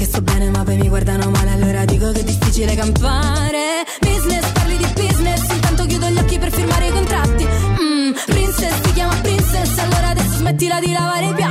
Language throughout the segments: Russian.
che sto bene, ma poi mi guardano male, allora dico che è difficile campare. Business, parli di business, intanto chiudo gli occhi per firmare i contratti. Mm, princess, ti chiama princess, allora adesso smettila di lavare i piatti.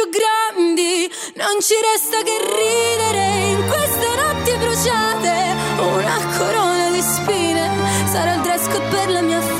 Più grandi. Non ci resta che ridere in queste notti bruciate. Una corona di spine sarà il dress code per la mia festa.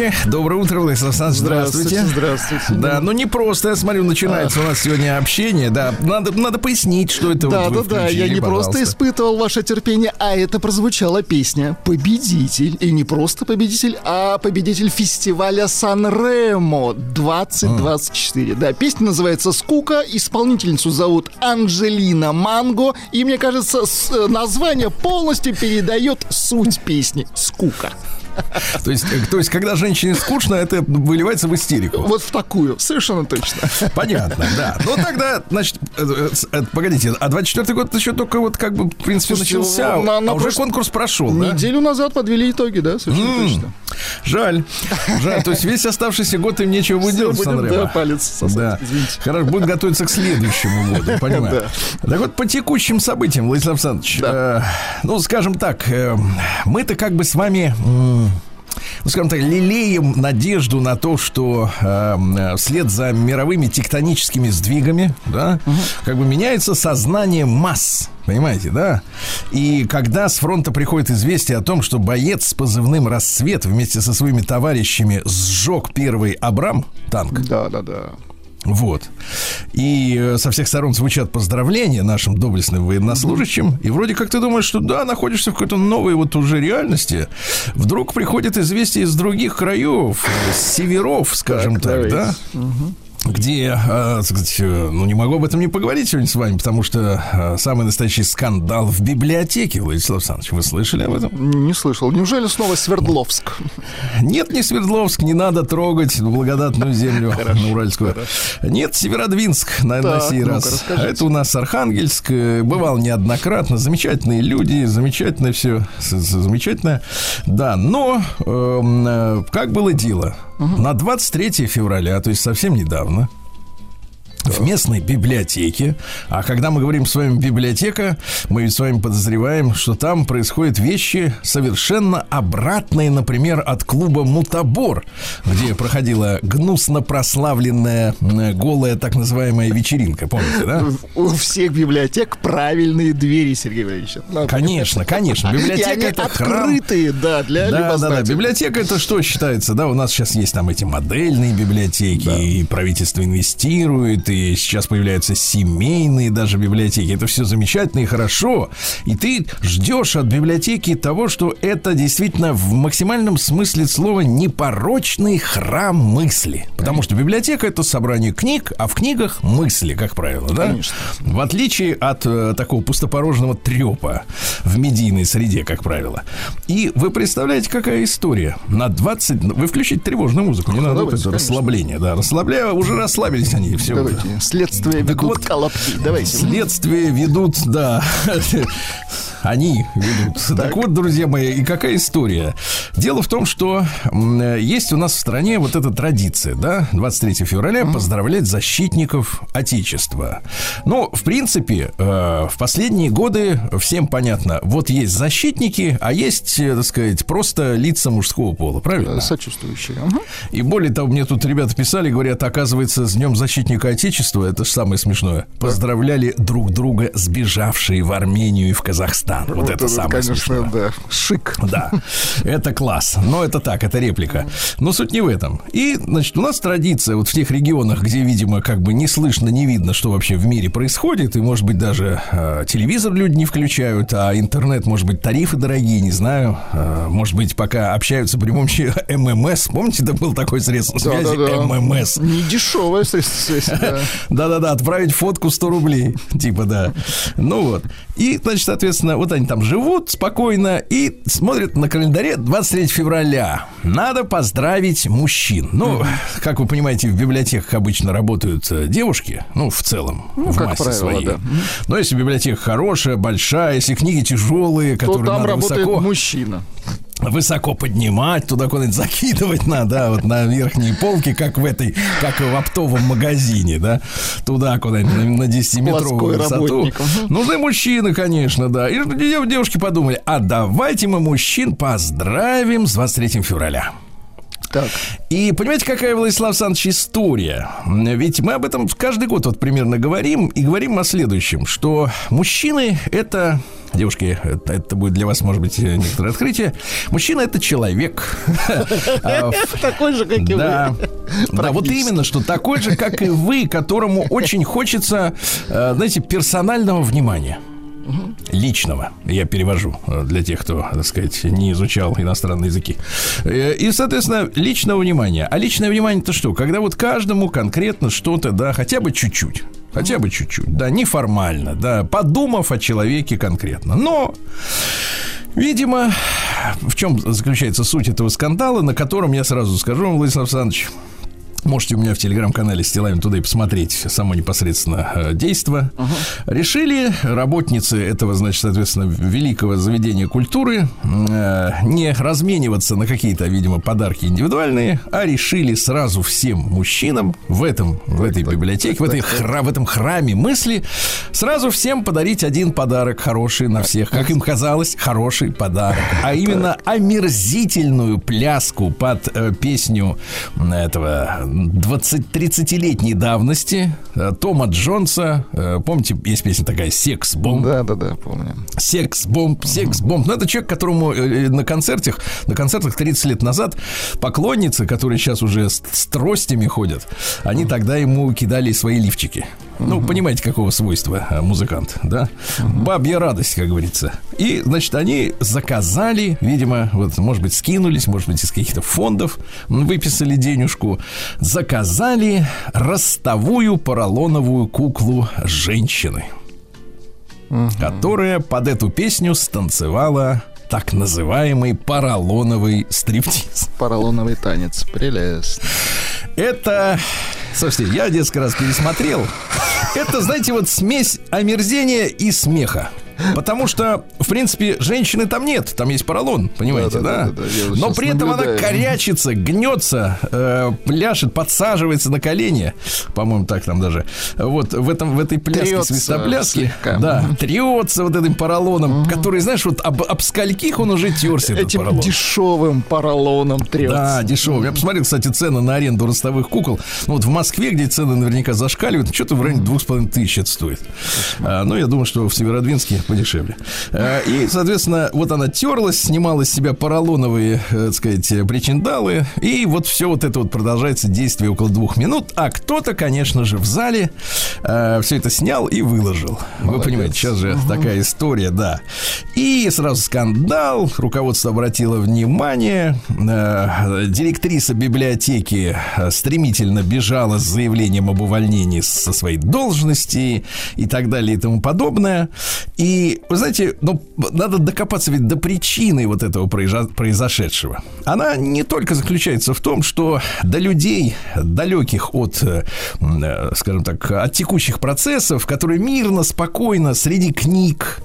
Товарищи, доброе утро, Владимир Александрович, здравствуйте. Здравствуйте. Да, ну не просто, я смотрю, начинается у нас сегодня общение, да, надо, надо пояснить, что это Да, вот да, да, я не просто пожалуйста. испытывал ваше терпение, а это прозвучала песня «Победитель». И не просто победитель, а победитель фестиваля Сан-Ремо 2024. Да, песня называется «Скука», исполнительницу зовут Анджелина Манго, и мне кажется, э, название полностью передает суть песни «Скука». То есть, э, то есть, когда женщине скучно, это выливается в истерику. Вот в такую, совершенно точно. Понятно, да. Ну тогда, значит, э, э, погодите, а 24 год еще только вот как бы, в принципе, начался, на- на а уже конкурс прошел, да? Неделю назад подвели итоги, да, совершенно точно. Жаль. Жаль. То есть весь оставшийся год им нечего будет делать да, палец сосать, Да. извините. Хорошо, будет готовиться к следующему году, понимаю. Так вот, по текущим событиям, Владислав Александрович, ну, скажем так, мы-то как бы с вами... ну, скажем так, лелеем надежду на то, что э, э, вслед за мировыми тектоническими сдвигами, да, как бы меняется сознание масс, понимаете, да? И когда с фронта приходит известие о том, что боец с позывным «Рассвет» вместе со своими товарищами сжег первый «Абрам» танк, Да, да, да. Вот. И э, со всех сторон звучат поздравления нашим доблестным военнослужащим. И вроде как ты думаешь, что да, находишься в какой-то новой вот уже реальности. Вдруг приходит известие из других краев, э, с северов, скажем так, давайте. да? Где, э, сказать, э, ну, не могу об этом не поговорить сегодня с вами, потому что э, самый настоящий скандал в библиотеке, Владислав Александрович, вы слышали об этом? Не слышал. Неужели снова Свердловск? Нет, не Свердловск, не надо трогать благодатную землю на Уральскую. Нет, Северодвинск на, на сей раз. Это у нас Архангельск. Бывал неоднократно. Замечательные люди, замечательное все, замечательное. Да, но э, как было дело? Угу. На 23 февраля, то есть совсем недавно, в местной библиотеке. А когда мы говорим с вами библиотека, мы с вами подозреваем, что там происходят вещи совершенно обратные, например, от клуба «Мутабор», где проходила гнусно прославленная голая так называемая вечеринка. Помните, да? У всех библиотек правильные двери, Сергей Валерьевич. Конечно, конечно. Библиотека это открытые, да, для да, да, да. Библиотека это что считается, да? У нас сейчас есть там эти модельные библиотеки, да. и правительство инвестирует, и сейчас появляются семейные даже библиотеки. Это все замечательно и хорошо. И ты ждешь от библиотеки того, что это действительно в максимальном смысле слова непорочный храм мысли. Потому что библиотека это собрание книг, а в книгах мысли, как правило, да? Конечно. В отличие от э, такого пустопорожного трепа в медийной среде, как правило. И вы представляете, какая история? На 20... Вы включите тревожную музыку, не ну, надо давайте, расслабление, да. Расслабляя, уже расслабились они, все. Давайте. Следствие ведут вот, колобки. Давайте. Следствие ведут, да. Они ведут. Так. так вот, друзья мои, и какая история? Дело в том, что есть у нас в стране вот эта традиция, да, 23 февраля mm-hmm. поздравлять защитников Отечества. Ну, в принципе, э, в последние годы всем понятно, вот есть защитники, а есть, э, так сказать, просто лица мужского пола, правильно? Сочувствующие. Угу. И более того, мне тут ребята писали, говорят, оказывается, с Днем Защитника Отечества это же самое смешное. Поздравляли друг друга сбежавшие в Армению и в Казахстан. Вот, вот это, это самое конечно, смешное. да. Шик. Да, это класс. Но это так, это реплика. Но суть не в этом. И, значит, у нас традиция вот в тех регионах, где, видимо, как бы не слышно, не видно, что вообще в мире происходит, и, может быть, даже э, телевизор люди не включают, а интернет, может быть, тарифы дорогие, не знаю. Э, может быть, пока общаются при помощи ММС. Помните, это был такой средство связи? Да, да, да. ММС. Не дешевое средство связи, да. Да-да-да, отправить фотку 100 рублей. Типа, да. Ну вот. И, значит, соответственно, вот они там живут спокойно и смотрят на календаре 23 февраля. Надо поздравить мужчин. Ну, как вы понимаете, в библиотеках обычно работают э, девушки, ну, в целом, ну, в массе правило, своей. Да. Но если библиотека хорошая, большая, если книги тяжелые, которые То там надо работает высоко... мужчина высоко поднимать, туда куда-нибудь закидывать надо, да, вот на верхние полки, как в этой, как в оптовом магазине, да, туда куда-нибудь на 10-метровую высоту. Нужны мужчины, конечно, да. И девушки подумали, а давайте мы мужчин поздравим с 23 февраля. Так. И понимаете, какая, Владислав Александрович, история? Ведь мы об этом каждый год вот примерно говорим, и говорим о следующем, что мужчины — это Девушки, это, это будет для вас, может быть, некоторое открытие. Мужчина это человек. А, такой же, как и вы. Да, вот именно, что такой же, как и вы, которому очень хочется, э, знаете, персонального внимания личного. Я перевожу э, для тех, кто, так сказать, не изучал иностранные языки. Э, и, соответственно, личного внимания. А личное внимание это что? Когда вот каждому конкретно что-то, да, хотя бы чуть-чуть. Хотя бы чуть-чуть, да, неформально, да, подумав о человеке конкретно. Но Видимо, в чем заключается суть этого скандала, на котором я сразу скажу вам, Владислав Александрович, Можете у меня в телеграм-канале Стилавин туда и посмотреть само непосредственно э, действо. Uh-huh. Решили работницы этого, значит, соответственно, великого заведения культуры э, не размениваться на какие-то, видимо, подарки индивидуальные, а решили сразу всем мужчинам в этом, в этой библиотеке, в, этой хра, в этом храме мысли, сразу всем подарить один подарок хороший на всех. Как им казалось, хороший подарок. А именно омерзительную пляску под э, песню этого 20-30-летней давности э, Тома Джонса. Э, помните, есть песня такая «Секс-бомб»? Да, да, да, помню. «Секс-бомб», «Секс-бомб». Ну, это человек, которому э, на концертах, на концертах 30 лет назад поклонницы, которые сейчас уже с, с тростями ходят, они тогда ему кидали свои лифчики. Ну, понимаете, какого свойства э, музыкант, да? Бабья радость, как говорится. И, значит, они заказали, видимо, вот, может быть, скинулись, может быть, из каких-то фондов выписали денежку, заказали ростовую поролоновую куклу женщины, которая под эту песню станцевала так называемый поролоновый стриптиз. Поролоновый танец. Прелестно. Это, слушайте, я несколько раз пересмотрел. Это, знаете, вот смесь омерзения и смеха. Потому что, в принципе, женщины там нет, там есть поролон, понимаете, да? Да, да, да, да, Но при этом она наблюдаю. корячится, гнется, э, пляшет, подсаживается на колени, по-моему, так там даже. Вот в этом в этой пляске, Трется свистопляске, слегка. да, трется вот этим поролоном, который, знаешь, вот об, об скольких он уже терся, этот Этим поролон. дешевым поролоном Да, трется. дешевый. Я посмотрел, кстати, цены на аренду ростовых кукол. Ну, вот в Москве, где цены наверняка зашкаливают, что-то в районе двух с половиной тысяч это стоит. А, ну, я думаю, что в Северодвинске подешевле. И, соответственно, вот она терлась, снимала с себя поролоновые, э, так сказать, причиндалы. И вот все вот это вот продолжается действие около двух минут. А кто-то, конечно же, в зале все это снял и выложил. Вы понимаете, сейчас же такая история, да. И сразу скандал. Руководство обратило внимание. Э, Директриса библиотеки э, стремительно бежала с заявлением об увольнении со своей должности и так далее и тому подобное. И, вы знаете, ну, надо докопаться ведь до причины вот этого произо- произошедшего. Она не только заключается в том, что до людей, далеких от, э, э, скажем так, от текущих процессов, которые мирно, спокойно, среди книг,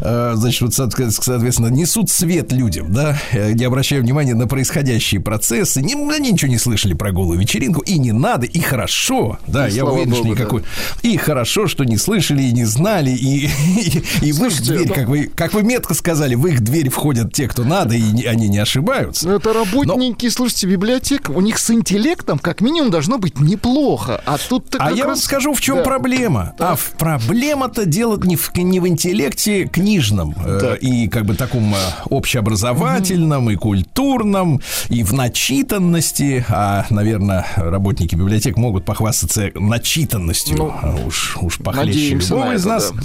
э, значит, вот, соответ- соответственно, несут свет людям, да, не обращая внимания на происходящие процессы, не, они ничего не слышали про голую вечеринку, и не надо, и хорошо, да, И я уверен, что богу, да. никакой... И хорошо, что не слышали и не знали, и, и, и Слушайте, дверь, ну- как вы, как вы метко сказали, в их дверь входят те, кто надо, и не- они не ошибаются. Ну, это работники, слушайте, библиотек, у них с интеллектом как минимум должно быть неплохо. А тут-то А я вам раз- скажу, в чем Да. проблема. А в проблема-то дело не в, не в интеллекте книжном э, и как бы таком э, общеобразовательном и культурном и в начитанности. А, наверное, работники библиотек могут похвастаться начитанностью. Ну, А уж уж похлеще любого из это, нас. да.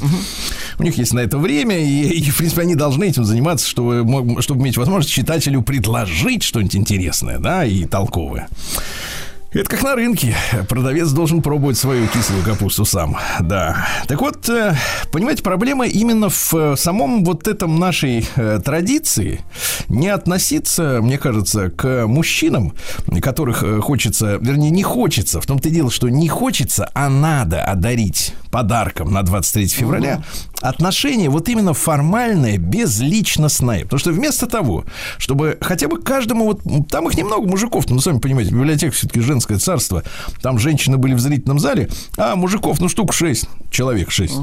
У них есть на это время, и, и, в принципе, они должны этим заниматься, чтобы, чтобы иметь возможность читателю предложить что-нибудь интересное, да, и толковое. Это как на рынке. Продавец должен пробовать свою кислую капусту сам. Да. Так вот, э, понимаете, проблема именно в э, самом вот этом нашей э, традиции не относиться, мне кажется, к мужчинам, которых хочется, вернее, не хочется. В том-то и дело, что не хочется, а надо одарить подарком на 23 февраля отношение вот именно формальное, безличностное. Потому что вместо того, чтобы хотя бы каждому, вот там их немного мужиков, ну, сами понимаете, библиотека все-таки женское царство, там женщины были в зрительном зале, а мужиков, ну, штук 6, человек 6.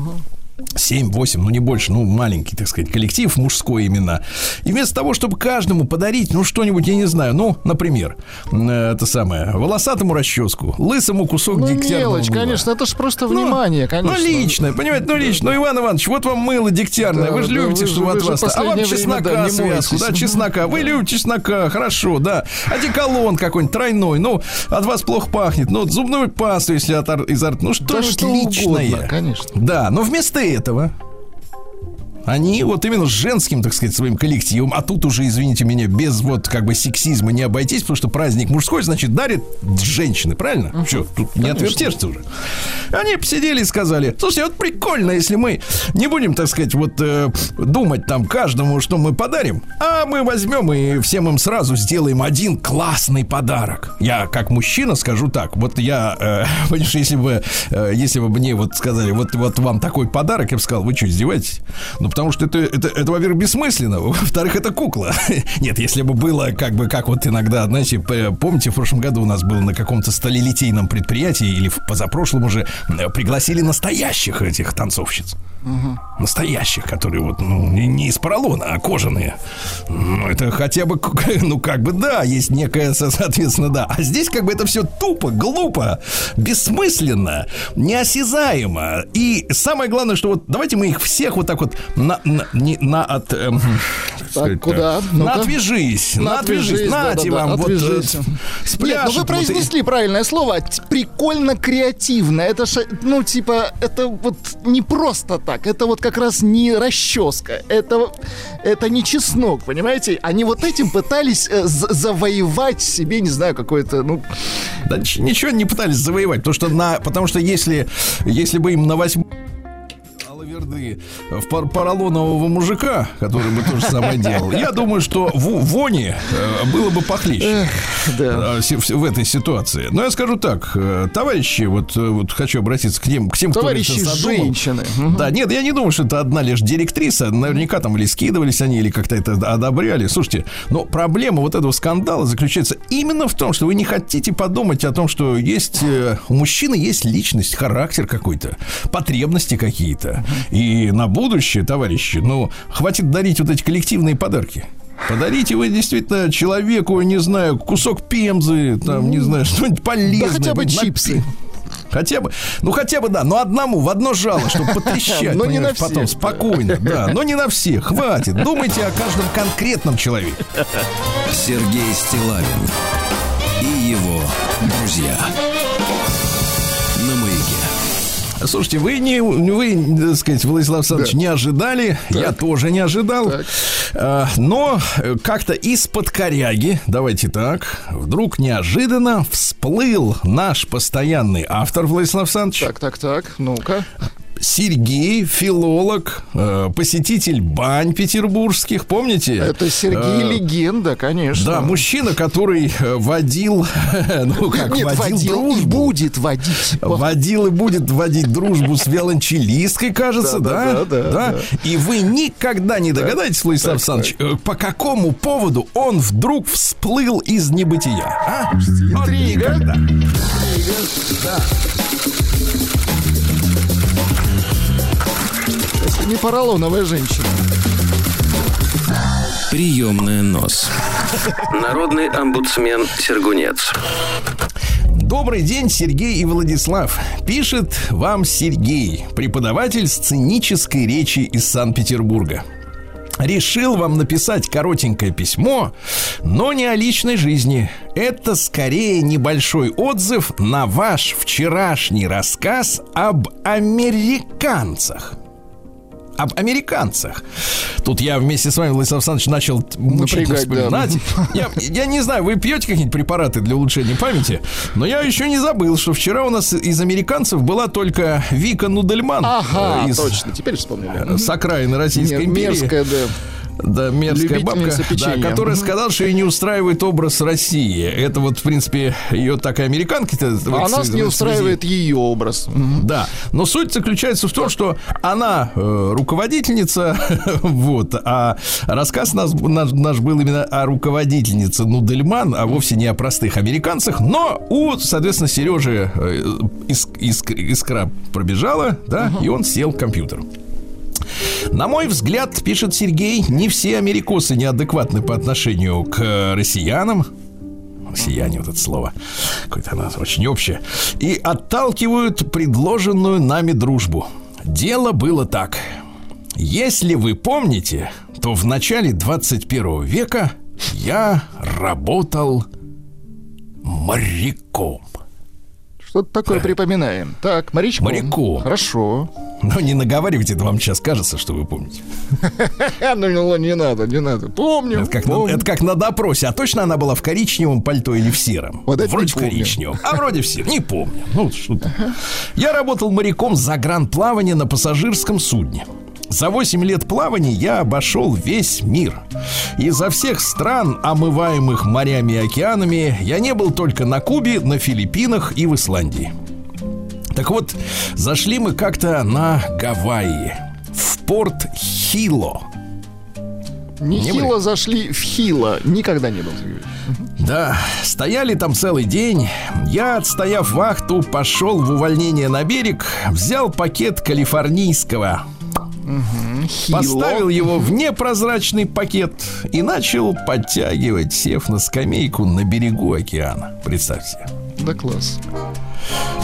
7-8, ну не больше, ну маленький, так сказать, коллектив мужской именно. И вместо того, чтобы каждому подарить, ну что-нибудь, я не знаю, ну, например, э, это самое, волосатому расческу, лысому кусок Ну, дегтярного мелочь, мыла. конечно, это же просто Ну, внимание, конечно. Ну, личное, понимаете, ну, лично. Ну, Иван Иванович, вот вам мыло дегтярное. Да, вы же да, любите, вы вы от вас... А вам последнее время, чеснока да, связку, да, чеснока. Вы любите чеснока, хорошо, да. Одеколон какой-нибудь тройной, ну, от вас плохо пахнет. Ну, зубную пасту, если от, ар- из рта. Ну, что-нибудь что личное. угодно, конечно. Да, но вместо этого они вот именно с женским, так сказать, своим коллективом, а тут уже, извините меня, без вот как бы сексизма не обойтись, потому что праздник мужской, значит, дарит женщины, правильно? Что, тут не отвертешься уже. Они посидели и сказали, слушайте, вот прикольно, если мы не будем, так сказать, вот э, думать там каждому, что мы подарим, а мы возьмем и всем им сразу сделаем один классный подарок. Я как мужчина скажу так, вот я, э, понимаешь, если бы, э, если бы мне вот сказали, вот, вот вам такой подарок, я бы сказал, вы что, издеваетесь? Ну, потому что это, это, это во-первых, бессмысленно, во-вторых, это кукла. Нет, если бы было, как бы, как вот иногда, знаете, помните, в прошлом году у нас был на каком-то сталелитейном предприятии, или в позапрошлом уже, э, пригласили настоящих этих танцовщиц. Настоящих, которые вот, ну, не, не из поролона, а кожаные. Ну, это хотя бы, ну, как бы, да, есть со- соответственно, да. А здесь как бы это все тупо, глупо, бессмысленно, неосязаемо. И самое главное, что вот давайте мы их всех вот так вот на, на, не, на от, эм, сказать, куда? так. Ну-ка. Отвяжись, Ну, отвяжись, отвяжись, нате да-да-да, вам вот э, отвяжись. с Нет, ну вы вот произнесли правильное слово. Т- Прикольно креативно. Это ш- ну, типа, это вот не просто так. Это вот как раз не расческа. Это, это не чеснок, понимаете? Они вот этим пытались э, завоевать себе, не знаю, какое-то, ну, Да ничего не пытались завоевать, потому что, на, потому что если, если бы им на восьм Алаверды в пар- поролонового мужика, который бы то же самое делал, я думаю, что в Воне э, было бы похлеще да. э, в, этой ситуации. Но я скажу так, э, товарищи, вот, э, вот хочу обратиться к тем, к тем, кто Товарищи женщины. Да, нет, я не думаю, что это одна лишь директриса. Наверняка там или скидывались они, или как-то это одобряли. Слушайте, но проблема вот этого скандала заключается именно в том, что вы не хотите подумать о том, что есть э, у мужчины есть личность, характер какой-то, потребности какие-то. И на будущее, товарищи, ну, хватит дарить вот эти коллективные подарки. Подарите вы действительно человеку, не знаю, кусок пемзы, там, не знаю, что-нибудь полезное. Да хотя бы чипсы. Хотя бы, ну хотя бы, да, но одному, в одно жало, чтобы потрещать, Но не на потом всех, спокойно, да, но не на всех, хватит, думайте о каждом конкретном человеке. Сергей Стилавин и его друзья. Слушайте, вы не, вы, так сказать, Владислав Александрович, не ожидали, я тоже не ожидал, А, но э, как-то из-под коряги, давайте так, вдруг неожиданно всплыл наш постоянный автор Владислав Александрович, Так, так, так, ну-ка. Сергей, филолог, э, посетитель бань петербургских, помните? Это Сергей Э, Легенда, конечно. Да, мужчина, который э, водил, ну как, Нет, водил, водил и дружбу. будет водить. Водил и будет водить дружбу с виолончелисткой, кажется, да? Да, да, да, да. И вы никогда не догадаетесь, Владислав Александрович, э, по какому поводу он вдруг всплыл из небытия? А? Интрига. никогда. Не поролоновая женщина. Приемная нос. Народный омбудсмен Сергунец. Добрый день, Сергей и Владислав. Пишет вам Сергей, преподаватель сценической речи из Санкт-Петербурга. Решил вам написать коротенькое письмо, но не о личной жизни. Это скорее небольшой отзыв на ваш вчерашний рассказ об американцах. Об американцах. Тут я вместе с вами, Владислав Александрович, начал мучительно Напрягать, да. вспоминать. Я, я не знаю, вы пьете какие-нибудь препараты для улучшения памяти, но я еще не забыл, что вчера у нас из американцев была только Вика Нудельман Ага, э, из точно, теперь вспомнили. с окраины Российской Нет, империи. мерзкая, да. Да, мерзкая бабка, да, которая сказала, что ей не устраивает образ России. Это вот, в принципе, ее такая американка. А нас не устраивает ее образ. Да, но суть заключается в том, что она э, руководительница, вот, а рассказ нас, наш, наш был именно о руководительнице Нудельман, а вовсе не о простых американцах, но у, соответственно, Сережи э, иск- иск- искра пробежала, да, и он сел к компьютеру. На мой взгляд, пишет Сергей, не все америкосы неадекватны по отношению к россиянам. Россияне, вот это слово. Какое-то оно очень общее. И отталкивают предложенную нами дружбу. Дело было так. Если вы помните, то в начале 21 века я работал моряком. Что-то такое припоминаем. Так, морячком. Моряком. Хорошо. Но не наговаривайте, это вам сейчас кажется, что вы помните. Ну, ну, не надо, не надо. Помню. Это как, на, помню. это как на допросе. А точно она была в коричневом пальто или в сером? Вот Вроде в коричневом. А вроде в сером. Не помню. Ну, что. Я работал моряком за гран-плавание на пассажирском судне. За 8 лет плавания я обошел весь мир. Изо всех стран, омываемых морями и океанами, я не был только на Кубе, на Филиппинах и в Исландии. Так вот, зашли мы как-то на Гавайи, в порт Хило. Нехило были? зашли в хило. Никогда не был. Да, стояли там целый день. Я, отстояв вахту, пошел в увольнение на берег, взял пакет калифорнийского, Хило. поставил его в непрозрачный пакет и начал подтягивать, сев на скамейку на берегу океана. Представьте. Да класс.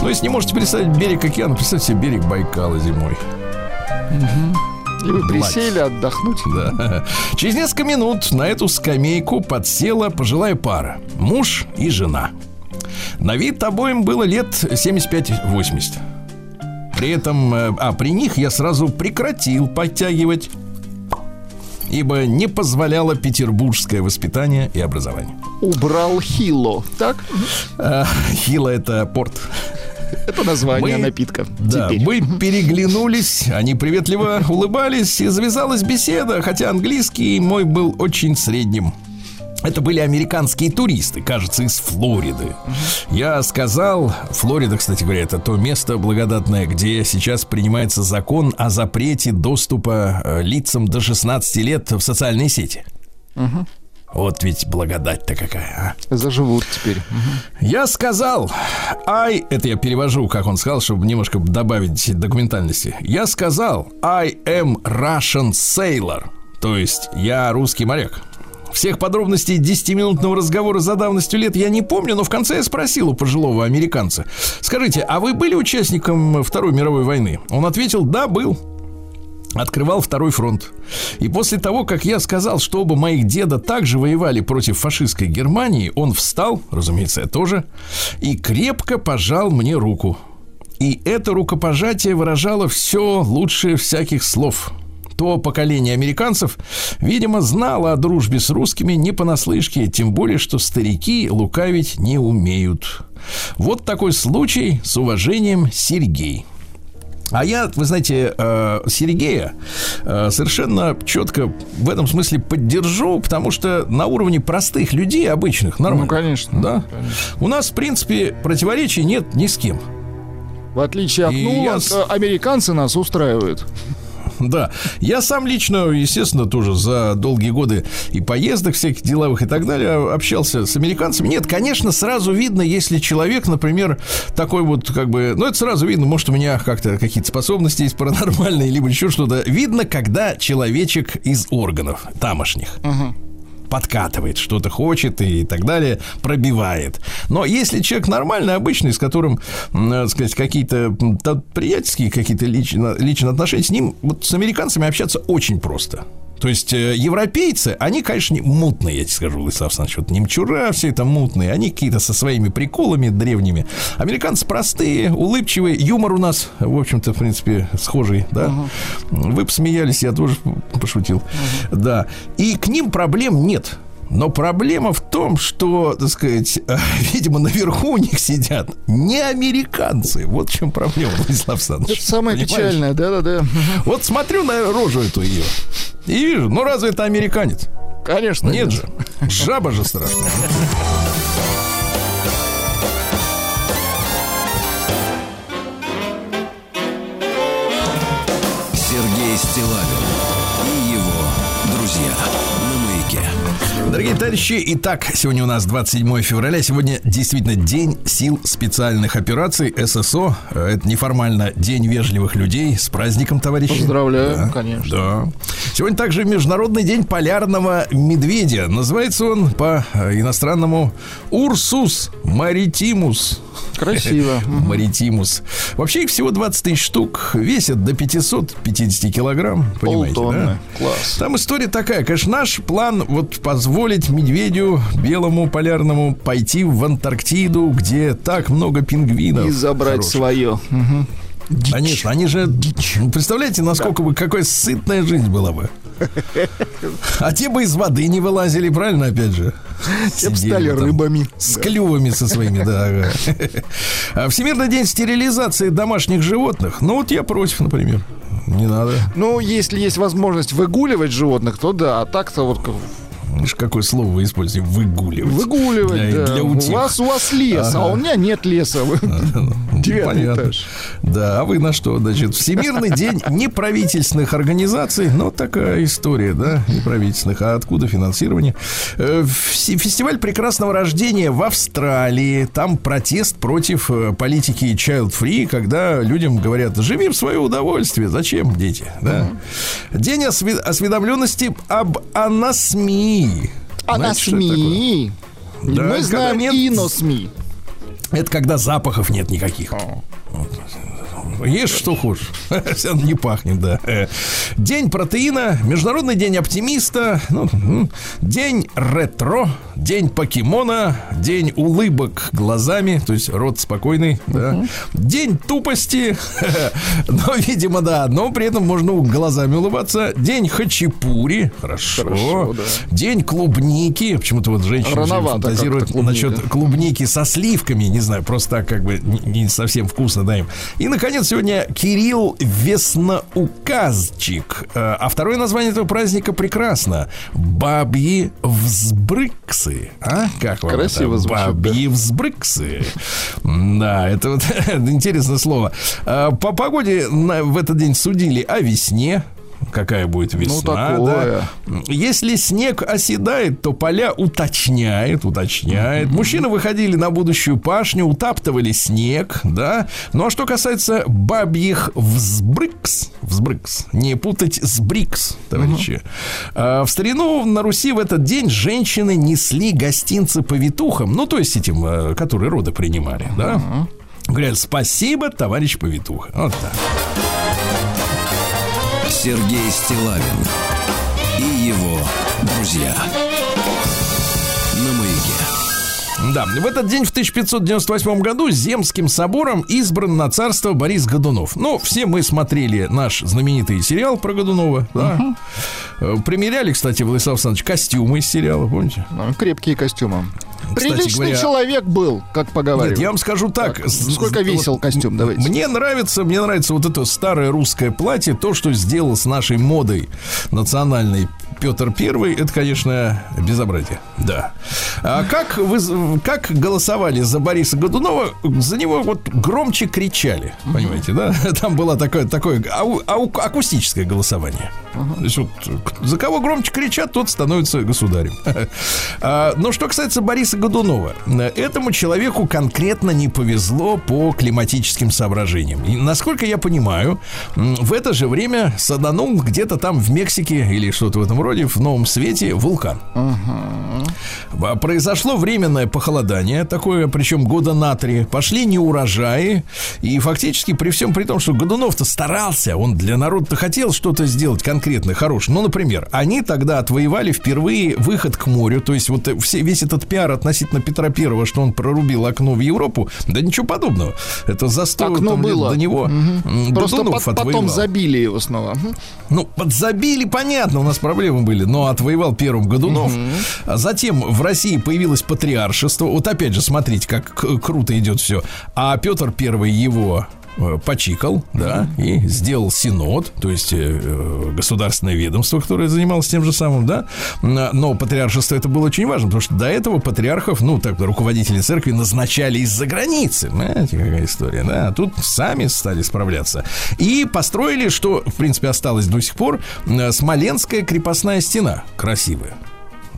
Ну, если не можете представить берег океана, представьте себе берег Байкала зимой. И вы присели отдохнуть. Да. Через несколько минут на эту скамейку подсела пожилая пара. Муж и жена. На вид обоим было лет 75-80. При этом, э, а при них я сразу прекратил подтягивать, ибо не позволяло петербургское воспитание и образование. Убрал Хило, так? А, Хила это порт. Это название Мы- напитка. Да, Теперь. мы переглянулись, они приветливо улыбались, и завязалась беседа, хотя английский мой был очень средним. Это были американские туристы, кажется, из Флориды. Я сказал, Флорида, кстати говоря, это то место благодатное, где сейчас принимается закон о запрете доступа э, лицам до 16 лет в социальные сети. Вот ведь благодать-то какая, а. Заживут теперь. Я сказал, I, это я перевожу, как он сказал, чтобы немножко добавить документальности. Я сказал, I am Russian sailor, то есть я русский моряк. Всех подробностей 10-минутного разговора за давностью лет я не помню, но в конце я спросил у пожилого американца. Скажите, а вы были участником Второй мировой войны? Он ответил, да, был. Открывал второй фронт. И после того, как я сказал, что оба моих деда также воевали против фашистской Германии, он встал, разумеется, я тоже, и крепко пожал мне руку. И это рукопожатие выражало все лучшее всяких слов. То поколение американцев, видимо, знало о дружбе с русскими не понаслышке, тем более, что старики лукавить не умеют. Вот такой случай с уважением Сергей. А я, вы знаете, э, Сергея э, совершенно четко в этом смысле поддержу, потому что на уровне простых людей, обычных, нормально. Ну, конечно. Да. У нас, в принципе, противоречий нет ни с кем. В отличие от Нуланд, я э, американцы нас устраивают. Да, я сам лично, естественно, тоже за долгие годы и поездок всяких деловых и так далее общался с американцами. Нет, конечно, сразу видно, если человек, например, такой вот как бы, ну это сразу видно, может у меня как-то какие-то способности есть паранормальные, либо еще что-то. Видно, когда человечек из органов тамошних подкатывает, что-то хочет и так далее, пробивает. Но если человек нормальный, обычный, с которым, м, так сказать, какие-то приятельские какие-то лично, личные отношения, с ним, вот с американцами общаться очень просто. То есть э, европейцы, они, конечно, не- мутные, я тебе скажу, Владислав Александрович, вот немчура, все это мутные, они какие-то со своими приколами древними. Американцы простые, улыбчивые, юмор у нас, в общем-то, в принципе, схожий, да. Вы посмеялись, я тоже пошутил, да. И к ним проблем нет. Но проблема в том, что, так сказать, видимо, наверху у них сидят не американцы. Вот в чем проблема, Владислав Александрович. Это самое Понимаешь? печальное, да-да-да. Вот смотрю на рожу эту ее и вижу, ну разве это американец? Конечно. Нет же. Жаба же страшная. Сергей Стилавин Дорогие товарищи, итак, сегодня у нас 27 февраля. Сегодня действительно День сил специальных операций ССО. Э, Это неформально День вежливых людей. С праздником, товарищи. Поздравляю, Да, конечно. Да. Сегодня также Международный день полярного медведя. Называется он по э, иностранному Урсус маритимус. Красиво. Маритимус. Вообще их всего 20 тысяч штук. Весят до 550 килограмм. Понимаете, Полтонны. да? Класс. Там история такая, конечно, наш план вот позволить медведю белому полярному пойти в Антарктиду, где так много пингвинов. И забрать хороших. свое. Мгм. Конечно, они же... ну, Представляете, насколько бы, какая сытная жизнь была бы. А те бы из воды не вылазили, правильно, опять же? Те стали бы там рыбами. С клювами со своими, да. ага. А Всемирный день стерилизации домашних животных. Ну, вот я против, например. Не надо. Ну, если есть возможность выгуливать животных, то да. А так-то вот Видишь, какое слово вы используете? Выгуливать. выгуливать, Для- да. для у, вас, у вас лес, а Ага. у меня нет леса. Девятый Понятно. Да, а вы на что? Значит, Всемирный день неправительственных организаций. Ну, такая история, да, неправительственных. А откуда финансирование? Э, Фестиваль прекрасного рождения в Австралии. Там протест против э, политики child free, когда людям говорят, живи в свое удовольствие. Зачем, дети? Да? День осве- осведомленности об анасмии. А на Знаете? СМИ. Да, Мы знаем нет- и на СМИ. Это когда запахов нет никаких. Вот. Ешь что хочешь. Все не пахнет, да. Э, день протеина, Международный день оптимиста, ну, день ретро, день покемона, день улыбок глазами, то есть рот спокойный, да. День тупости, но, видимо, да, но при этом можно глазами улыбаться. День хачапури, хорошо. хорошо да. День клубники, почему-то вот женщина фантазирует насчет клубники со сливками, не знаю, просто так как бы не совсем вкусно, да, им. И, наконец, сегодня Кирилл Весноуказчик. Э, а второе название этого праздника прекрасно. Бабьи взбрыксы. А? Как вам Красиво это? Звучит, Бабьи да. взбрыксы. Да, это вот интересное слово. Э, по погоде в этот день судили о весне какая будет ну, весна. Ну, такое. Да. Если снег оседает, то поля уточняет, уточняет. Мужчины выходили на будущую пашню, утаптывали снег, да. Ну а что касается бабьих взбрыкс, взбрыкс, не путать с брикс, товарищи. А, в старину на Руси в этот день женщины несли гостинцы повитухам, ну то есть этим, э, которые роды принимали, да. Говорят, спасибо, товарищ повитуха. Вот так. Сергей Стилавин и его друзья. На маяке. Да, в этот день в 1598 году Земским собором избран на царство Борис Годунов. Ну, все мы смотрели наш знаменитый сериал про Годунова. Да. Угу. Примеряли, кстати, Владислав Александрович, костюмы из сериала, помните? Ну, крепкие костюмы. Приличный говоря, человек был, как поговаривали. Нет, я вам скажу так. так сколько весил вот, костюм, давайте. Мне нравится, мне нравится вот это старое русское платье, то, что сделал с нашей модой национальной Петр Первый, это, конечно, безобразие. Да. А как вы как голосовали за Бориса Годунова, за него вот громче кричали, понимаете, да? Там было такое, такое ау, ау, акустическое голосование. То есть вот за кого громче кричат, тот становится государем. А, но что касается Бориса Годунова, этому человеку конкретно не повезло по климатическим соображениям. И, насколько я понимаю, в это же время саданул где-то там в Мексике или что-то в этом роде в новом свете вулкан. Угу. Произошло временное похолодание, такое, причем года на три. Пошли неурожаи. И фактически при всем при том, что Годунов-то старался, он для народа-то хотел что-то сделать конкретно хорошее. Ну, например, они тогда отвоевали впервые выход к морю. То есть вот все, весь этот пиар относительно Петра Первого, что он прорубил окно в Европу, да ничего подобного. Это за окно было. до него угу. Просто под, потом забили его снова. Ну, подзабили, понятно, у нас проблемы были, но отвоевал первым Годунов. Угу. Затем в России появилось патриаршество. Вот опять же, смотрите, как круто идет все. А Петр Первый его почикал, да, и сделал синод, то есть э, э, государственное ведомство, которое занималось тем же самым, да. Но патриаршество это было очень важно, потому что до этого патриархов, ну, так, руководители церкви назначали из-за границы. Знаете, какая история, да. А тут сами стали справляться. И построили, что, в принципе, осталось до сих пор, Смоленская крепостная стена красивая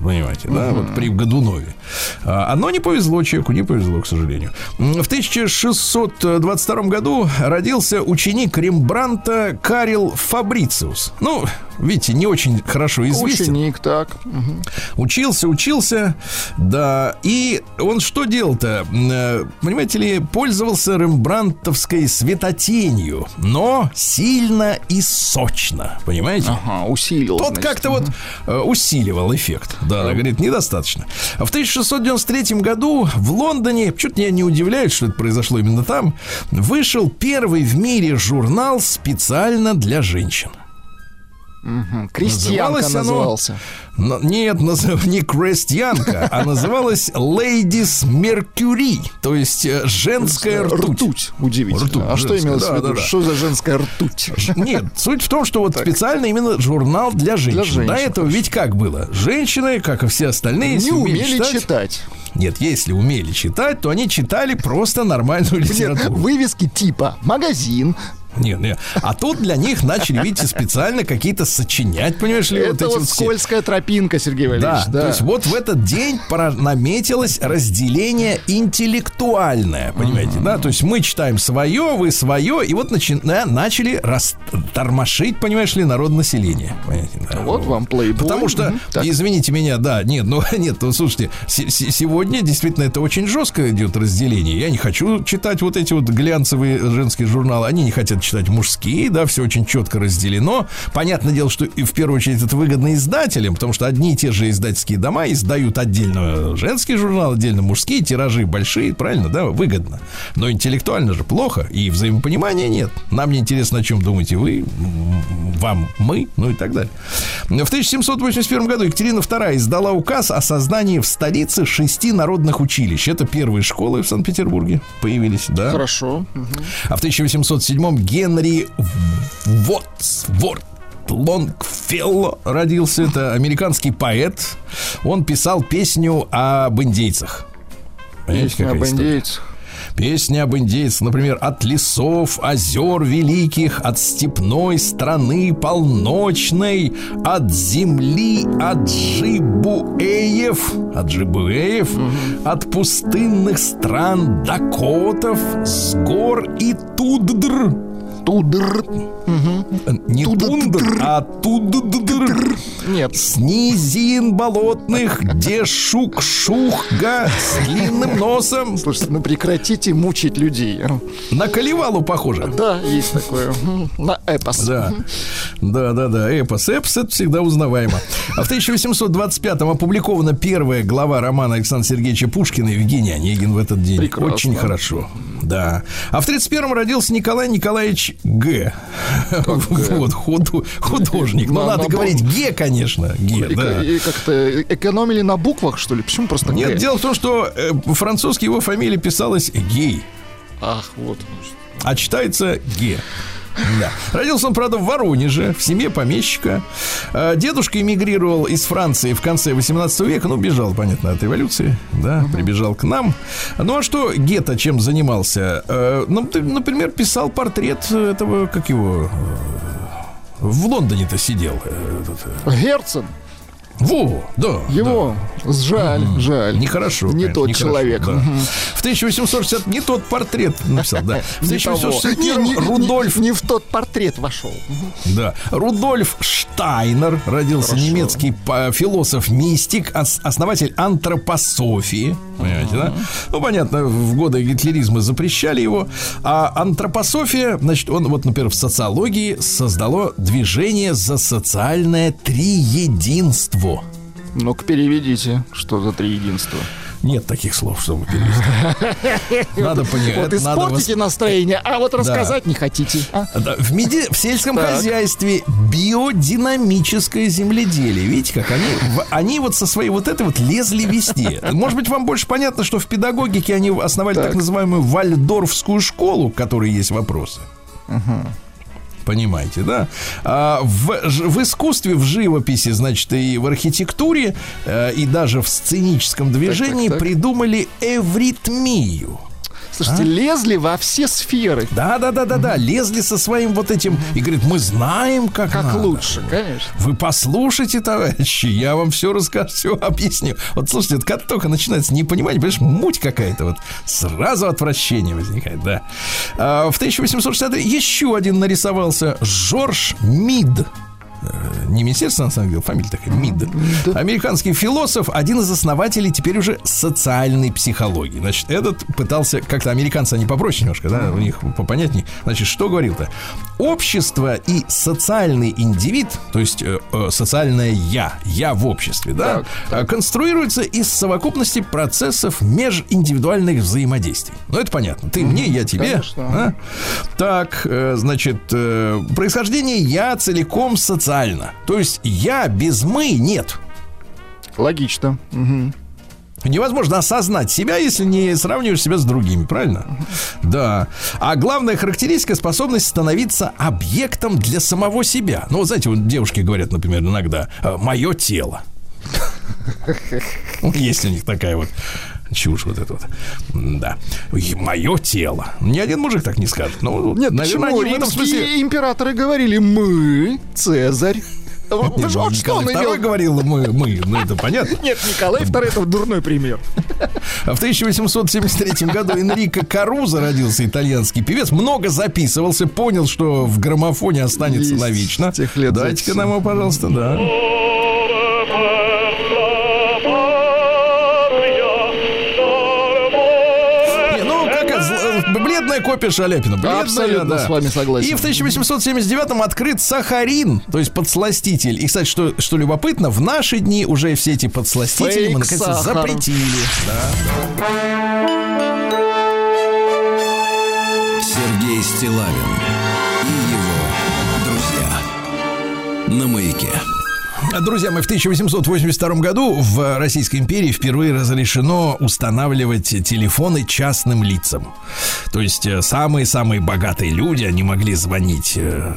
понимаете, да, uh-huh. вот при Годунове. А, оно не повезло человеку, не повезло, к сожалению. В 1622 году родился ученик Рембранта Карил Фабрициус. Ну, видите, не очень хорошо известен. Ученик, так. Угу. Учился, учился, да. И он что делал-то? Э, понимаете ли, пользовался рембрантовской светотенью, но сильно и сочно, понимаете? Ага, усилил. Тот как-то угу. вот э, усиливал эффект. Да, она говорит, недостаточно. В 1693 году в Лондоне, чуть меня не удивляет, что это произошло именно там, вышел первый в мире журнал специально для женщин. Угу. Крестьянка назывался. Оно, нет, назов, не крестьянка, а называлась Ladies Mercury, то есть э, женская ртуть. Ртуть, удивительно. Ртуть, а женская, что имелось да, в виду? Да, да. Что за женская ртуть? Нет, суть в том, что вот так. специально именно журнал для женщин. Для женщин До этого хорошо. ведь как было? Женщины, как и все остальные, не умели читать, читать. Нет, если умели читать, то они читали просто нормальную литературу. Вывески типа магазин, Нет, нет. А тут для них начали, видите, специально какие-то сочинять, понимаешь ли, Это вот вот вот все- скользкая тропинка, Сергей Валерьевич. да, то есть вот в этот день наметилось разделение интеллектуальное, понимаете, да? То есть мы читаем свое, вы свое, и вот начи- на- начали рас- тормошить, понимаешь ли, народ населения. Понимаете, да. Вот вам плейбой. Потому что. Так. извините меня, да, нет, ну нет, ну слушайте, се- се- сегодня действительно это очень жестко идет разделение. Я не хочу читать вот эти вот глянцевые женские журналы, они не хотят читать мужские, да, все очень четко разделено. Понятное дело, что и в первую очередь это выгодно издателям, потому что одни и те же издательские дома издают отдельно женские журналы, отдельно мужские, тиражи большие, правильно, да, выгодно. Но интеллектуально же плохо, и взаимопонимания нет. Нам не интересно, о чем думаете вы, вам мы, ну и так далее. В 1781 году Екатерина II издала указ о создании в столице шести народных училищ. Это первые школы в Санкт-Петербурге появились, да? Хорошо. А в 1807 Генри Вотсворт Лонгфелло родился. Это американский поэт. Он писал песню об индейцах. Понимаете, Песня об индейцах. Песни об индейцах, например, от лесов, озер великих, от степной страны полночной, от земли аджибуэев, аджибуэев, от пустынных стран дакотов, с гор и туддр. Тудр. Не тундр, а туддр. Нет. С низин болотных, где шук-шухга с длинным носом. Слушайте, ну прекратите мучить людей. На Каливалу похоже. Да, есть такое. На эпос. Да, да, да, да. Эпос. Эпос это всегда узнаваемо. А в 1825-м опубликована первая глава романа Александра Сергеевича Пушкина «Евгений Онегин» в этот день. Прекрасно. Очень хорошо. Да. А в 31-м родился Николай Николаевич Г. Вот, художник. Ну, На- надо на говорить Г, конечно. Г, да. и как-то экономили на буквах, что ли? Почему просто Нет, Г? дело в том, что э, французский его фамилия писалась Гей. Ах, вот. а читается Ге. Да. Родился он, правда, в Воронеже, в семье помещика. Э, Дедушка эмигрировал из Франции в конце 18 века, ну, бежал, понятно, от революции, да, прибежал к нам. Ну, а что Гетто чем занимался? Э, Ну, ты, например, писал портрет этого, как его, э, в Лондоне-то сидел. этот, Герцен. Во, да. Его. Жаль, жаль. Нехорошо. Не конечно, тот нехорошо, человек. да. Мгм. В 1860 не тот портрет написал, да. В Не того. 1861 Не- не- Рудольф Не, не в тот портрет вошел. Да. Рудольф Штайнер родился немецкий по- философ-мистик, ос- основатель антропософии. Понимаете, да? Ну, понятно, в годы гитлеризма запрещали его. А антропософия, значит, он вот, например, в социологии создало движение за социальное триединство. Ну-ка, переведите, что за три единства. Нет таких слов, чтобы перевести. Надо понимать. Вот надо испортите настроение, а вот рассказать не хотите. а? Да, в, меди- в сельском Так. хозяйстве биодинамическое земледелие. Видите, как они, они вот со своей вот этой вот лезли везде. Может быть, вам больше понятно, что в педагогике они основали так, Так. называемую Вальдорфскую школу, к которой есть вопросы. Понимаете, да? А в, в искусстве, в живописи, значит, и в архитектуре, э, и даже в сценическом движении так. придумали эвритмию. Слушайте, лезли во все сферы. Да, да, да, да, да. Лезли со своим вот этим и говорит, мы знаем, как, Как надо. лучше, конечно. Вы послушайте, товарищи, я вам все расскажу, все объясню. Вот слушайте, это как только начинается непонимание, понимаешь, муть какая-то, вот сразу отвращение возникает, да. А, в 1863 еще один нарисовался Жорж Мид. Э, Не министерство, на самом деле, фамилия такая, МИД. Американский философ, один из основателей теперь уже социальной психологии. Значит, этот пытался, как-то американцы, они попроще немножко, да, у них попонятней. Значит, что говорил-то? Общество и социальный индивид, то есть э, э, социальное я, я в обществе, да, э, конструируется из совокупности процессов межиндивидуальных взаимодействий. Ну, это понятно. Ты мне, я тебе. конечно. а? Так, э, значит, э, происхождение я целиком социально. То есть я без мы нет. Логично. Мгм. Невозможно осознать себя, если не сравниваешь себя с другими, правильно? Да. А главная характеристика способность становиться объектом для самого себя. Ну, вот знаете, вот девушки говорят, например, иногда мое тело. Есть у них такая вот чушь вот эта вот. Да. Мое тело. Ни один мужик так не скажет. Ну, Нет, наверное, почему? они в этом смысле... императоры говорили «мы, Цезарь». Вы же вот что он имел? говорил мы, мы, ну это понятно. Нет, Николай II это дурной пример. А в 1873 году Энрико Каруза родился, итальянский певец. Много записывался, понял, что в граммофоне останется навечно. Дайте-ка нам его, пожалуйста, да. Бледная копия Шаляпина. Бледная, Абсолютно да. с вами согласен. И в 1879-м открыт сахарин, то есть подсластитель. И, кстати, что, что любопытно, в наши дни уже все эти подсластители Фейк мы, наконец, сахар. запретили. Да. Сергей Стилавин и его друзья на маяке. Друзья мои, в 1882 году в Российской империи впервые разрешено устанавливать телефоны частным лицам. То есть э, самые-самые богатые люди, они могли звонить э,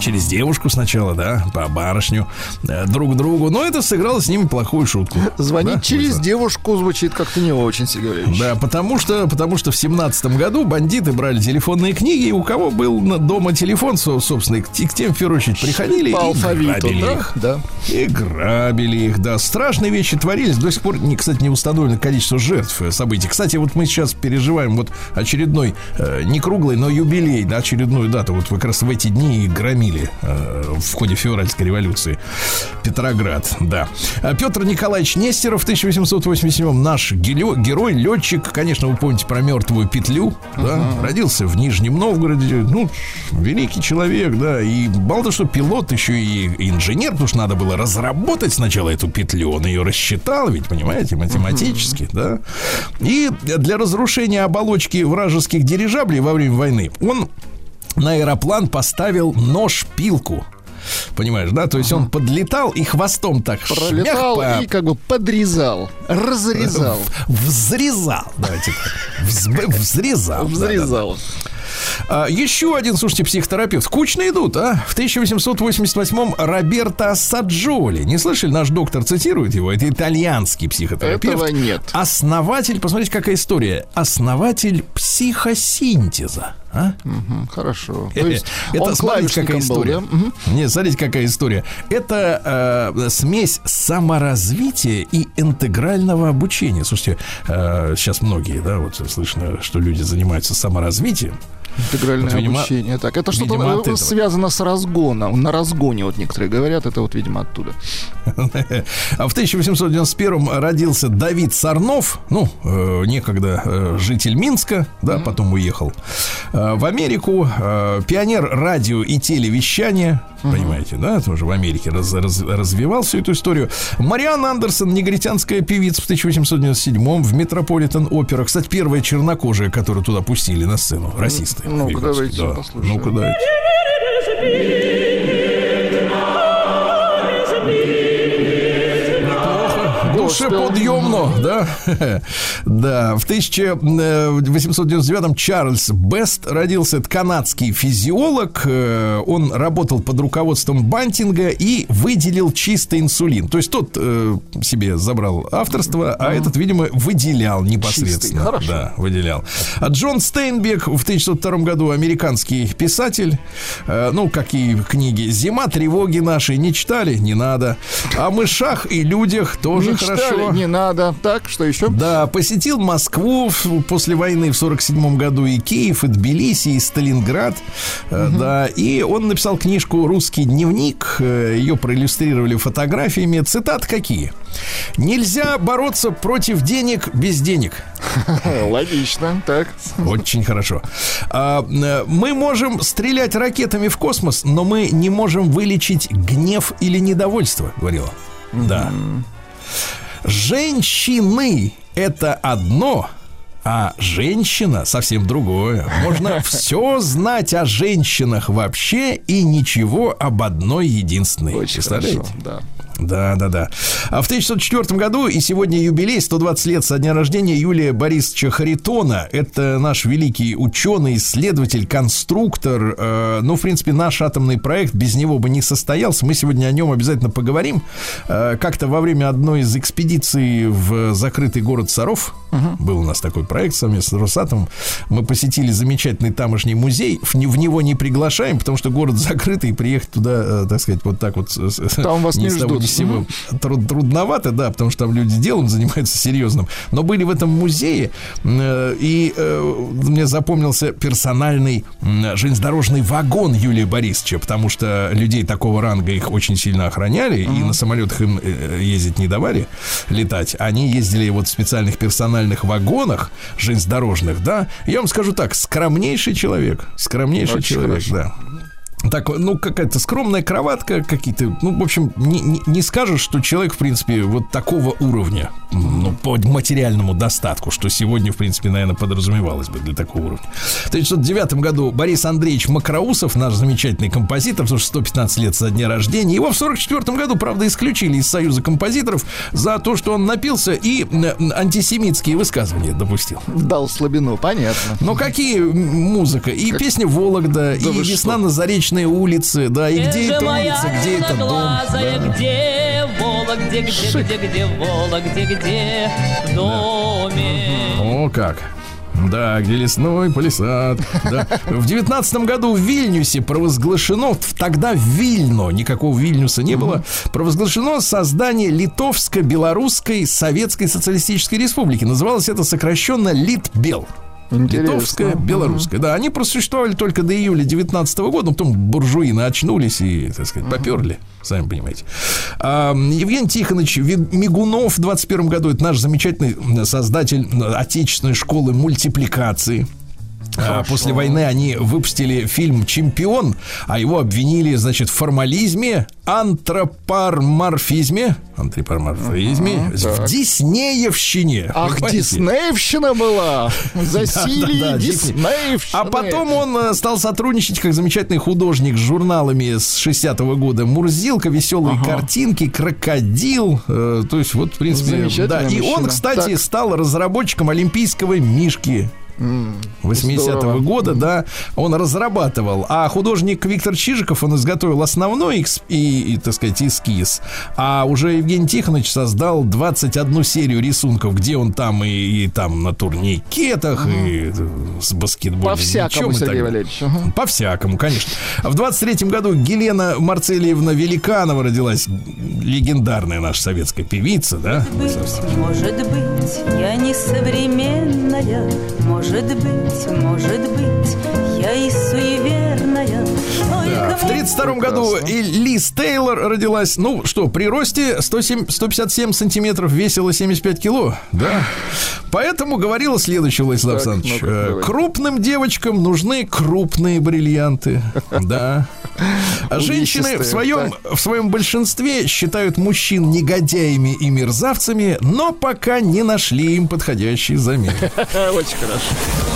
через девушку сначала, да, по барышню, э, друг другу. Но это сыграло с ними плохую шутку. Звонить да? через девушку звучит как-то не очень, Сергей Да, потому что, потому что в 17 году бандиты брали телефонные книги, и у кого был дома телефон, собственно, к тем, в первую очередь, приходили по алфавиту, и да? их. Да, и грабили их, да. Страшные вещи творились. До сих пор, не, кстати, не установлено количество жертв э, событий. Кстати, вот мы сейчас переживаем вот очередной, э, не круглый, но юбилей, да, очередную дату. Вот как раз в эти дни и громили э, в ходе февральской революции Петроград, да. А Петр Николаевич Нестеров в 1887 наш герой, летчик, конечно, вы помните про мертвую петлю, да, uh-huh. родился в Нижнем Новгороде, ну, великий человек, да, и мало того, что пилот, еще и инженер, потому что надо было разработать сначала эту петлю, он ее рассчитал, ведь, понимаете, математически, uh-huh. да. И для разрушения оболочки вражеских дирижаблей во время войны он на аэроплан поставил нож-пилку. Понимаешь, да? То есть он подлетал и хвостом так пролетал по... и как бы подрезал, разрезал, взрезал, давайте так, взрезал, взрезал. Да, да. А, еще один, слушайте, психотерапевт. Скучно идут, а? В 1888-м Роберто Саджоли. Не слышали? Наш доктор цитирует его. Это итальянский психотерапевт. Этого нет. Основатель, посмотрите, какая история. Основатель психосинтеза. А? Угу, хорошо. То есть это смотрите, какая история. Был, да? угу. Нет, смотрите, какая история. Это э, смесь саморазвития и интегрального обучения. Слушайте, э, сейчас многие, да, вот слышно, что люди занимаются саморазвитием. Интегральное вот, видимо, обучение. Так, это что-то связано с разгоном. На разгоне, вот некоторые говорят, это вот, видимо, оттуда. А в 1891 родился Давид Сарнов, ну, э, некогда э, житель Минска, да, потом уехал э, в Америку, пионер радио и телевещания, понимаете, да, тоже в Америке раз, раз, развивал всю эту историю. Мариан Андерсон, негритянская певица в 1897 в Метрополитен опера. Кстати, первая чернокожая, которую туда пустили на сцену, расисты. Ну-ка, давайте да. послушаем. Ну-ка, давайте. Душеподъемно, да? да, в 1899-м Чарльз Бест родился, это канадский физиолог. Э, он работал под руководством Бантинга и выделил чистый инсулин. То есть тот э, себе забрал авторство, а этот, видимо, выделял непосредственно. Чистый, хорошо. Да, выделял. А Джон Стейнбек в 1902 году американский писатель. Э, ну, какие книги? «Зима тревоги нашей» не читали? Не надо. О мышах и людях тоже не хорошо. Читали, не надо. Так, что еще? Да, посетил Москву после войны в 47 году и Киев, и Тбилиси, и Сталинград. Угу. Да, и он написал книжку «Русский дневник». Э, Ее проиллюстрировали фотографиями. Цитат какие? Нельзя бороться против денег без денег. Логично, так. Очень хорошо. А, э, мы можем стрелять ракетами в космос, но мы не можем вылечить гнев или недовольство, говорила. Да. Женщины это одно, А женщина совсем другое. Можно все знать о женщинах вообще и ничего об одной единственной. Очень Представляете? хорошо, да. Да, да, да. А в 1904 году и сегодня юбилей 120 лет со дня рождения Юлия Борисовича Харитона. Это наш великий ученый, исследователь, конструктор. Э, ну, в принципе, наш атомный проект без него бы не состоялся. Мы сегодня о нем обязательно поговорим. Э, как-то во время одной из экспедиций в закрытый город Саров, был у нас такой проект совместно с Росатомом, мы посетили замечательный тамошний музей. В, в него не приглашаем, потому что город закрытый, и приехать туда, э, так сказать, вот так вот... Там вас не ждут. Ни с сего. Труд- трудновато, да, потому что там люди делом занимаются серьезным. Но были в этом музее, э, и э, мне запомнился персональный железнодорожный вагон Юлия Борисовича, потому что людей такого ранга их очень сильно охраняли, и на самолетах им э, ездить не давали, летать. Они ездили вот в специальных персональных вагонах железнодорожных, да. Я вам скажу так, скромнейший человек, скромнейший Очень человек, хорошо. да. Так, ну, какая-то скромная кроватка, какие-то, ну, в общем, не, не, не скажешь, что человек, в принципе, вот такого уровня, ну, по материальному достатку, что сегодня, в принципе, наверное, подразумевалось бы для такого уровня. В 1909 году Борис Андреевич Макроусов, наш замечательный композитор, потому что 115 лет со дня рождения, его в 1944 году, правда, исключили из Союза композиторов за то, что он напился и антисемитские высказывания допустил. Дал слабину, понятно. Но какие музыка? И песня Вологда, и вы весна что? на Заречной улице, да, и где же эта улица, где это дом. да. где Вологде, где, где, где Вологде, где в доме. О, как. Да, где лесной палисад. Да. В девятнадцатом году в Вильнюсе провозглашено, тогда в Вильно, никакого Вильнюса не было, провозглашено создание Литовско-Белорусской Советской Социалистической Республики. Называлось это сокращенно Литбел. Интересно. Литовская, белорусская. Да, они просуществовали только до июля 19 года, но потом буржуины очнулись и, так сказать, поперли, сами понимаете. А, Евгений Тихонович Ви- Мигунов в 21 году, это наш замечательный создатель отечественной школы мультипликации. А, После войны они выпустили фильм «Чемпион», а его обвинили, значит, в формализме, антропоморфизме, антропоморфизме, в диснеевщине. Ах, Понимаете? Диснеевщина была! Засилие да, Диснеевщины! А потом он э, стал сотрудничать как замечательный художник с журналами с 60-го года. Мурзилка, веселые картинки, крокодил. э, то есть, вот, в принципе, да. И он, мужчина. кстати, Так. стал разработчиком олимпийского мишки. 80-го здорово. года, да, он разрабатывал. А художник Виктор Чижиков, он изготовил основной и, и, так сказать, эскиз. А уже Евгений Тихонович создал 21 серию рисунков, где он там и, и там на турникетах, и э, с баскетбольным По-всякому, Сергей. Валерьевич. По-всякому, конечно. В 23-м году Елена Марцелиевна Великанова родилась, легендарная наша советская певица, да? быть, может быть, я не современная, может быть, может быть, я и суеверная. В 32 году и Лиз Тейлор родилась. Ну что, при росте 107, 157 сантиметров, весила 75 кило. Да. Поэтому говорила следующее, Владислав Так, Александрович. ну-ка, э. Крупным девочкам нужны крупные бриллианты. Да. А женщины в своем, в своем большинстве считают мужчин негодяями и мерзавцами, но пока не нашли им подходящий замены. Очень хорошо.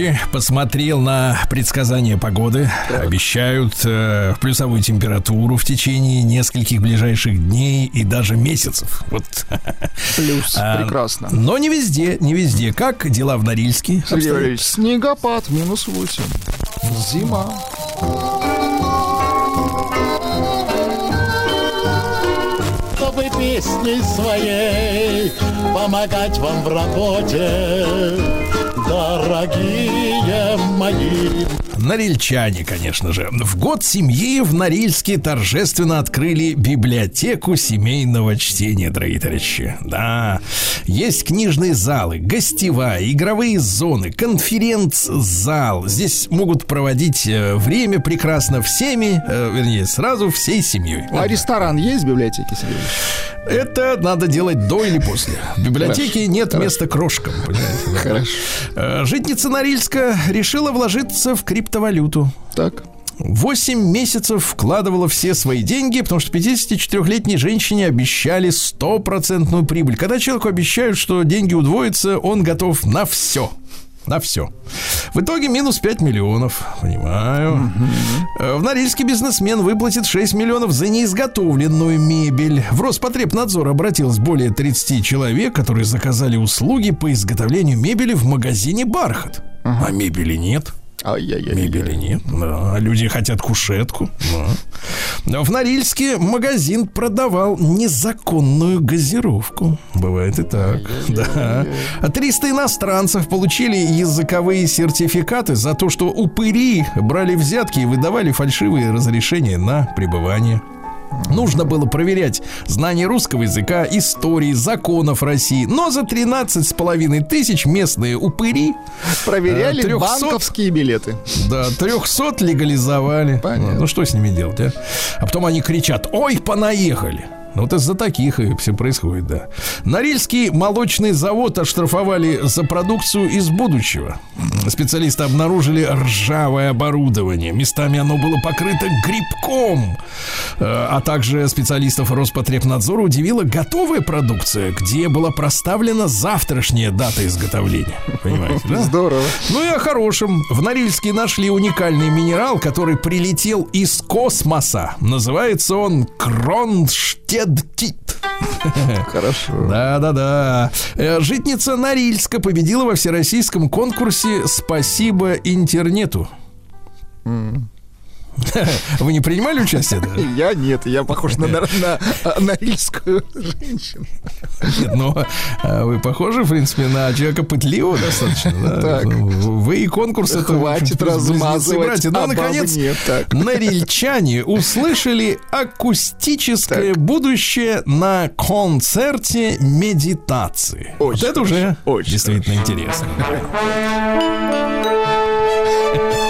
Товарищи, посмотрел на предсказания погоды. Обещают э, плюсовую температуру в течение нескольких ближайших дней и даже месяцев. Вот. Плюс. А, Прекрасно. Но не везде, не везде. Как дела в Норильске? Сергей? Валерьевич, снегопад минус 8. Зима. чтобы песней своей помогать вам в работе, дорогие мои. Норильчане, конечно же. В год семьи в Норильске торжественно открыли библиотеку семейного чтения, дорогие товарищи. Да, есть книжные залы, гостевая, игровые зоны, конференц-зал. Здесь могут проводить э, время прекрасно всеми, э, вернее, сразу всей семьей. А ресторан есть в библиотеке, Сергей Валерьевич? Это надо делать до или после. В библиотеке Хорошо, нет хорошо. места крошкам, понимаете. Хорошо. Э, Житница Норильска решила вложиться в криптовалюту. Так. 8 месяцев вкладывала все свои деньги, потому что 54-летней женщине обещали стопроцентную прибыль. Когда человеку обещают, что деньги удвоятся, он готов на все. На все. В итоге минус 5 миллионов. Понимаю. Э, В Норильске бизнесмен выплатит 6 миллионов за неизготовленную мебель. В Роспотребнадзор обратилось более 30 человек, которые заказали услуги по изготовлению мебели в магазине «Бархат». А мебели нет. Ай-яй-яй. Мебели нет. Да. А люди хотят кушетку. Да. В Норильске магазин продавал незаконную газировку. Бывает и так. Да. А 300 иностранцев получили языковые сертификаты за то, что упыри брали взятки и выдавали фальшивые разрешения на пребывание. Нужно было проверять знание русского языка, истории, законов России. Но за 13 с половиной тысяч местные упыри Проверяли Э, 300 банковские билеты. да, 300 легализовали. Понятно. Ну, что с ними делать, а? А потом они кричат, ой, понаехали. Ну, вот из-за таких и все происходит, да. Норильский молочный завод оштрафовали за продукцию из будущего. Специалисты обнаружили ржавое оборудование. Местами оно было покрыто грибком. Э, А также специалистов Роспотребнадзора удивила готовая продукция, где была проставлена завтрашняя дата изготовления. Понимаете, да? Здорово. Ну и о хорошем. В Норильске нашли уникальный минерал, который прилетел из космоса. Называется он кронштедтит. Хорошо. Да-да-да. Э, Житница Норильска победила во всероссийском конкурсе «Спасибо интернету». Вы не принимали участие? Да? Я нет, я похож на, на, на, норильскую женщину. Нет, ну, а вы похожи, в принципе, на человека пытливого достаточно. да? Так. Вы и конкурс это, Хватит размазывать, братья. Ну, а наконец, нет, так. норильчане услышали акустическое будущее на концерте медитации. вот Очень это уже очень действительно интересно.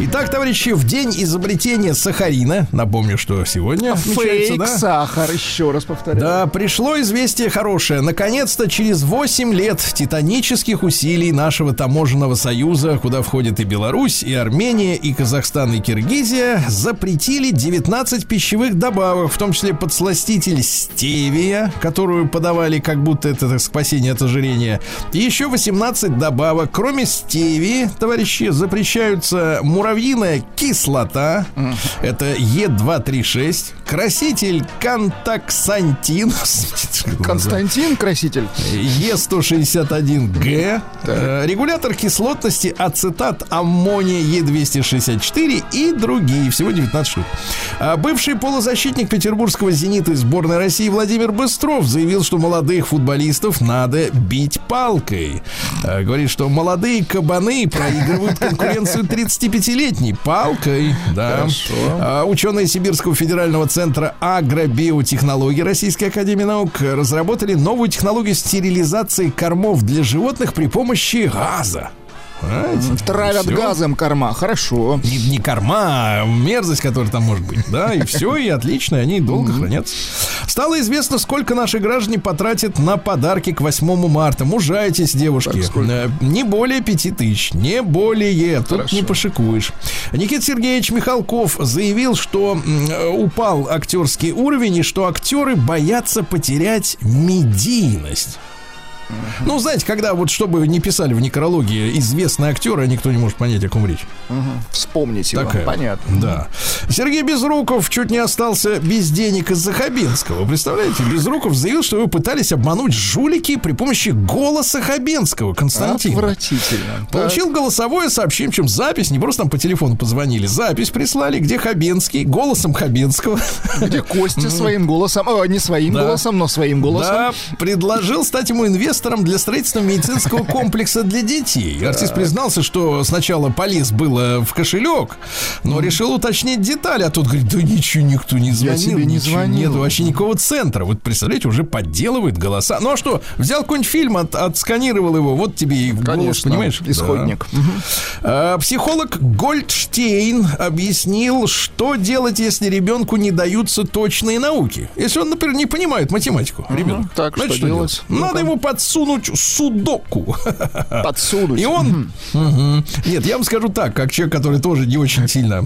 Итак, товарищи, в день изобретения сахарина, напомню, что сегодня отмечается, Фейк, да? сахар, еще раз повторяю. Да, пришло известие хорошее. Наконец-то через 8 лет титанических усилий нашего таможенного союза, куда входят и Беларусь, и Армения, и Казахстан, и Киргизия, запретили 19 пищевых добавок, в том числе подсластитель стевия, которую подавали как будто это так, спасение от ожирения, и еще 18 добавок. Кроме стевии, товарищи, запрещаются муравьиная кислота, это Е236, краситель контаксантин, Константин Краситель. Е161Г, э, регулятор кислотности ацетат аммония Е264 и другие, всего 19 штук. А Бывший полузащитник петербургского «Зенита» и сборной России Владимир Быстров заявил, что молодых футболистов надо бить палкой. Э, Говорит, что молодые кабаны проигрывают конкуренцию 35-летней палкой. Да. А Ученые Сибирского федерального центра агробиотехнологий Российской академии наук разработали новую технологию стерилизации кормов для животных при помощи газа. Понимаете? Травят газом корма. Хорошо. Не, не корма, а мерзость, которая там может быть. Да, и все, и отлично, и они долго хранятся. Стало известно, сколько наши граждане потратят на подарки к 8 марта. Мужайтесь, девушки. Э, Не более 5 тысяч. Не более. Тут не пошикуешь. Никита Сергеевич Михалков заявил, что э, упал актерский уровень и что актеры боятся потерять медийность. Ну, знаете, когда вот, чтобы не писали в некрологии известные актеры, а никто не может понять, о ком речь. Вспомните его. Такая. Понятно. Да. Сергей Безруков чуть не остался без денег из-за Хабенского. Представляете, Безруков заявил, что его пытались обмануть жулики при помощи голоса Хабенского, Константина. Отвратительно. Получил голосовое сообщение, причем запись, не просто там по телефону позвонили, запись прислали, где Хабенский, голосом Хабенского. Так. Где Костя своим голосом, о, не своим Да. голосом, но своим голосом. Да, предложил стать ему инвестором для строительства медицинского комплекса для детей. Артист признался, что сначала полез было в кошелек, но решил уточнить детали, а тут говорит, да ничего никто не звонил, тебе не звонил». нет, вообще никакого центра. Вот представляете, уже подделывает голоса. Ну а что, взял какой-нибудь фильм, от, отсканировал его, вот тебе и голос, Конечно, понимаешь? исходник. Да. А, Психолог Гольдштейн объяснил, что делать, если ребенку не даются точные науки. Если он, например, не понимает математику, ребенок. так, знаете, что делать? Надо ему подсунуть судоку. Подсунуть. И он... Нет, я вам скажу так, как человек, который тоже не очень сильно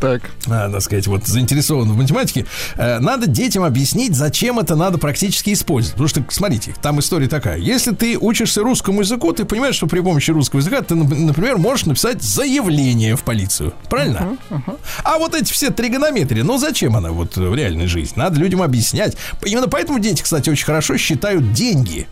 Так. так сказать, вот заинтересован в математике, э, надо детям объяснить, зачем это надо практически использовать. Потому что, смотрите, там история такая. Если ты учишься русскому языку, ты понимаешь, что при помощи русского языка ты, нап- например, можешь написать заявление в полицию. Правильно? А вот эти все тригонометрии, ну зачем она вот в реальной жизни? Надо людям объяснять. Именно поэтому дети, кстати, очень хорошо считают деньги.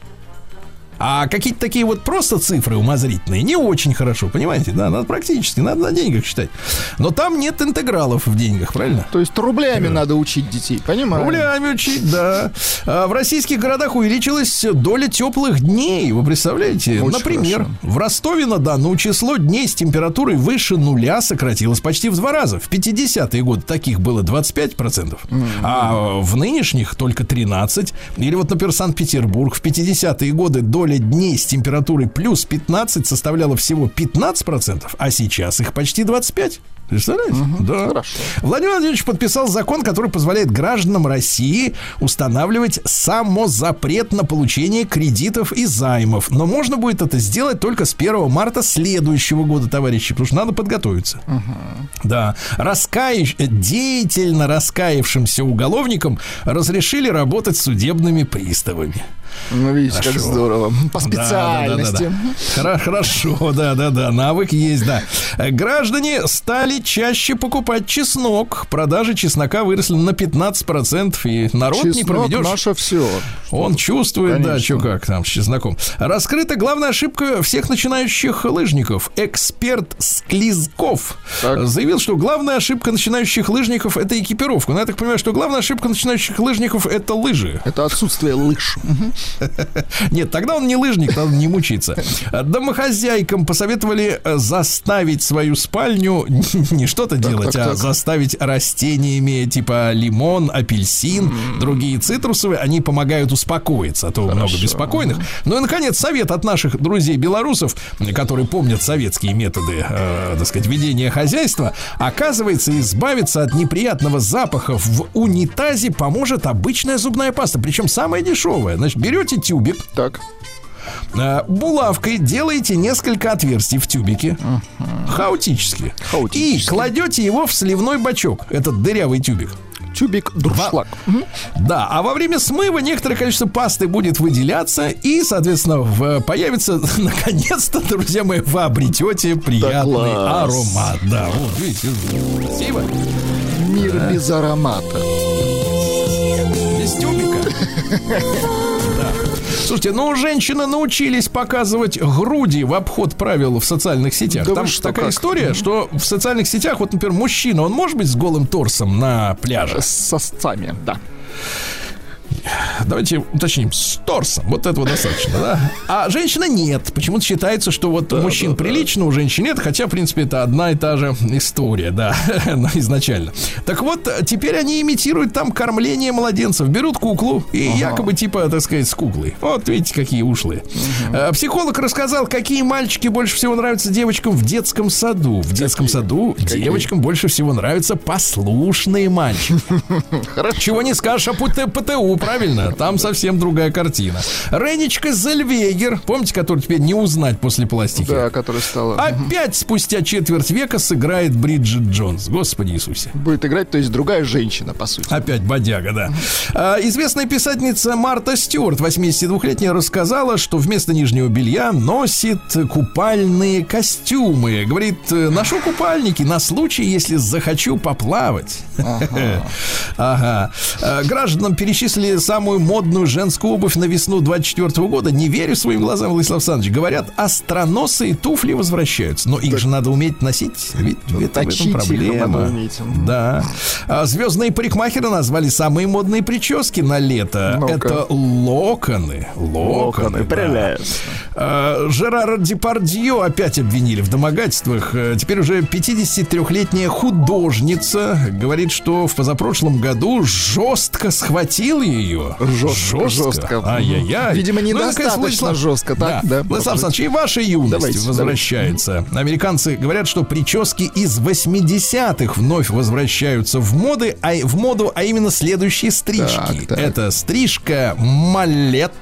А какие-то такие вот просто цифры умозрительные не очень хорошо, понимаете? Да, надо практически, надо на деньгах считать. Но там нет интегралов в деньгах, правильно? То есть рублями надо учить детей, понимаешь? Рублями учить, да. А в российских городах увеличилась доля теплых дней. Вы представляете? Очень Например, хорошо. в Ростове-на-Дону число дней с температурой выше нуля сократилось почти в два раза. В 50-е годы таких было 25%, а в нынешних только 13%. Или вот, например, Санкт-Петербург. В 50-е годы доля дней с температурой плюс 15 составляла всего 15%, а сейчас их почти 25%. Представляете? да. хорошо. Владимир Владимирович подписал закон, который позволяет гражданам России устанавливать самозапрет на получение кредитов и займов. Но можно будет это сделать только с 1 марта следующего года, товарищи, потому что надо подготовиться. Да. Раскаив... Деятельно раскаявшимся уголовникам разрешили работать судебными приставами. Ну, видите, как Хорошо. здорово. По Да, специальности. да, да, да. Хорошо, да, да, да. Навык есть, да. Граждане стали чаще покупать чеснок. Продажи чеснока выросли на 15%. И народ не Чеснок проведешь. наше все. Он чувствует, да, Конечно. что как там с чесноком. Раскрыта главная ошибка всех начинающих лыжников. Эксперт Склизков Так. заявил, что главная ошибка начинающих лыжников это экипировка. Но я так понимаю, что главная ошибка начинающих лыжников это лыжи. Это отсутствие лыж. Нет, тогда он не лыжник, надо не мучиться. Домохозяйкам посоветовали э, заставить свою спальню не что-то делать, а заставить растениями типа лимон, апельсин, другие цитрусовые. Они помогают успокоиться, а то много беспокойных. Ну и, наконец, совет от наших друзей белорусов, которые помнят советские методы, э, так сказать, ведения хозяйства. Оказывается, избавиться от неприятного запаха в унитазе поможет обычная зубная паста, причем самая дешевая. Значит, берете тюбик, Так. Э, Булавкой делаете несколько отверстий в тюбике. Хаотически. Хаотически. И кладете его в сливной бачок. Этот дырявый тюбик. Тюбик дуршлаг. Да, а во время смыва некоторое количество пасты будет выделяться, и, соответственно, в- появится, наконец-то, друзья мои, вы обретете приятный класс. аромат. Да, вот, видите, спасибо. Мир без аромата. Без тюбика. Слушайте, ну женщины научились показывать груди в обход правил в социальных сетях. Да Там что, такая как? история, что в социальных сетях, вот, например, мужчина, он может быть с голым торсом на пляже? С сосцами, да. Давайте уточним, с торсом. Вот этого достаточно, да? А женщина нет. Почему-то считается, что вот у мужчин прилично, у женщин нет, хотя, в принципе, это одна и та же история, да, изначально. Так вот, теперь они имитируют там кормление младенцев. Берут куклу и якобы типа, так сказать, с куклой. Вот видите, какие ушлые. Э, Психолог рассказал, какие мальчики больше всего нравятся девочкам в детском саду. В детском саду девочкам больше всего нравятся послушные мальчики. Чего не скажешь о ПТ- ПТУ, правильно? Там совсем другая картина. Ренечка Зельвегер, помните, который теперь не узнать после пластики? Да, которая стала... Опять спустя четверть века сыграет Бриджит Джонс. Господи Иисусе. Будет играть, то есть другая женщина, по сути. Опять бодяга, да. А, известная писательница Марта Стюарт, 82-летняя, рассказала, что вместо нижнего белья носит купальные костюмы. Говорит, «Э, ношу купальники на случай, если захочу поплавать. Ага. А, Гражданам перечислили самую модную женскую обувь на весну 24 года. Не верю своим глазам, Владислав Александрович. Говорят, остроносые туфли возвращаются. Но их же надо уметь носить. Ведь это в этом проблема. Да. А звездные парикмахеры назвали самые модные прически на лето. Ну-ка. Это локоны. Локоны. Локоны, да. прелестно. А, Жерара Депардье опять обвинили в домогательствах. Э, Теперь уже 53-летняя художница говорит, что в позапрошлом году жестко схватил ее. Жестко, жестко. Ай-яй-яй. Видимо, Ну, недостаточно Владислав- жестко, так, да? Владислав Александрович, и ваша юность Давайте, возвращается. Американцы говорят, что прически из 80-х вновь возвращаются в моды, а в моду, а именно следующие стрижки. Так, так. Это стрижка малет.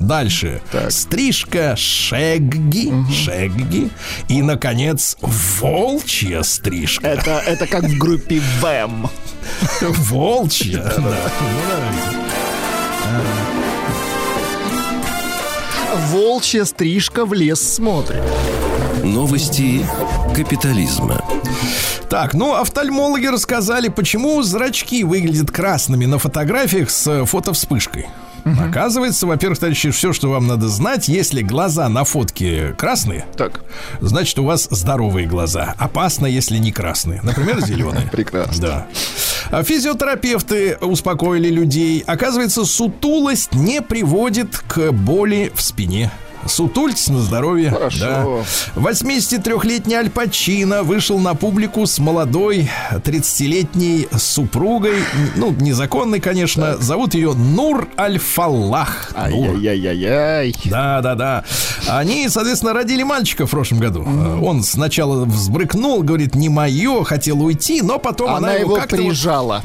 Дальше. Так. Стрижка шегги. Шегги. И, наконец, волчья стрижка. Это, это как в группе ВЭМ. Волчья. да. Ну. Волчья стрижка в лес смотрит. Новости капитализма. Так, ну, офтальмологи рассказали, почему зрачки выглядят красными на фотографиях с э, фотовспышкой. Оказывается, во-первых, товарищи, все, что вам надо знать, если глаза на фотке красные, Так, значит, у вас здоровые глаза. Опасно, если не красные. Например, зеленые. прекрасно. Да. А Физиотерапевты успокоили людей. Оказывается, сутулость не приводит к боли в спине. Сутультесь на здоровье. Хорошо. Да. 83-летний Аль Пачино вышел на публику с молодой 30-летней супругой. Ну, незаконной, конечно. Зовут ее Нур Аль-Фаллах. Ай-яй-яй-яй. Да, да, да. Они, соответственно, родили мальчика в прошлом году. Э, Он сначала взбрыкнул, говорит, не мое, хотел уйти, но потом она, Она его как-то, вот- прижала.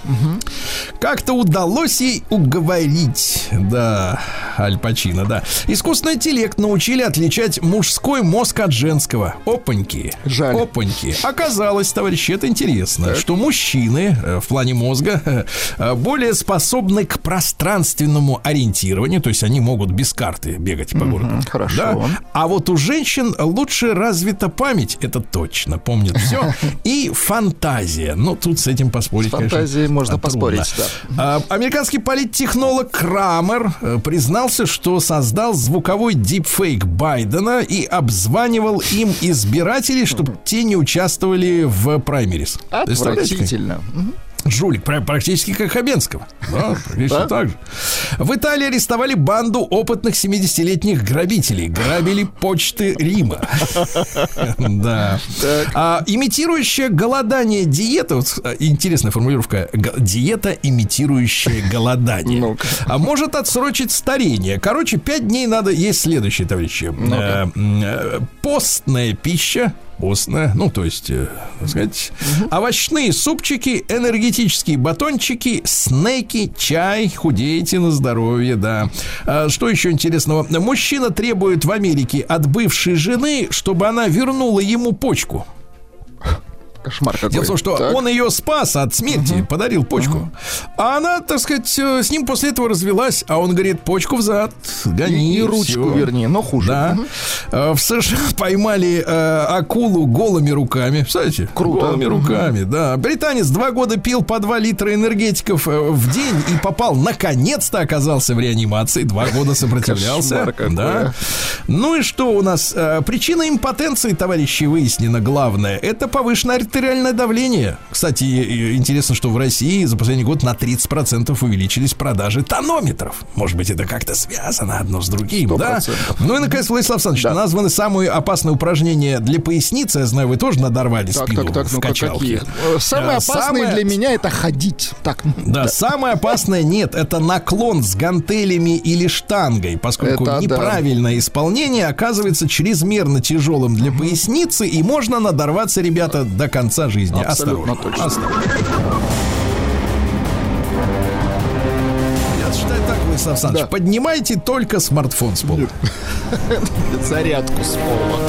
как-то удалось ей уговорить. Да, Аль Пачино, да. Искусственный интеллект научили отличать мужской мозг от женского. Опаньки. Жаль. Опаньки. Оказалось, товарищи, это интересно, что мужчины э, в плане мозга э, более способны к пространственному ориентированию, то есть они могут без карты бегать по городу. хорошо. Да? А вот у женщин лучше развита память, это точно, помнят все, и фантазия. Ну, тут с этим поспорить, С фантазией конечно, можно трудно. поспорить, да. А, Американский политтехнолог Крамер э, признался, что создал звуковой дипфейк Байдена и обзванивал им избирателей, чтобы те не участвовали в праймерис. Отвратительно. Жулик, пра- практически как Хабенского. Да, практически так же. В Италии арестовали банду опытных 70-летних грабителей. Грабили почты Рима. Да. А, Имитирующая голодание диета, вот, а, интересная формулировка, диета, имитирующая голодание, а может отсрочить старение. Короче, 5 дней надо есть следующее, товарищи. Э, э, Постная пища, постная, ну, то есть, э, так сказать, овощные супчики, энергетические батончики, снеки, чай, худеете на здоровье, да. А что еще интересного? Мужчина требует в Америке от бывшей жены, чтобы она вернула ему почку. Кошмар какой. Дело в том, что Так. он ее спас от смерти, подарил почку. А она, так сказать, э, с ним после этого развелась, а он говорит, почку взад, гони. И, ручку, всё». вернее, но хуже. Да. Э, В США поймали э, акулу голыми руками. Представляете? Круто. Голыми руками, да. Британец два года пил по 2 литра энергетиков э, в день и попал, наконец-то оказался в реанимации. Два года сопротивлялся. Кошмар да. Ну и что у нас? Причина импотенции, товарищи, выяснена главная. Это повышенная артериальное давление. Кстати, интересно, что в России за последний год на 30% увеличились продажи тонометров. Может быть, это как-то связано одно с другим, да? 100%. Ну и, наконец, Владислав Александрович, Да. названы самые опасные упражнения для поясницы. Я знаю, вы тоже надорвали Так, спину так, так, в ну-ка, качалке. какие? Э, самое- для меня это ходить. Так, Да, самое опасное нет, это наклон с гантелями или штангой, поскольку Это да. неправильное исполнение оказывается чрезмерно тяжелым для поясницы, и можно надорваться, ребята, до конца жизни. Абсолютно Осторожно. точно. Осторожно. Я считаю так, Владислав Александрович, Да. поднимайте только смартфон с пола. зарядку с пола.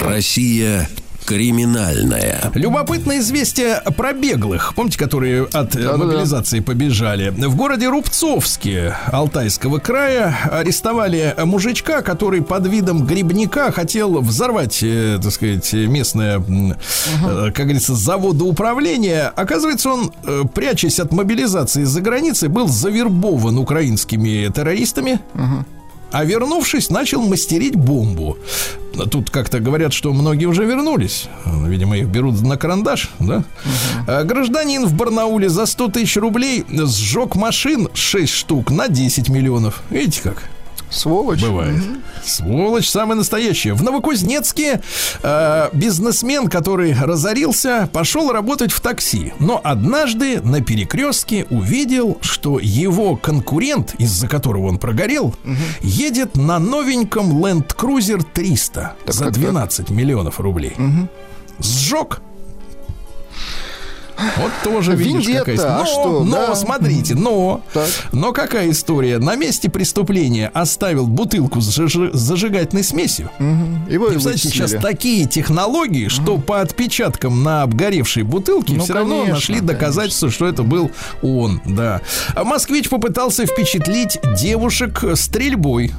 Россия криминальная. Любопытное известие про беглых, помните, которые от э, Да-да-да. мобилизации побежали. В городе Рубцовске Алтайского края арестовали мужичка, который под видом грибника хотел взорвать, э, так сказать, местное, э, как говорится, заводоуправление. Оказывается, он, прячась от мобилизации за границей, был завербован украинскими террористами. А вернувшись, начал мастерить бомбу. Тут как-то говорят, что многие уже вернулись. Видимо, их берут на карандаш, да? А Гражданин в Барнауле за 100 тысяч рублей сжег машин 6 штук на 10 миллионов. Видите как? Сволочь. Бывает. Сволочь самая настоящая. В Новокузнецке э, бизнесмен, который разорился, пошел работать в такси. Но однажды на перекрестке увидел, что его конкурент, из-за которого он прогорел, едет на новеньком Land Cruiser 300 Так, за так, так. 12 миллионов рублей. Сжег. Вот тоже видишь, какая история. а Но, что, но, да. смотрите, но, Так. но какая история? На месте преступления оставил бутылку с зажи- с зажигательной смесью. Его И, кстати, сейчас такие технологии, что по отпечаткам на обгоревшей бутылке Ну, все равно конечно, нашли доказательства, что это был он, да. А москвич попытался впечатлить девушек стрельбой.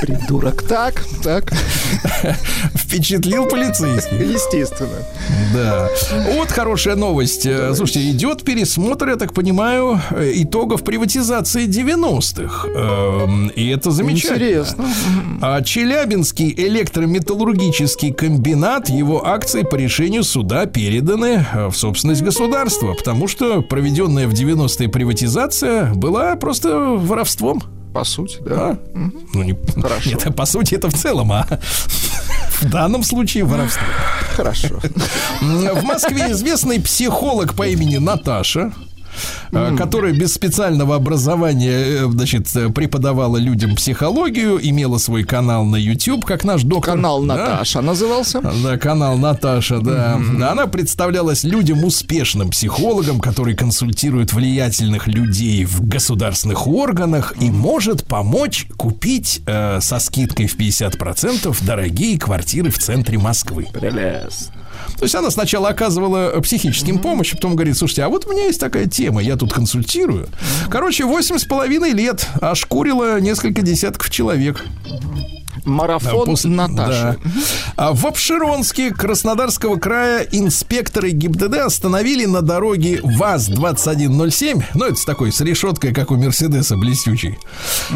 Придурок. Так, так. Впечатлил полицейский. Естественно. Да. Вот хорошая новость. Э, Слушайте, идет пересмотр, я так понимаю, э, итогов приватизации 90-х. Эм, И это замечательно. Интересно. А Челябинский электрометаллургический комбинат, его акции по решению суда переданы э, в собственность государства, потому что проведенная в 90-е приватизация была просто воровством. По сути, да. А? Ну, не, Хорошо. Нет, по сути, это в целом, а в данном случае воровство. Хорошо. В Москве известный психолог по имени Наташа э, которая без специального образования, э, значит, э, преподавала людям психологию, имела свой канал на YouTube, как наш доктор. Канал Да? Наташа назывался. Да, канал Наташа, да. Она представлялась людям успешным психологом, который консультирует влиятельных людей в государственных органах и может помочь купить э, со скидкой в 50% дорогие квартиры в центре Москвы. Прелестно. То есть она сначала оказывала э, психическим помощь, а потом говорит, слушайте, а вот у меня есть такая тема, я тут консультирую. Короче, восемь с половиной лет ошкурила несколько десятков человек. Марафон А, после- Наташи. да. А в Обширонске Краснодарского края инспекторы ГИБДД остановили на дороге ВАЗ-2107, ну, это с такой, с решеткой, как у Мерседеса, блестючей,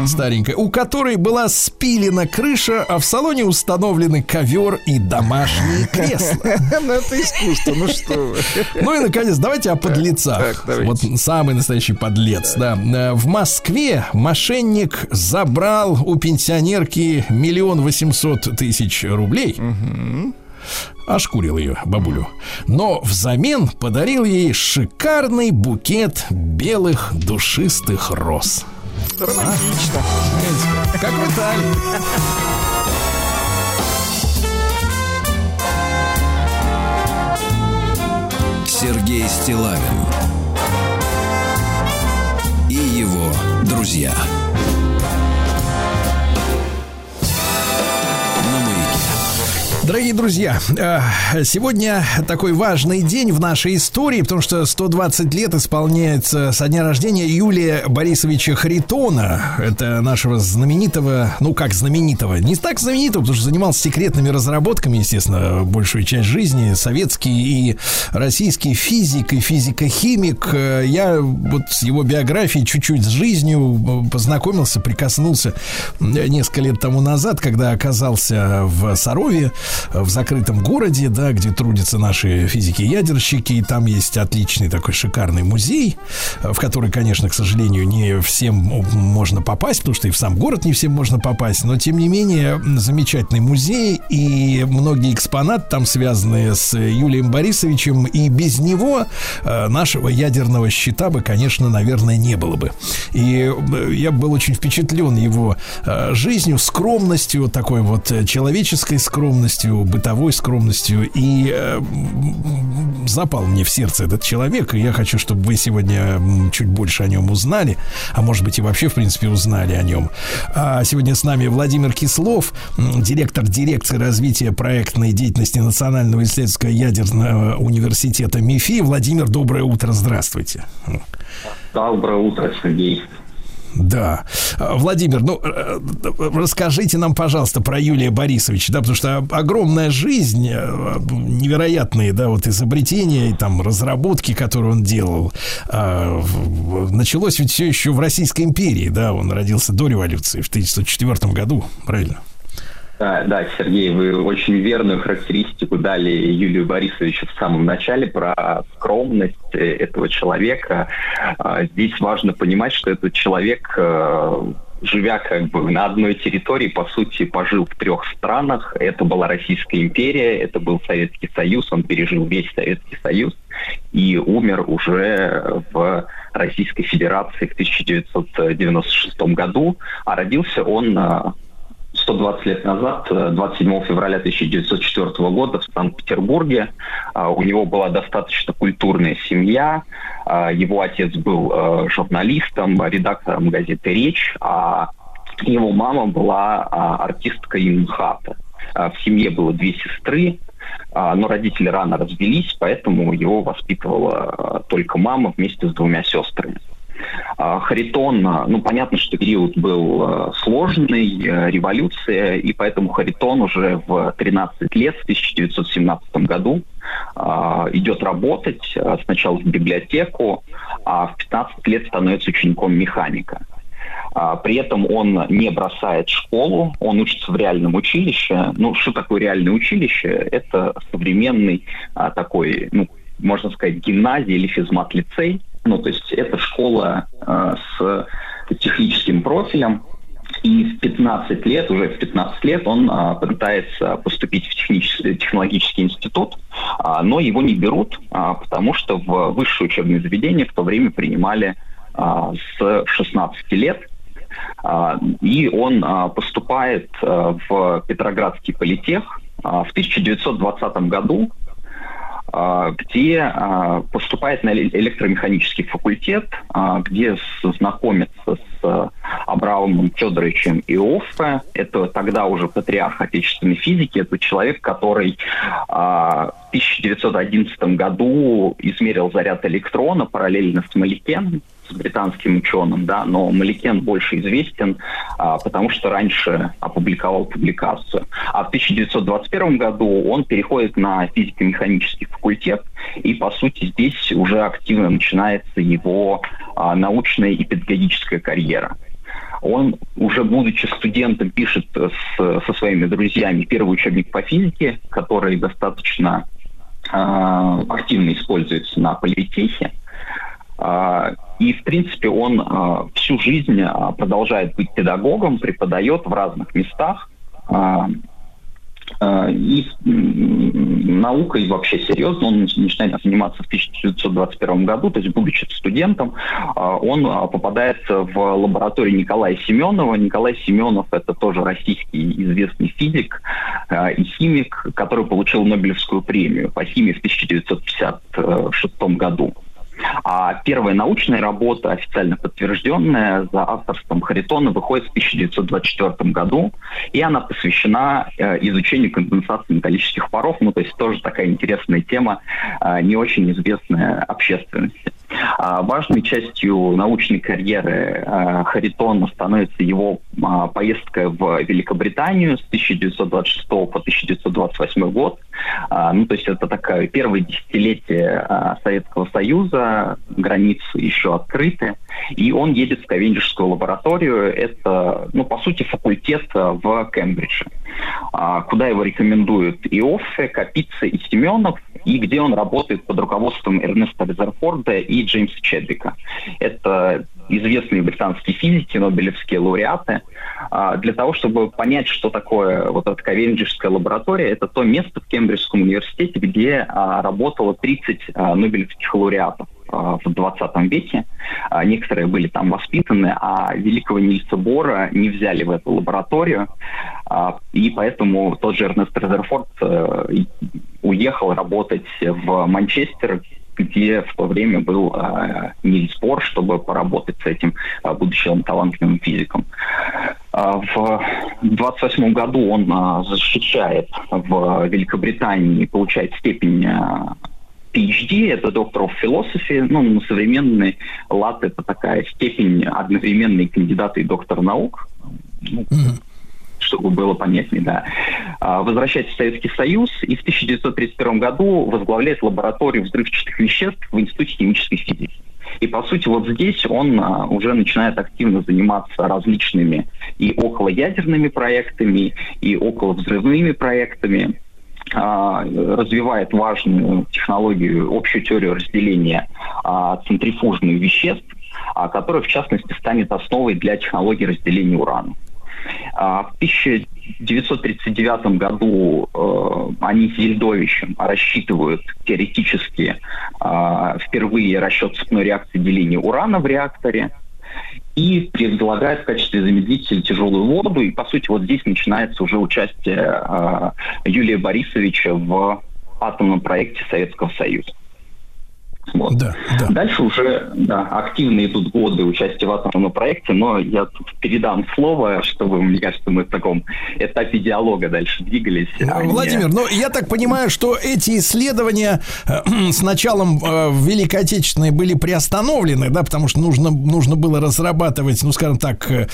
старенькой, у которой была спилена крыша, а в салоне установлены ковер и домашние кресла. Ну, это искусство, ну что. Ну и, наконец, давайте о подлецах. Вот самый настоящий подлец, да. Э, В Москве мошенник забрал у пенсионерки миллион восемьсот тысяч рублей. Ошкурил ее, бабулю. Но взамен подарил ей шикарный букет белых душистых роз. Романтично. Как в Италии. Сергей Стилавин и его друзья. Дорогие друзья, э, сегодня такой важный день в нашей истории, потому что 120 лет исполняется со дня рождения Юлия Борисовича Харитона. Это нашего знаменитого, ну как знаменитого, не так знаменитого, потому что занимался секретными разработками, естественно, большую часть жизни, советский и российский физик и физико-химик. Э, Я вот с его биографией, чуть-чуть с жизнью э, познакомился, прикоснулся несколько лет тому назад, когда оказался в Сарове, в закрытом городе, да, где трудятся наши физики-ядерщики, и там есть отличный такой шикарный музей, в который, конечно, к сожалению, не всем можно попасть, потому что и в сам город не всем можно попасть, но тем не менее замечательный музей и многие экспонаты там связаны с Юлием Борисовичем, и без него э, нашего ядерного щита бы, конечно, наверное, не было бы. И э, я был очень впечатлен его э, жизнью, скромностью, такой вот человеческой скромностью, бытовой скромностью. И э, запал мне в сердце этот человек. И я хочу, чтобы вы сегодня чуть больше о нем узнали. А может быть и вообще, в принципе, узнали о нем. А сегодня с нами Владимир Кислов, директор дирекции развития проектной деятельности Национального исследовательского ядерного университета МИФИ. Владимир, доброе утро, здравствуйте. Доброе утро, Сергей. Да. А, Владимир, ну, э, э, расскажите нам, пожалуйста, про Юлия Борисовича, да, потому что огромная жизнь, э, невероятные, да, вот изобретения и там разработки, которые он делал, а, началось ведь все еще в Российской империи, да, он родился до революции в 1904 году, правильно? Да, да, Сергей, вы очень верную характеристику дали Юлию Борисовичу в самом начале про скромность э, этого человека. А, Здесь важно понимать, что этот человек, э, живя как бы на одной территории, по сути, пожил в трех странах. Это была Российская империя, это был Советский Союз, он пережил весь Советский Союз и умер уже в Российской Федерации в 1996 году, а родился он э, 120 лет назад, э, 27 февраля 1904 года в Санкт-Петербурге. А, У него была достаточно культурная семья. А, Его отец был э, журналистом, редактором газеты «Речь», а его мама была а, артисткой МХАТа. В семье было две сестры, но родители рано развелись, поэтому его воспитывала только мама вместе с двумя сестрами. А, Харитон, а, ну понятно, что период был а, сложный, революция, и поэтому Харитон уже в 13 лет, в 1917 году, идет работать сначала в библиотеку, а в 15 лет становится учеником механика. При этом он не бросает школу, он учится в реальном училище. Ну, что такое реальное училище? Это современный а, такой, ну, можно сказать, гимназия или физмат-лицей. Ну, то есть это школа а, с техническим профилем. И в 15 лет, уже в 15 лет он а, пытается поступить в технический, технологический институт, а, но его не берут, а, потому что в высшее учебное заведение в то время принимали а, с 16 лет. А, И он а, поступает а, в Петроградский политех а, в 1920 году, где а, поступает на эле- электромеханический факультет, а, где знакомится с а, Абраамом Федоровичем Иоффе. Это тогда уже патриарх отечественной физики. Это человек, который а, в 1911 году измерил заряд электрона параллельно с Маликеном, британским ученым, да, но Маликен больше известен, а, потому что раньше опубликовал публикацию. А в 1921 году он переходит на физико-механический факультет, и, по сути, здесь уже активно начинается его а, научная и педагогическая карьера. Он, уже будучи студентом, пишет с- со своими друзьями первый учебник по физике, который достаточно а, активно используется на политехе. А, И, в принципе, он а, всю жизнь а, продолжает быть педагогом, преподает в разных местах. И наукой вообще серьезно он начинает заниматься в 1921 году, то есть будучи студентом, он попадает в лабораторию Николая Семенова. Николай Семенов это тоже российский известный физик и химик, который получил Нобелевскую премию по химии в 1956 году. А первая научная работа, официально подтвержденная за авторством Харитона, выходит в 1924 году, и она посвящена э, изучению конденсации металлических паров, ну, то есть тоже такая интересная тема, э, не очень известная общественности. А важной частью научной карьеры э, Харитона становится его а, поездка в Великобританию с 1926 по 1928 год. А, ну, то есть это такое первое десятилетие Советского Союза, границы еще открыты. И он едет в Ковендишскую лабораторию. Это, ну, по сути, факультет в Кембридже, а, куда его рекомендуют и Оффе, Капица и Семенов, и где он работает под руководством Эрнеста Резерфорда и Джеймса Чедвика. Это известные британские физики, нобелевские лауреаты. А, для того, чтобы понять, что такое вот эта Ковенджичская лаборатория, это то место в Кембриджском университете, где а, работало 30 а, нобелевских лауреатов в 20 веке. Некоторые были там воспитаны, а великого Нильса Бора не взяли в эту лабораторию. И поэтому тот же Эрнест Резерфорд э, уехал работать в Манчестер, где в то время был э, Нильс Бор, чтобы поработать с этим э, будущим талантливым физиком. Э, в 28 году он э, защищает в Великобритании, получает степень э, PhD, это доктор в философии, ну, на современный лад это такая степень одновременный кандидат и доктор наук. Ну, mm-hmm чтобы было понятнее, да. А, возвращается в Советский Союз и в 1931 году возглавляет лабораторию взрывчатых веществ в Институте химической физики. И, по сути, вот здесь он а, уже начинает активно заниматься различными и околоядерными проектами, и околовзрывными проектами, развивает важную технологию, общую теорию разделения центрифужных веществ, которая, в частности, станет основой для технологии разделения урана. А, в 1939 году э, они с Ельдовичем рассчитывают теоретически впервые расчет цепной реакции деления урана в реакторе и предлагает в качестве замедлителя тяжелую воду. И, по сути, вот здесь начинается уже участие э, Юлия Борисовича в атомном проекте Советского Союза. Вот. Да, да. Дальше уже да, активно идут годы участия в атомном проекте, но я тут передам слово, чтобы, мне кажется, мы в таком этапе диалога дальше двигались. А Владимир, не... ну я так понимаю, что эти исследования э, с началом э, Великой Отечественной были приостановлены, да, потому что нужно, нужно было разрабатывать, ну, скажем так, э,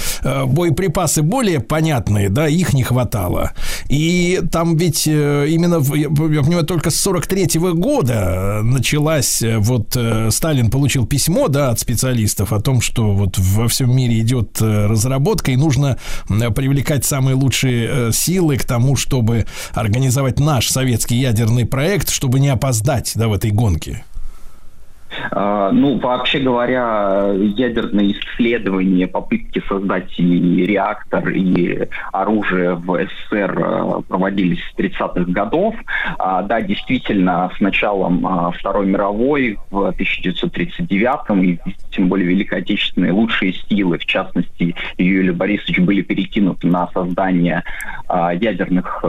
боеприпасы более понятные, да, их не хватало. И там ведь именно, я понимаю, только с 43 -го года началась вот э, Сталин получил письмо, да, от специалистов о том, что вот во всем мире идет э, разработка, и нужно привлекать самые лучшие э, силы к тому, чтобы организовать наш советский ядерный проект, чтобы не опоздать, да, в этой гонке. А, ну, вообще говоря, ядерные исследования, попытки создать и реактор, и оружие в СССР а, проводились с 30-х годов. А, да, действительно, с началом Второй мировой в 1939-м, и тем более Великой Отечественной, лучшие силы, в частности, Юрий Борисович, были перекинуты на создание ядерных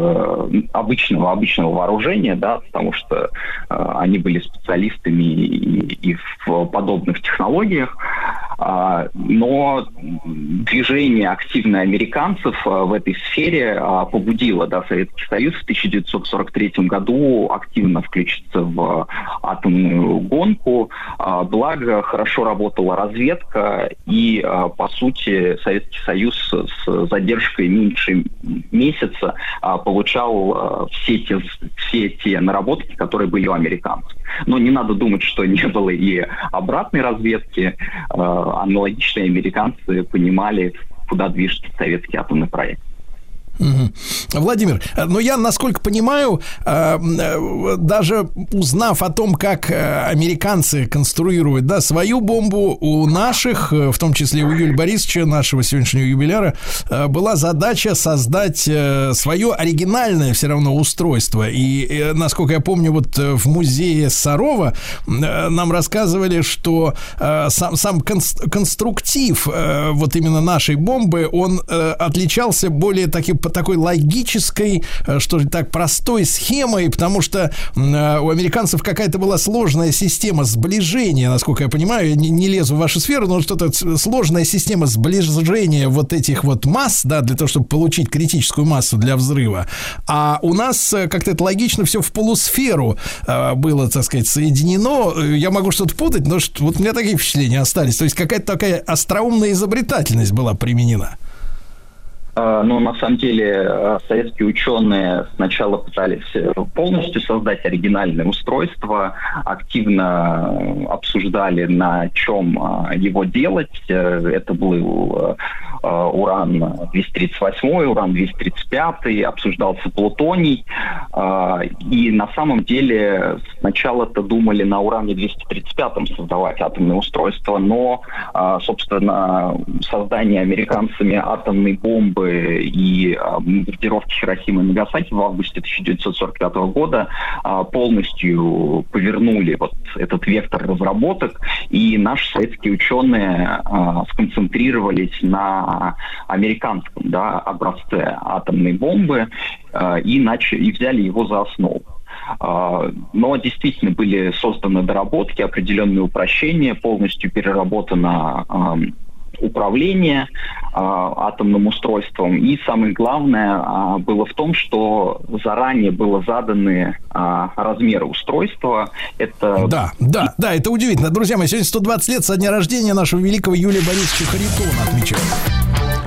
обычного, обычного вооружения, да, потому что они были специалистами и и в подобных технологиях. А, но движение активное американцев а, в этой сфере а, побудило да, Советский Союз в 1943 году активно включиться в атомную гонку. Благо, хорошо работала разведка, и, по сути, Советский Союз с задержкой меньше месяца получал все те, все те наработки, которые были у американцев. Но не надо думать, что не было и обратной разведки аналогичные американцы понимали, куда движется советский атомный проект. Владимир, но я, насколько понимаю, э, э, даже узнав о том, как э, американцы конструируют да, свою бомбу, у наших, в том числе у Юлия Борисовича, нашего сегодняшнего юбиляра, была задача создать свое оригинальное все равно устройство. И, насколько я помню, вот в музее Сарова нам рассказывали, что сам, сам конструктив вот именно нашей бомбы, он отличался более таким по такой логической, э, что ли так, простой схемой, потому что э, у американцев какая-то была сложная система сближения, насколько я понимаю, не, не лезу в вашу сферу, но что-то сложная система сближения вот этих вот масс, да, для того, чтобы получить критическую массу для взрыва. А у нас э, как-то это логично все в полусферу было, так сказать, соединено. Я могу что-то путать, но вот у меня такие впечатления остались. То есть какая-то такая остроумная изобретательность была применена. А, Но на самом деле э, советские ученые сначала пытались э, полностью создать оригинальное устройство, активно э, обсуждали, на чем его делать. Это был уран-238, уран-235, обсуждался плутоний. И на самом деле сначала-то думали на уране-235 создавать атомное устройство, но, собственно, создание американцами атомной бомбы и бомбардировки Хиросимы и Нагасаки в августе 1945 года полностью повернули вот этот вектор разработок, и наши советские ученые сконцентрировались на американском да, образце атомной бомбы и, начали, и взяли его за основу. Но действительно были созданы доработки, определенные упрощения, полностью переработана управления э, атомным устройством. И самое главное э, было в том, что заранее было заданы э, размеры устройства. Это... Да, да, да, это удивительно. Друзья мои, сегодня 120 лет со дня рождения нашего великого Юлия Борисовича Харитона отмечаем.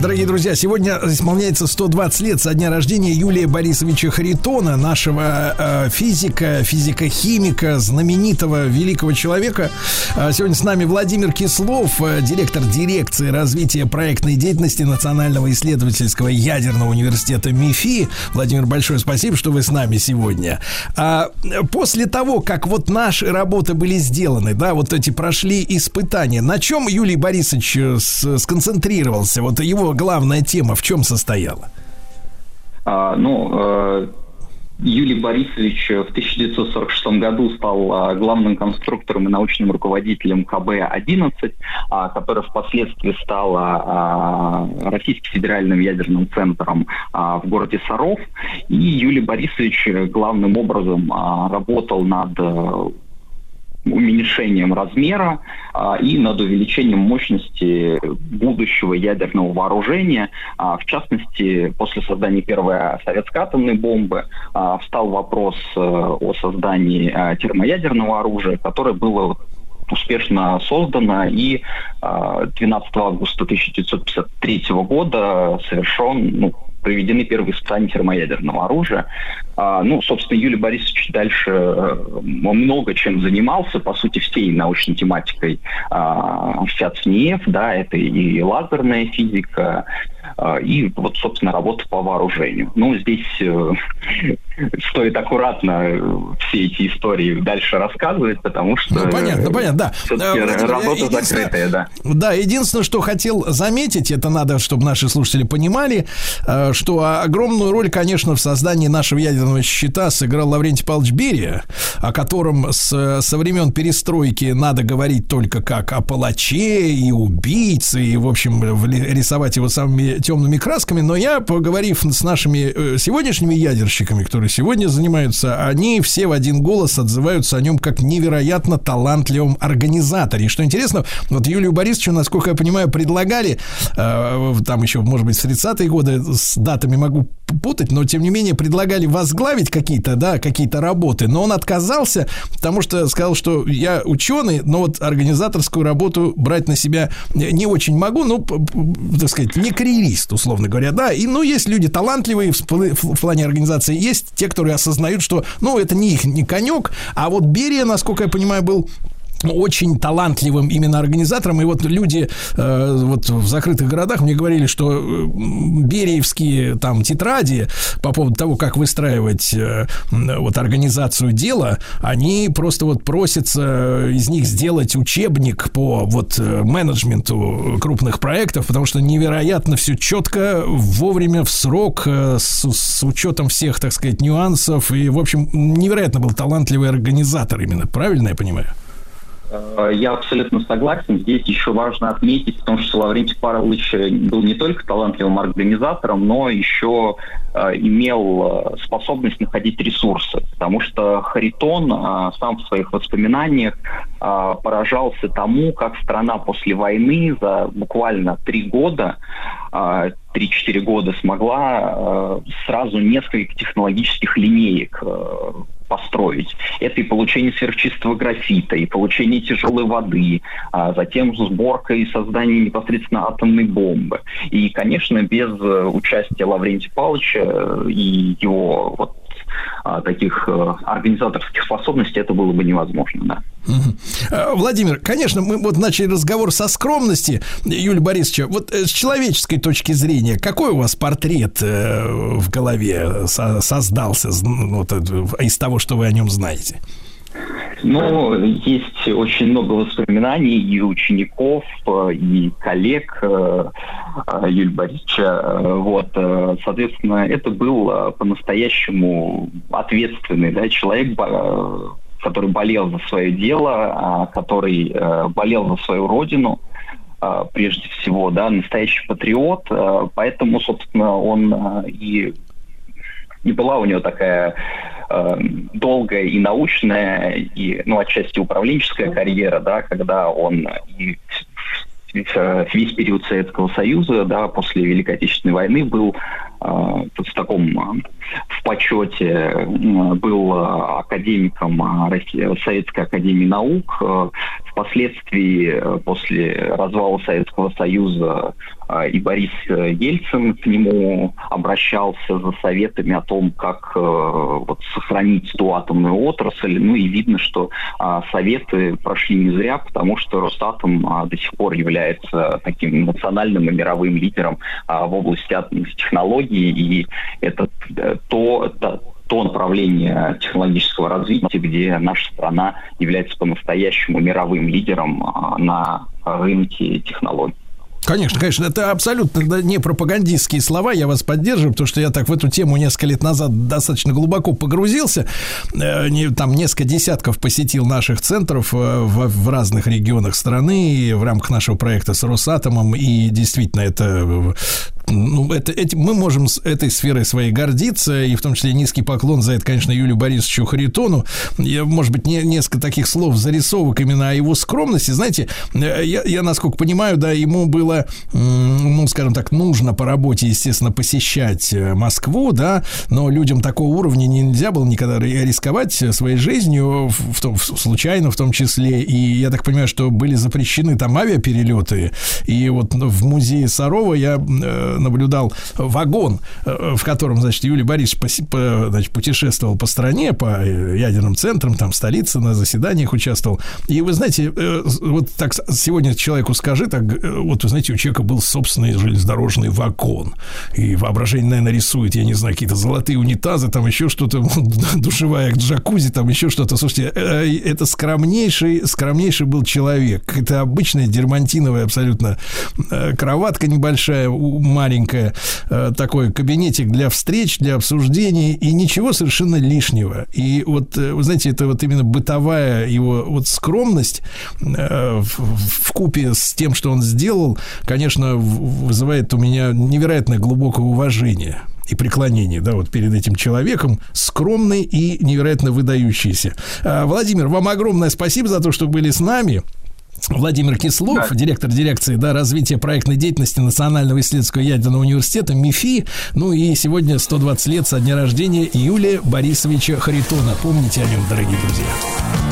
Дорогие друзья, сегодня исполняется 120 лет со дня рождения Юлия Борисовича Харитона, нашего э, физика, физика-химика, знаменитого великого человека. Э, сегодня с нами Владимир Кислов, э, директор дирекции развития проектной деятельности Национального исследовательского ядерного университета МИФИ. Владимир, большое спасибо, что вы с нами сегодня. А, после того, как вот наши работы были сделаны, да, вот эти прошли испытания, на чем Юлий Борисович э, сконцентрировался? Вот его главная тема в чем состояла? А, ну, э, Юлий Борисович в 1946 году стал а, главным конструктором и научным руководителем КБ-11, а, который впоследствии стал а, Российским федеральным ядерным центром в городе Саров. И Юлий Борисович главным образом работал над уменьшением размера а, и над увеличением мощности будущего ядерного вооружения. А, в частности, после создания первой советской атомной бомбы а, встал вопрос а, о создании а, термоядерного оружия, которое было успешно создано и 12 августа 1953 года совершен ну, проведены первые испытания термоядерного оружия. А, ну, собственно, Юлий Борисович дальше э, много чем занимался, по сути, всей научной тематикой а, ФИАЦНИЕФ, да, это и лазерная физика, и вот, собственно, работа по вооружению. Ну, здесь э, стоит аккуратно все эти истории дальше рассказывать, потому что... Ну, понятно, понятно, да. Э, работа закрытая, да. Да, единственное, что хотел заметить, это надо, чтобы наши слушатели понимали, э, что огромную роль, конечно, в создании нашего ядерного щита сыграл Лаврентий Павлович Берия, о котором с, со времен перестройки надо говорить только как о палаче и убийце, и, в общем, рисовать его самыми темными красками, но я, поговорив с нашими сегодняшними ядерщиками, которые сегодня занимаются, они все в один голос отзываются о нем как невероятно талантливом организаторе. И что интересно, вот Юлию Борисовичу, насколько я понимаю, предлагали, э, там еще, может быть, в 30-е годы, с датами могу путать, но тем не менее предлагали возглавить какие-то, да, какие-то работы, но он отказался, потому что сказал, что я ученый, но вот организаторскую работу брать на себя не очень могу, ну, так сказать, не карьерист, условно говоря, да, и, ну, есть люди талантливые в, в плане организации, есть те, которые осознают, что, ну, это не их, не конек, а вот Берия, насколько я понимаю, был очень талантливым именно организатором. И вот люди э, вот в закрытых городах мне говорили, что э, бериевские там тетради по поводу того, как выстраивать э, вот организацию дела, они просто вот просятся из них сделать учебник по вот э, менеджменту крупных проектов, потому что невероятно все четко, вовремя, в срок, э, с, с учетом всех, так сказать, нюансов. И, в общем, невероятно был талантливый организатор именно. Правильно я понимаю? Э, Я абсолютно согласен. Здесь еще важно отметить, потому что Лаврентий Павлович был не только талантливым организатором, но еще э, имел э, способность находить ресурсы. Потому что Харитон э, сам в своих воспоминаниях э, поражался тому, как страна после войны за буквально три года, э, 3-4 года смогла э, сразу несколько технологических линеек э, построить. Это и получение сверхчистого графита, и получение тяжелой воды, а затем сборка и создание непосредственно атомной бомбы. И, конечно, без э, участия Лаврентия Павловича э, и его вот таких э, организаторских способностей это было бы невозможно, да. Э, Владимир, конечно, мы вот начали разговор со скромности Юлия Борисовича. Вот э, с человеческой точки зрения, какой у вас портрет в голове со- создался ну, вот, из того, что вы о нем знаете? Ну, есть очень много воспоминаний и учеников, э, и коллег э, э, Юлия Борисовича. Вот, соответственно, это был по-настоящему ответственный да, человек, который болел за свое дело, а, который болел за свою родину прежде всего, да, настоящий патриот, поэтому, собственно, он и не была у него такая э, долгая и научная, и, ну, отчасти управленческая карьера, да, когда он и весь период Советского Союза, да, после Великой Отечественной войны был в таком э, в почете, был э, академиком Советской Академии Наук. Впоследствии, после развала Советского Союза, и Борис э, Ельцин к нему обращался за советами о том, как э, вот, сохранить ту атомную отрасль. Ну и видно, что а, советы прошли не зря, потому что Росатом а, до сих пор является таким национальным и мировым лидером а, в области атомных технологий. И это э, то, та- то направление технологического развития, где наша страна является по-настоящему мировым лидером а, на рынке технологий. Конечно, конечно, это абсолютно не пропагандистские слова, я вас поддерживаю, потому что я так в эту тему несколько лет назад достаточно глубоко погрузился, Э, там несколько десятков посетил наших центров э, в, разных регионах страны и в рамках нашего проекта с Росатомом, и действительно это ну, это, эти, мы можем с этой сферой своей гордиться, и в том числе низкий поклон за это, конечно, Юлию Борисовичу Харитону. Я, может быть, не, несколько таких слов, зарисовок именно о его скромности. Знаете, э, я, я, насколько понимаю, да, ему было, ну, скажем так, нужно по работе, естественно, посещать э, Москву, да, но людям такого уровня нельзя было никогда ри- рисковать своей жизнью, в, в в- случайно в том числе, и я так понимаю, что были запрещены там авиаперелеты, и вот в музее Сарова я э, наблюдал вагон, э, в котором, значит, Юлий Борисович поси- по- значит, путешествовал по стране, по э, ядерным центрам, там, столице, на заседаниях участвовал. И вы знаете, э, вот так сегодня человеку скажи, так, вот вы знаете, у человека был собственный железнодорожный вагон. И воображение, наверное, рисует, я не знаю, какие-то золотые унитазы, там еще что-то, душевая джакузи, там еще что-то. Слушайте, это скромнейший, скромнейший был человек. Это обычная дермантиновая абсолютно кроватка небольшая, у- маленькая, э, такой кабинетик для встреч, для обсуждений, и ничего совершенно лишнего. И вот, э, вы знаете, это вот именно бытовая его вот скромность э, в, в купе с тем, что он сделал, конечно, вызывает у меня невероятно глубокое уважение и преклонение, да, вот перед этим человеком, скромный и невероятно выдающийся. А, Владимир, вам огромное спасибо за то, что были с нами. Владимир Кислов, Да. директор дирекции да, развития проектной деятельности Национального исследовательского ядерного университета МИФИ. Ну и сегодня 120 лет со дня рождения Юлия Борисовича Харитона. Помните о нем, дорогие друзья.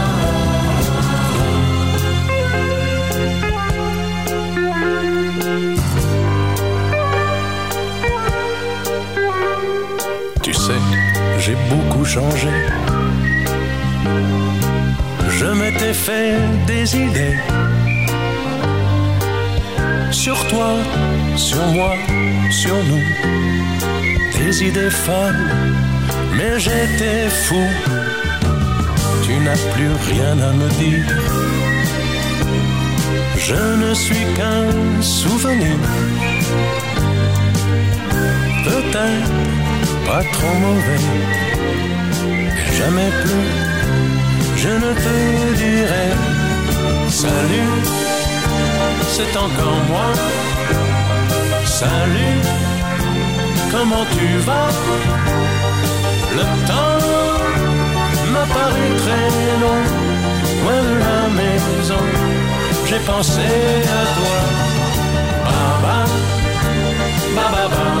Tu Je m'étais fait des idées sur toi, sur moi, sur nous. Des idées folles, mais j'étais fou. Tu n'as plus rien à me dire. Je ne suis qu'un souvenir. Peut-être pas trop mauvais. Jamais plus, je ne te dirai salut, c'est encore moi. Salut, comment tu vas? Le temps m'a paru très long, loin de la maison. J'ai pensé à toi. Baba, baba, baba.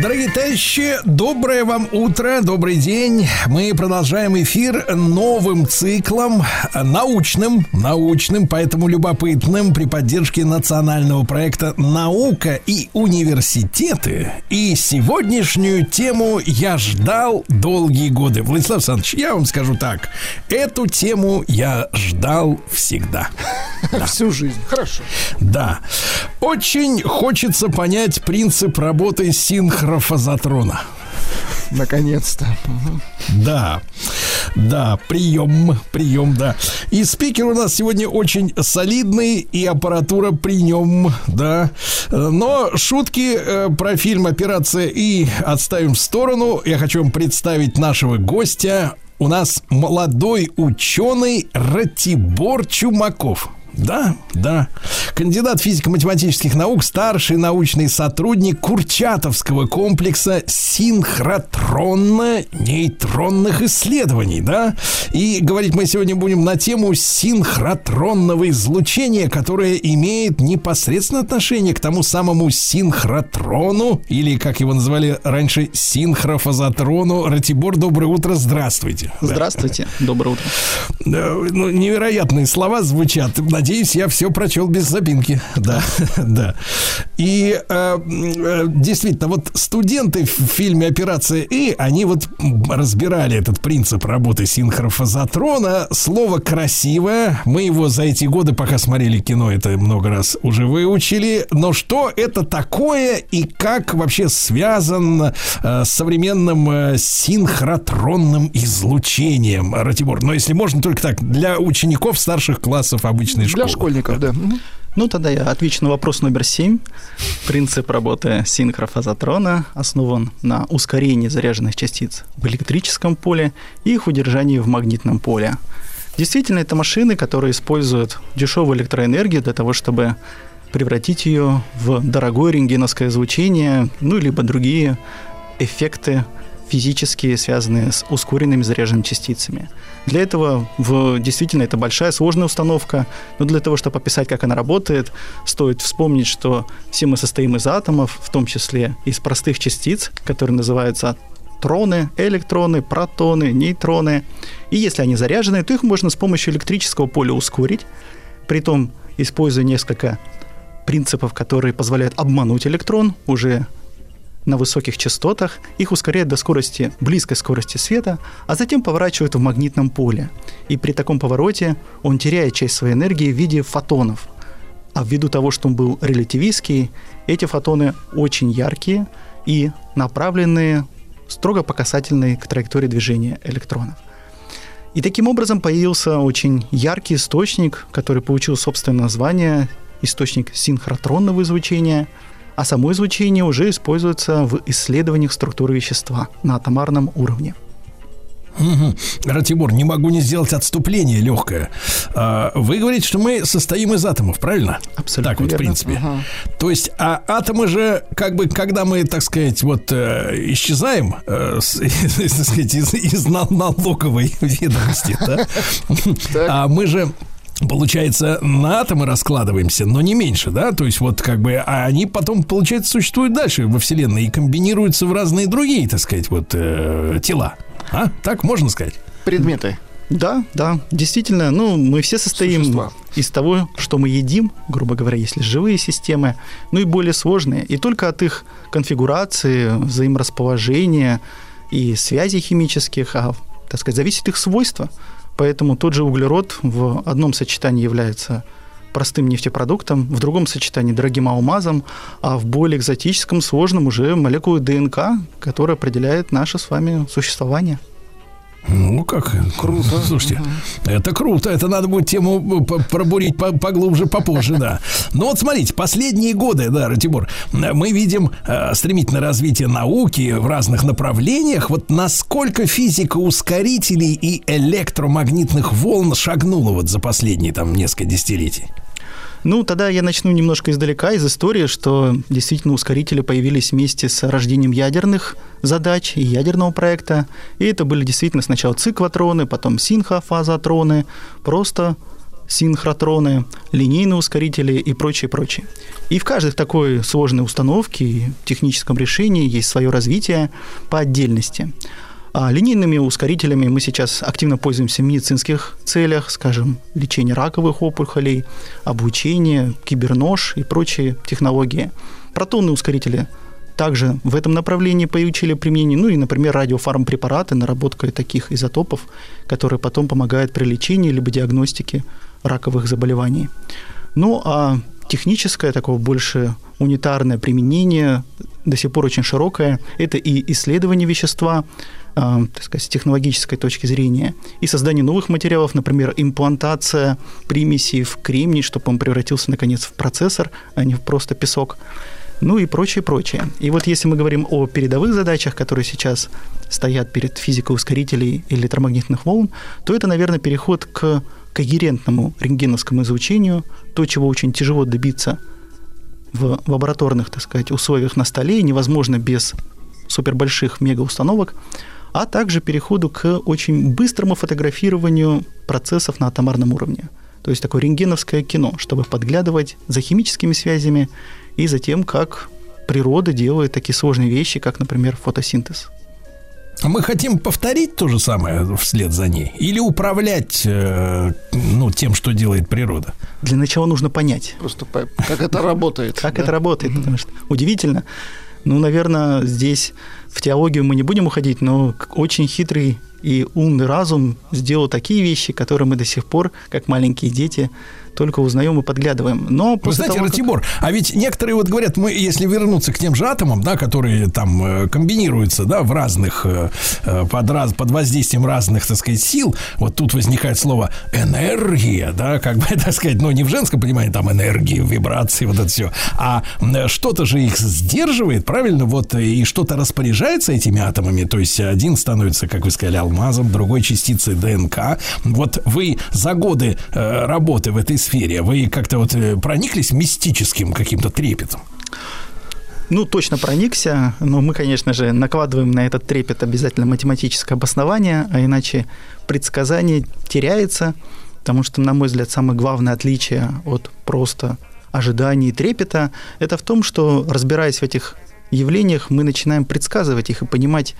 Дорогие товарищи, доброе вам утро, добрый день. Мы продолжаем эфир новым циклом, научным, научным, поэтому любопытным, при поддержке национального проекта «Наука и университеты». И сегодняшнюю тему я ждал долгие годы. Владислав Александрович, я вам скажу так. Эту тему я ждал всегда. Всю жизнь. Хорошо. Да. Очень хочется понять принцип работы синхрофазотрона. Наконец-то. Да, да, прием, прием, да. И спикер у нас сегодня очень солидный, и аппаратура при нем, да. Но шутки э, про фильм «Операция И» отставим в сторону. Я хочу вам представить нашего гостя. У нас молодой ученый Ратибор Чумаков. Да, да. Кандидат физико-математических наук, старший научный сотрудник Курчатовского комплекса синхротронно-нейтронных исследований, да? И говорить мы сегодня будем на тему синхротронного излучения, которое имеет непосредственное отношение к тому самому синхротрону, или, как его называли раньше, синхрофазотрону. Ратибор, доброе утро, здравствуйте. Здравствуйте, доброе утро. Да, ну, невероятные слова звучат. Надеюсь, я все прочел без запинки. Да, да. И э, э, действительно, вот студенты в фильме «Операция И», они вот разбирали этот принцип работы синхрофазотрона. Слово красивое. Мы его за эти годы, пока смотрели кино, это много раз уже выучили. Но что это такое и как вообще связан э, с современным э, синхротронным излучением, Ратибор? Но если можно, только так, для учеников старших классов обычной школы. Для школьников, да. Ну, тогда я отвечу на вопрос номер семь. Принцип работы синхрофазотрона основан на ускорении заряженных частиц в электрическом поле и их удержании в магнитном поле. Действительно, это машины, которые используют дешевую электроэнергию для того, чтобы превратить ее в дорогое рентгеновское излучение, ну, либо другие эффекты физические, связанные с ускоренными заряженными частицами. Для этого в, действительно это большая сложная установка, но для того, чтобы описать, как она работает, стоит вспомнить, что все мы состоим из атомов, в том числе из простых частиц, которые называются троны, электроны, протоны, нейтроны. И если они заряжены, то их можно с помощью электрического поля ускорить, притом используя несколько принципов, которые позволяют обмануть электрон уже на высоких частотах, их ускоряют до скорости, близкой скорости света, а затем поворачивают в магнитном поле. И при таком повороте он теряет часть своей энергии в виде фотонов. А ввиду того, что он был релятивистский, эти фотоны очень яркие и направленные строго по касательной к траектории движения электронов. И таким образом появился очень яркий источник, который получил собственное название, источник синхротронного излучения – а само излучение уже используется в исследованиях структуры вещества на атомарном уровне. Угу. Ратибор, не могу не сделать отступление легкое. А, вы говорите, что мы состоим из атомов, правильно? Абсолютно. Так вот, верно. в принципе. Ага. То есть, а атомы же, как бы, когда мы, так сказать, вот э, исчезаем, э, с, так сказать, из, из налоговой ведомости, да? а мы же получается, на атомы раскладываемся, но не меньше, да? То есть вот как бы, а они потом, получается, существуют дальше во Вселенной и комбинируются в разные другие, так сказать, вот э, тела. А? Так можно сказать? Предметы. Да, да, действительно, ну, мы все состоим Существа. из того, что мы едим, грубо говоря, если живые системы, ну и более сложные. И только от их конфигурации, взаиморасположения и связей химических, а, так сказать, зависит их свойства. Поэтому тот же углерод в одном сочетании является простым нефтепродуктом, в другом сочетании дорогим алмазом, а в более экзотическом, сложном уже молекулы ДНК, которая определяет наше с вами существование. Ну как? Круто. Слушайте, это круто. Это надо будет тему пробурить по- поглубже попозже, да. Но вот смотрите, последние годы, да, Ратибор, мы видим э, стремительное развитие науки в разных направлениях. Вот насколько физика ускорителей и электромагнитных волн шагнула вот за последние там несколько десятилетий? Ну, тогда я начну немножко издалека, из истории, что действительно ускорители появились вместе с рождением ядерных задач и ядерного проекта. И это были действительно сначала циклотроны, потом синхофазотроны, просто синхротроны, линейные ускорители и прочее, прочее. И в каждой такой сложной установке и техническом решении есть свое развитие по отдельности. А линейными ускорителями мы сейчас активно пользуемся в медицинских целях, скажем, лечение раковых опухолей, обучение, кибернож и прочие технологии. Протонные ускорители также в этом направлении получили применение, ну и, например, радиофармпрепараты, наработка таких изотопов, которые потом помогают при лечении либо диагностике раковых заболеваний. Ну, а техническое, такое больше унитарное применение, до сих пор очень широкое, это и исследование вещества, так сказать, с технологической точки зрения, и создание новых материалов, например, имплантация примесей в кремний, чтобы он превратился, наконец, в процессор, а не в просто песок ну и прочее, прочее. И вот если мы говорим о передовых задачах, которые сейчас стоят перед физикой ускорителей электромагнитных волн, то это, наверное, переход к когерентному рентгеновскому излучению, то, чего очень тяжело добиться в лабораторных, так сказать, условиях на столе, невозможно без супербольших мегаустановок, а также переходу к очень быстрому фотографированию процессов на атомарном уровне. То есть такое рентгеновское кино, чтобы подглядывать за химическими связями и за тем, как природа делает такие сложные вещи, как, например, фотосинтез. А мы хотим повторить то же самое вслед за ней или управлять э, ну, тем, что делает природа? Для начала нужно понять. Просто по- как это работает. Как это работает, потому что удивительно. Ну, наверное, здесь в теологию мы не будем уходить, но очень хитрый и умный разум сделал такие вещи, которые мы до сих пор, как маленькие дети, только узнаем и подглядываем. Но Вы знаете, того, как- Ратибор, а ведь некоторые вот говорят, мы, если вернуться к тем же атомам, да, которые там э, комбинируются, да, в разных, э, э, под, раз, под воздействием разных, так сказать, сил, вот тут возникает слово энергия, да, как бы, так сказать, ну, не в женском понимании, там, энергии, вибрации, вот это все, а что-то же их сдерживает, правильно, вот, и что-то распоряжается этими атомами, то есть один становится, как вы сказали, алмазом, другой частицей ДНК. Вот вы за годы э, работы в этой сфере, вы как-то вот э, прониклись мистическим каким-то трепетом? Ну, точно проникся, но мы, конечно же, накладываем на этот трепет обязательно математическое обоснование, а иначе предсказание теряется, потому что, на мой взгляд, самое главное отличие от просто ожиданий и трепета – это в том, что, разбираясь в этих явлениях, мы начинаем предсказывать их и понимать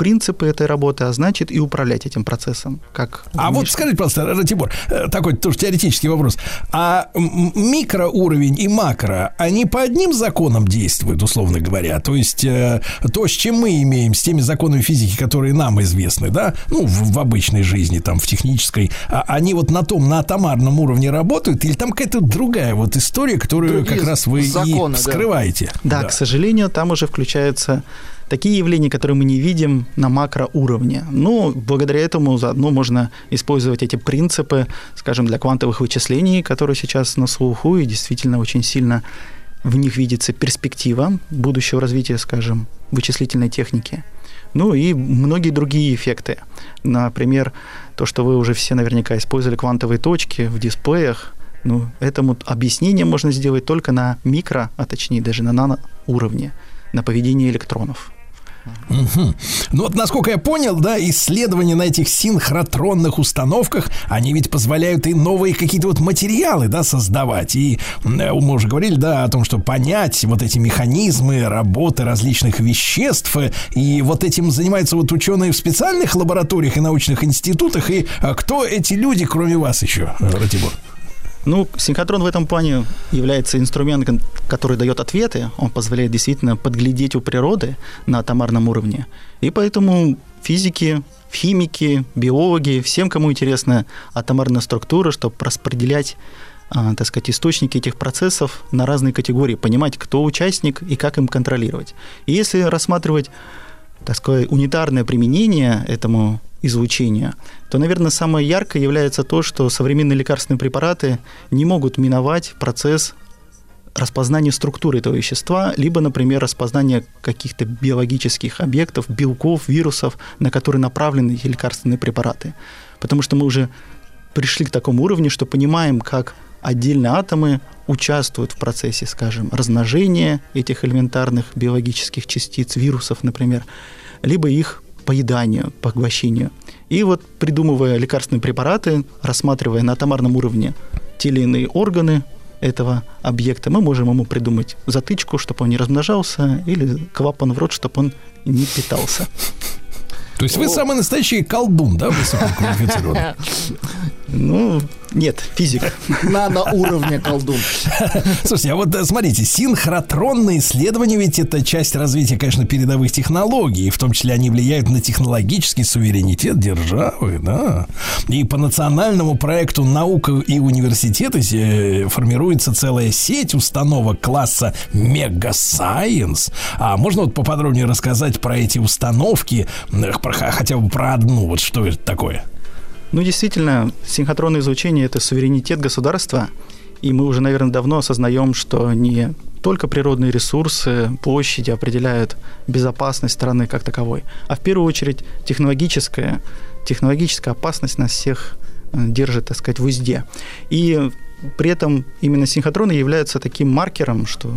принципы этой работы, а значит и управлять этим процессом. Как А вот скажите, пожалуйста, Ратибор, э, такой тоже теоретический вопрос. А микроуровень и макро, они по одним законам действуют, условно говоря? То есть э, то, с чем мы имеем, с теми законами физики, которые нам известны, да, ну, в, в обычной жизни, там, в технической, а они вот на том, на атомарном уровне работают, или там какая-то другая вот история, которую Другие как раз вы законы, и да. вскрываете? Да, к сожалению, там уже включаются такие явления, которые мы не видим на макроуровне. Но благодаря этому заодно можно использовать эти принципы, скажем, для квантовых вычислений, которые сейчас на слуху и действительно очень сильно в них видится перспектива будущего развития, скажем, вычислительной техники. Ну и многие другие эффекты. Например, то, что вы уже все наверняка использовали квантовые точки в дисплеях. Ну, этому объяснение можно сделать только на микро, а точнее даже на наноуровне, на поведение электронов. Мгм. Ну вот, насколько я понял, да, исследования на этих синхротронных установках, они ведь позволяют и новые какие-то вот материалы, да, создавать. И э, мы уже говорили, да, о том, что понять вот эти механизмы работы различных веществ. э, И вот этим занимаются вот ученые в специальных лабораториях и научных институтах. И а, кто эти люди, кроме вас еще, э, Ратибор? Ну, синхротрон в этом плане является инструментом, который дает ответы. Он позволяет действительно подглядеть у природы на атомарном уровне. И поэтому физики, химики, биологи, всем, кому интересна атомарная структура, чтобы распределять а, так сказать, источники этих процессов на разные категории, понимать, кто участник и как им контролировать. И если рассматривать, так сказать, унитарное применение этому излучения, то, наверное, самое яркое является то, что современные лекарственные препараты не могут миновать процесс распознания структуры этого вещества, либо, например, распознания каких-то биологических объектов, белков, вирусов, на которые направлены эти лекарственные препараты. Потому что мы уже пришли к такому уровню, что понимаем, как отдельные атомы участвуют в процессе, скажем, размножения этих элементарных биологических частиц, вирусов, например, либо их поеданию, поглощению. И вот придумывая лекарственные препараты, рассматривая на атомарном уровне те или иные органы этого объекта, мы можем ему придумать затычку, чтобы он не размножался, или клапан в рот, чтобы он не питался. То есть вы самый настоящий колдун, да, высококвалифицированный? Ну, нет, физик. На, на уровне колдун. Слушайте, а вот э, смотрите, синхротронные исследования ведь это часть развития, конечно, передовых технологий, в том числе они влияют на технологический суверенитет державы, да. И по национальному проекту «Наука и университеты» э, формируется целая сеть установок класса Мега Сайенс. А можно вот поподробнее рассказать про эти установки, хотя бы про одну, вот что это такое? Ну, действительно, синхронное излучение – это суверенитет государства, и мы уже, наверное, давно осознаем, что не только природные ресурсы, площади определяют безопасность страны как таковой, а в первую очередь технологическая, технологическая опасность нас всех э, держит, так сказать, в узде. И при этом именно синхотроны являются таким маркером, что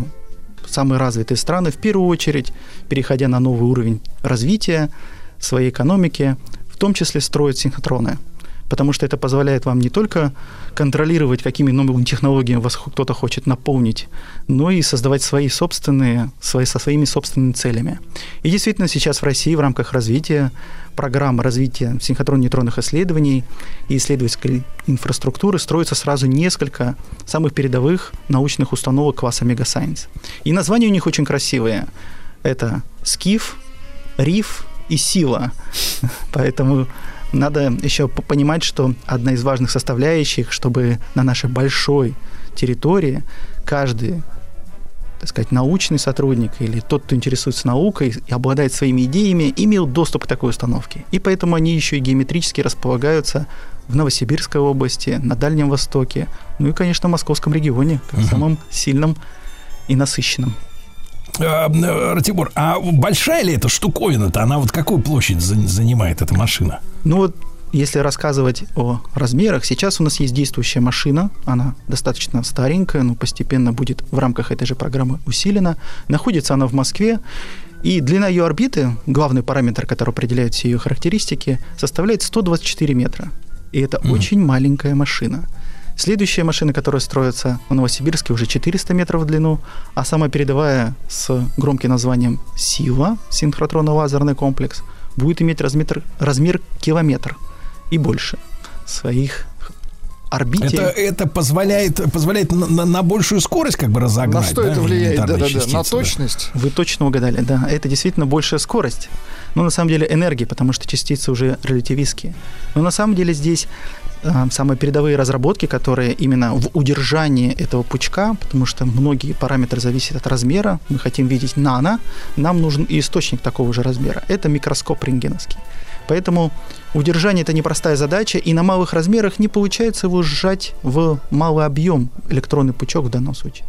самые развитые страны, в первую очередь, переходя на новый уровень развития своей экономики, в том числе строят синхотроны потому что это позволяет вам не только контролировать, какими новыми технологиями вас кто-то хочет наполнить, но и создавать свои собственные, свои, со своими собственными целями. И действительно сейчас в России в рамках развития программы развития синхротрон-нейтронных исследований и исследовательской инфраструктуры строится сразу несколько самых передовых научных установок класса Мегасайенс. И названия у них очень красивые. Это СКИФ, РИФ и Сила. Поэтому надо еще понимать, что одна из важных составляющих, чтобы на нашей большой территории каждый так сказать, научный сотрудник или тот, кто интересуется наукой и обладает своими идеями, имел доступ к такой установке. И поэтому они еще и геометрически располагаются в Новосибирской области, на Дальнем Востоке, ну и, конечно, в Московском регионе, как Мгм. самом сильном и насыщенном. Э, э, Ратибор, а большая ли эта штуковина-то? Она вот какую площадь за- занимает эта машина? Ну вот, если рассказывать о размерах, сейчас у нас есть действующая машина, она достаточно старенькая, но постепенно будет в рамках этой же программы усилена. Находится она в Москве, и длина ее орбиты, главный параметр, который определяет все ее характеристики, составляет 124 метра. И это очень маленькая машина. Следующая машина, которая строится в Новосибирске, уже 400 метров в длину, а самая передовая с громким названием «Сила», синхротронно-лазерный комплекс, будет иметь размер, размер километр и больше своих орбите. Это, это позволяет, позволяет на, на- на большую скорость как бы разогнать. На что да, это влияет? элементарные Да-да-да. частицы, На да. точность? Вы точно угадали, да. Это действительно большая скорость. Но на самом деле энергия, потому что частицы уже релятивистские. Но на самом деле здесь самые передовые разработки, которые именно в удержании этого пучка, потому что многие параметры зависят от размера. Мы хотим видеть нано, нам нужен и источник такого же размера. Это микроскоп рентгеновский. Поэтому удержание – это непростая задача, и на малых размерах не получается его сжать в малый объем, электронный пучок в данном случае.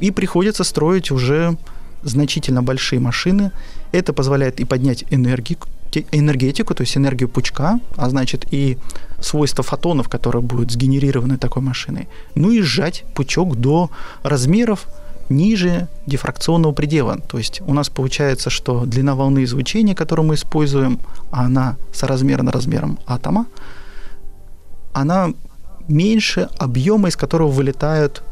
И приходится строить уже значительно большие машины. Это позволяет и поднять энергику, те- энергетику, то есть энергию пучка, а значит и свойства фотонов, которые будут сгенерированы такой машиной. Ну и сжать пучок до размеров ниже дифракционного предела. То есть у нас получается, что длина волны излучения, которую мы используем, она соразмерна размером атома, она меньше объема, из которого вылетают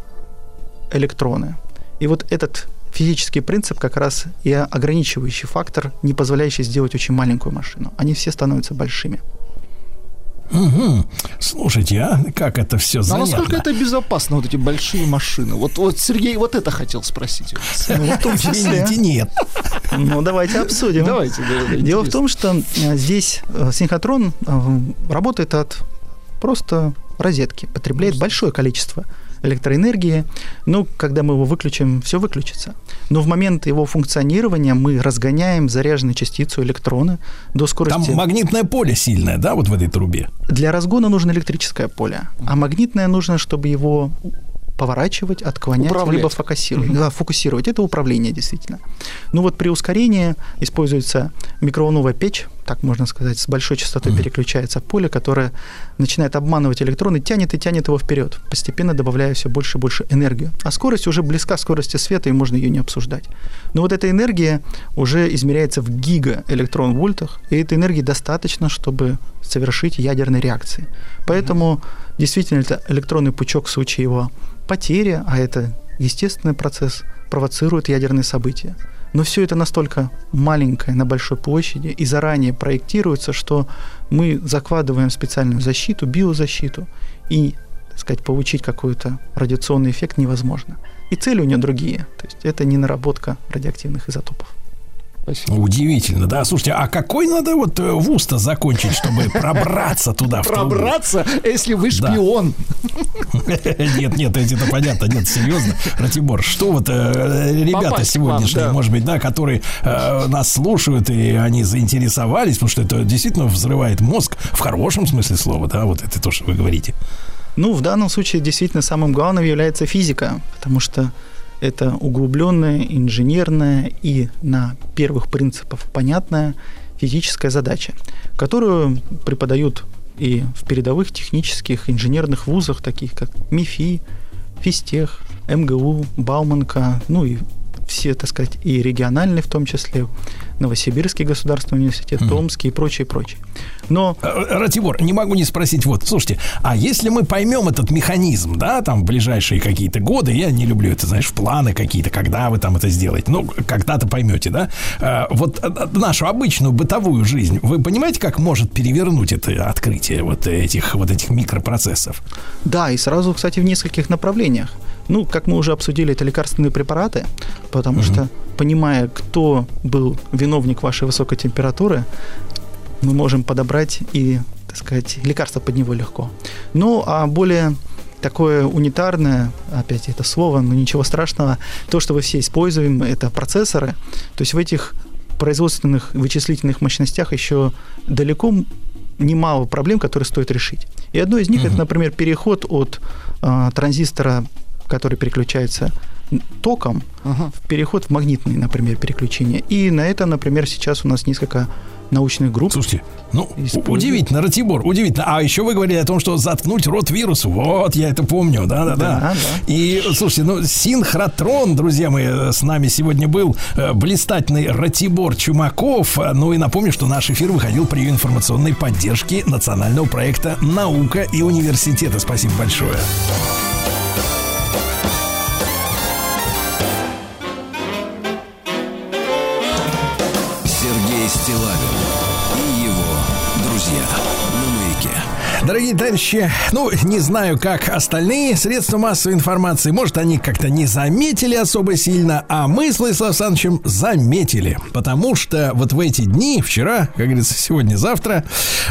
электроны. И вот этот физический принцип как раз и ограничивающий фактор, не позволяющий сделать очень маленькую машину. Они все становятся большими. Мгм. Слушайте, а как это все А занятно? насколько это безопасно, вот эти большие машины? Вот, вот Сергей вот это хотел спросить. Ну, в том числе. Нет. Ну, давайте обсудим. Давайте, да, да, Дело в том, что э, здесь э, синхротрон э, работает от просто розетки, потребляет большое количество электроэнергии. Ну, когда мы его выключим, все выключится. Но в момент его функционирования мы разгоняем заряженную частицу электрона до скорости... Там магнитное поле сильное, да, вот в этой трубе? Для разгона нужно электрическое поле, а магнитное нужно, чтобы его поворачивать, отклонять, Управлять. либо фокусировать. Да, фокусировать. Это управление, действительно. Ну вот при ускорении используется микроволновая печь, так можно сказать, с большой частотой переключается поле, которое начинает обманывать электрон и тянет и тянет его вперед, постепенно добавляя все больше и больше энергию. А скорость уже близка к скорости света, и можно ее не обсуждать. Но вот эта энергия уже измеряется в гигаэлектрон-вольтах, и этой энергии достаточно, чтобы совершить ядерные реакции. Поэтому действительно это электронный пучок в случае его потери, а это естественный процесс, провоцирует ядерные события. Но все это настолько маленькое на большой площади и заранее проектируется, что мы закладываем специальную защиту, биозащиту, и, так сказать, получить какой-то радиационный эффект невозможно. И цели у нее другие. То есть это не наработка радиоактивных изотопов. Удивительно, да. Слушайте, а какой надо вот э, вуз-то закончить, чтобы пробраться туда? Пробраться, если вы шпион. Нет, нет, это понятно, нет, серьезно. Ратибор, что вот э, ребята сегодняшние, может быть, да, которые э, нас слушают, и они заинтересовались, потому что это действительно взрывает мозг в хорошем смысле слова, да, вот это то, что вы говорите. Ну, в данном случае действительно самым главным является физика, потому что это углубленная, инженерная и на первых принципах понятная физическая задача, которую преподают и в передовых технических инженерных вузах, таких как МИФИ, Физтех, МГУ, Бауманка, ну и все, так сказать, и региональные в том числе, Новосибирский государственный университет, Томский и прочее, прочее. Но Э, Ратибор, не могу не спросить, вот, слушайте, а если мы поймем этот механизм, да, там, в ближайшие какие-то годы, я не люблю это, знаешь, планы какие-то, когда вы там это сделаете, ну, когда-то поймете, да, э, вот э, нашу обычную бытовую жизнь, вы понимаете, как может перевернуть это открытие вот этих, вот этих микропроцессов? Да, и сразу, кстати, в нескольких направлениях. Ну, как мы уже обсудили, это лекарственные препараты, потому что, понимая, кто был виновник вашей высокой температуры, мы можем подобрать и, так так сказать, лекарство под него легко. Ну, а более такое унитарное, опять это слово, но ничего страшного, то, что мы все используем, это процессоры. То есть в этих производственных вычислительных мощностях еще далеко немало проблем, которые стоит решить. И одно из них угу. это, например, переход от э, транзистора, который переключается током, угу. в переход в магнитный, например, переключение. И на это, например, сейчас у нас несколько научных групп. Слушайте, ну, удивительно, Ратибор, удивительно. А еще вы говорили о том, что заткнуть рот вирусу. Вот, я это помню, да-да-да. И, слушайте, ну, синхротрон, друзья мои, с нами сегодня был э, блистательный Ратибор Чумаков. Ну и напомню, что наш эфир выходил при информационной поддержке национального проекта «Наука и университеты». Спасибо большое. Дорогие товарищи, ну, не знаю, как остальные средства массовой информации. Может, они как-то не заметили особо сильно, а мы с Владиславом Александровичем заметили. Потому что вот в эти дни, вчера, как говорится, сегодня-завтра,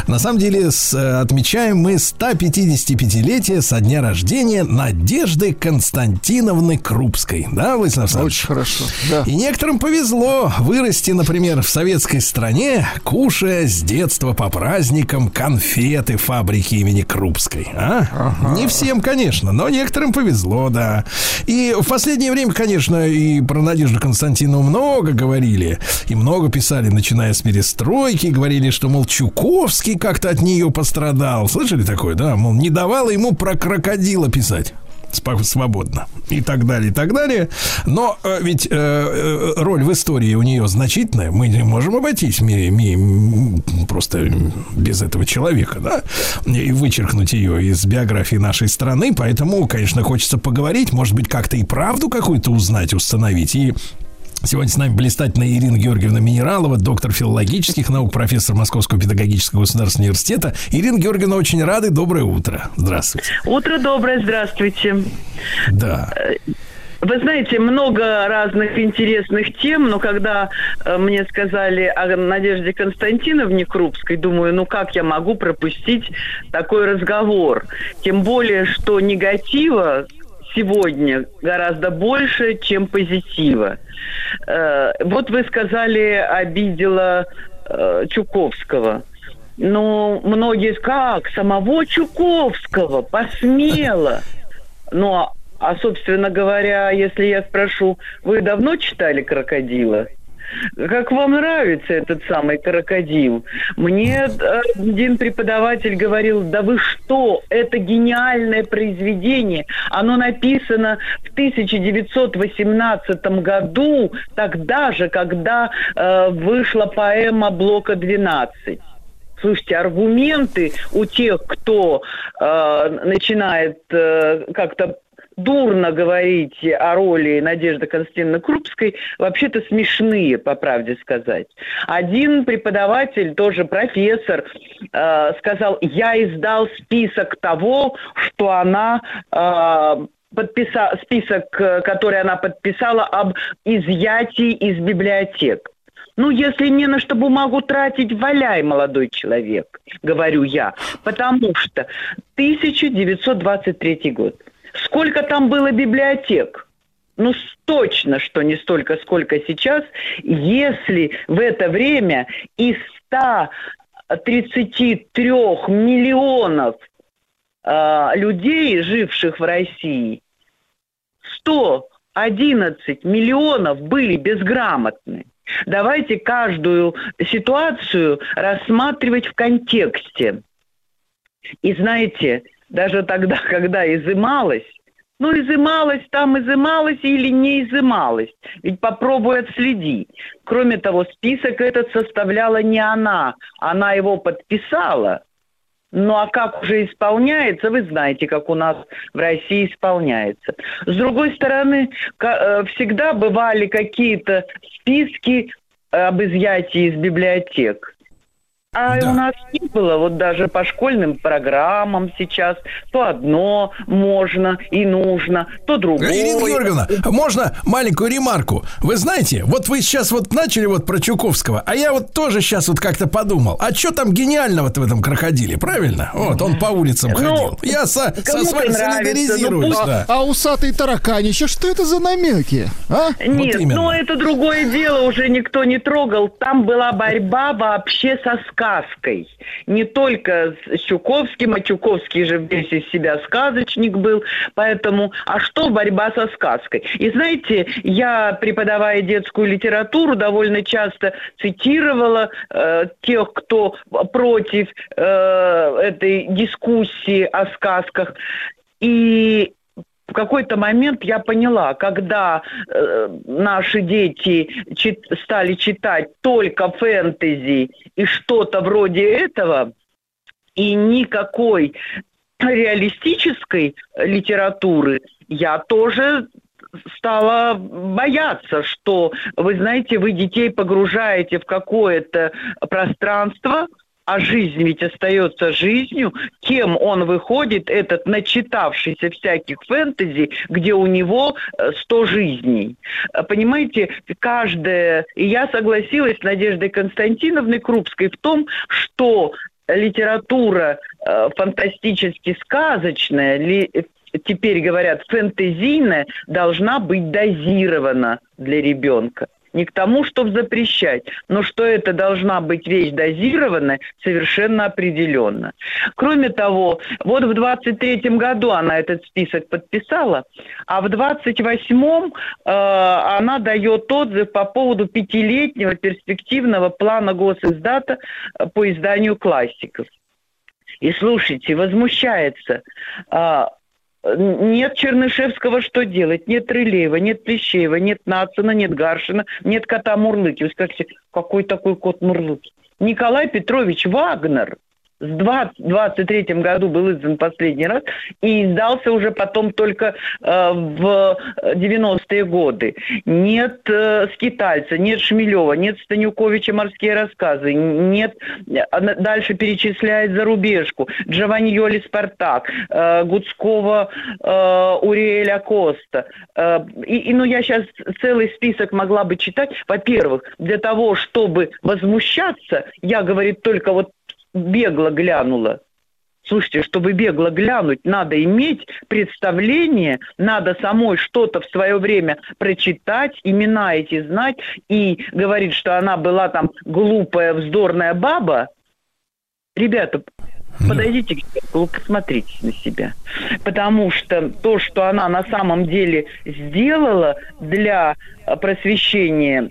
на самом деле с, э, отмечаем мы 155-летие со дня рождения Надежды Константиновны Крупской. Да, Владислав Александрович? Очень хорошо, да. И некоторым повезло вырасти, например, в советской стране, кушая с детства по праздникам конфеты фабрики фабрики имени Крупской. А? Ага. Не всем, конечно, но некоторым повезло, да. И в последнее время, конечно, и про Надежду Константиновну много говорили. И много писали, начиная с перестройки. Говорили, что, мол, Чуковский как-то от нее пострадал. Слышали такое, да? Мол, не давала ему про крокодила писать свободно и так далее, и так далее. Но э, ведь э, э, роль в истории у нее значительная. Мы не можем обойтись ми, ми, просто без этого человека, да, и вычеркнуть ее из биографии нашей страны. Поэтому, конечно, хочется поговорить, может быть, как-то и правду какую-то узнать, установить. И Сегодня с нами блистательная Ирина Георгиевна Минералова, доктор филологических наук, профессор Московского педагогического государственного университета. Ирина Георгиевна, очень рады. Доброе утро. Здравствуйте. Утро доброе, здравствуйте. Да. Вы знаете, много разных интересных тем, но когда э, мне сказали о Надежде Константиновне Крупской, думаю, ну как я могу пропустить такой разговор? Тем более, что негатива сегодня гораздо больше, чем позитива. Э, вот вы сказали, обидела э, Чуковского. Ну, многие как? Самого Чуковского посмела. Ну, а, а, собственно говоря, если я спрошу, вы давно читали «Крокодила»? Как вам нравится этот самый крокодил? Мне э, один преподаватель говорил, да вы что, это гениальное произведение. Оно написано в 1918 году, тогда же, когда э, вышла поэма Блока 12. Слушайте, аргументы у тех, кто э, начинает э, как-то дурно говорить о роли Надежды Константиновны Крупской, вообще-то смешные, по правде сказать. Один преподаватель, тоже профессор, э, сказал, я издал список того, что она э, подписала, список, который она подписала об изъятии из библиотек. Ну, если не на что бумагу тратить, валяй, молодой человек, говорю я. Потому что 1923 год – Сколько там было библиотек? Ну, точно, что не столько, сколько сейчас, если в это время из 133 миллионов э, людей, живших в России, 111 миллионов были безграмотны. Давайте каждую ситуацию рассматривать в контексте. И знаете, даже тогда, когда изымалась, ну, изымалась там, изымалась или не изымалась. Ведь попробуй отследи. Кроме того, список этот составляла не она, она его подписала. Ну а как уже исполняется, вы знаете, как у нас в России исполняется. С другой стороны, э, всегда бывали какие-то списки об изъятии из библиотек. А у нас не было, вот даже по школьным программам сейчас, то одно можно и нужно, то другое. Ирина Георгиевна, можно маленькую ремарку? Вы знаете, вот вы сейчас вот начали вот про Чуковского, а я вот тоже сейчас вот как-то подумал, а что там гениального-то в этом крокодиле, правильно? Вот, он по улицам Ну, ходил. Я со, со с вами солидаризируюсь, ну, да. А усатый тараканище, что это за намеки? А? Нет, ну это другое дело, уже никто не трогал. Там была борьба вообще со сказкой. Не только с Чуковским, а Чуковский же весь из себя сказочник был. Поэтому, а что борьба со сказкой? И знаете, я, преподавая детскую литературу, довольно часто цитировала э, тех, кто против э, этой дискуссии о сказках. И в какой-то момент я поняла, когда э, наши дети чит- стали читать только фэнтези и что-то вроде этого, и никакой реалистической литературы, я тоже стала бояться, что, вы знаете, вы детей погружаете в какое-то пространство, а жизнь ведь остается жизнью. Кем он выходит, этот начитавшийся всяких фэнтези, где у него э, 100 жизней. Э, Понимаете, каждая... И я согласилась с Надеждой Константиновной Крупской в том, что литература э, фантастически сказочная, ли- теперь говорят фэнтезийная, должна быть дозирована для ребенка. Не к тому, чтобы запрещать, но что это должна быть вещь дозированная, совершенно определенно. Кроме того, вот в 23-м году она этот список подписала, а в 28-м э, она дает отзыв по поводу пятилетнего перспективного плана госиздата э, по изданию классиков. И слушайте, возмущается. а, нет Чернышевского, что делать? Нет Рылеева, нет Плещеева, нет Нацина, нет Гаршина, нет кота Мурлыки. Вы скажете, какой такой кот Мурлыки? Николай Петрович Вагнер с 20, 23 году был издан последний раз и издался уже потом только э, в 90-е годы. Нет э, Скитальца, нет Шмелева, нет Станюковича «Морские рассказы», нет, дальше перечисляет зарубежку, Джованьоли «Спартак», э, Гудского э, Уриэля Коста. Э, и, и, ну, я сейчас целый список могла бы читать. Во-первых, для того, чтобы возмущаться, я, говорит, только вот бегло глянула. Слушайте, чтобы бегло глянуть, надо иметь представление, надо самой что-то в свое время прочитать, имена эти знать и говорить, что она была там глупая, вздорная баба. Ребята, подойдите к зеркалу, посмотрите на себя. Потому что то, что она на самом деле сделала для э, просвещения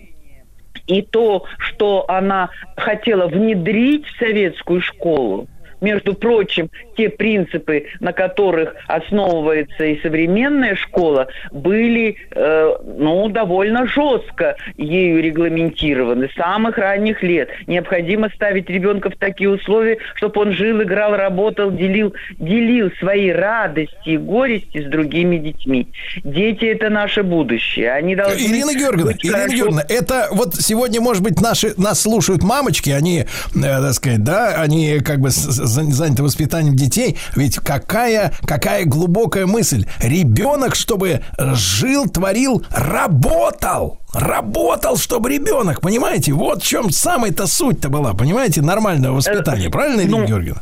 и то, что она хотела внедрить в советскую школу, между прочим, те принципы, на которых основывается и современная школа, были э, ну, довольно жестко ею регламентированы с самых ранних лет. Необходимо ставить ребенка в такие условия, чтобы он жил, играл, работал, делил, делил свои радости и горести с другими детьми. Дети – это наше будущее. Они должны Ирина Георгиевна, Ирина хорошо- Георгиевна, это вот сегодня, может быть, наши, нас слушают мамочки, они, э, так сказать, да, они как бы с- заняты воспитанием детей. Ведь какая, какая глубокая мысль. Ребенок, чтобы жил, творил, работал. Работал, чтобы ребенок, понимаете? Вот в чем самая-то суть-то была, понимаете, нормального воспитания. Правильно, Ирина ну, Георгиевна?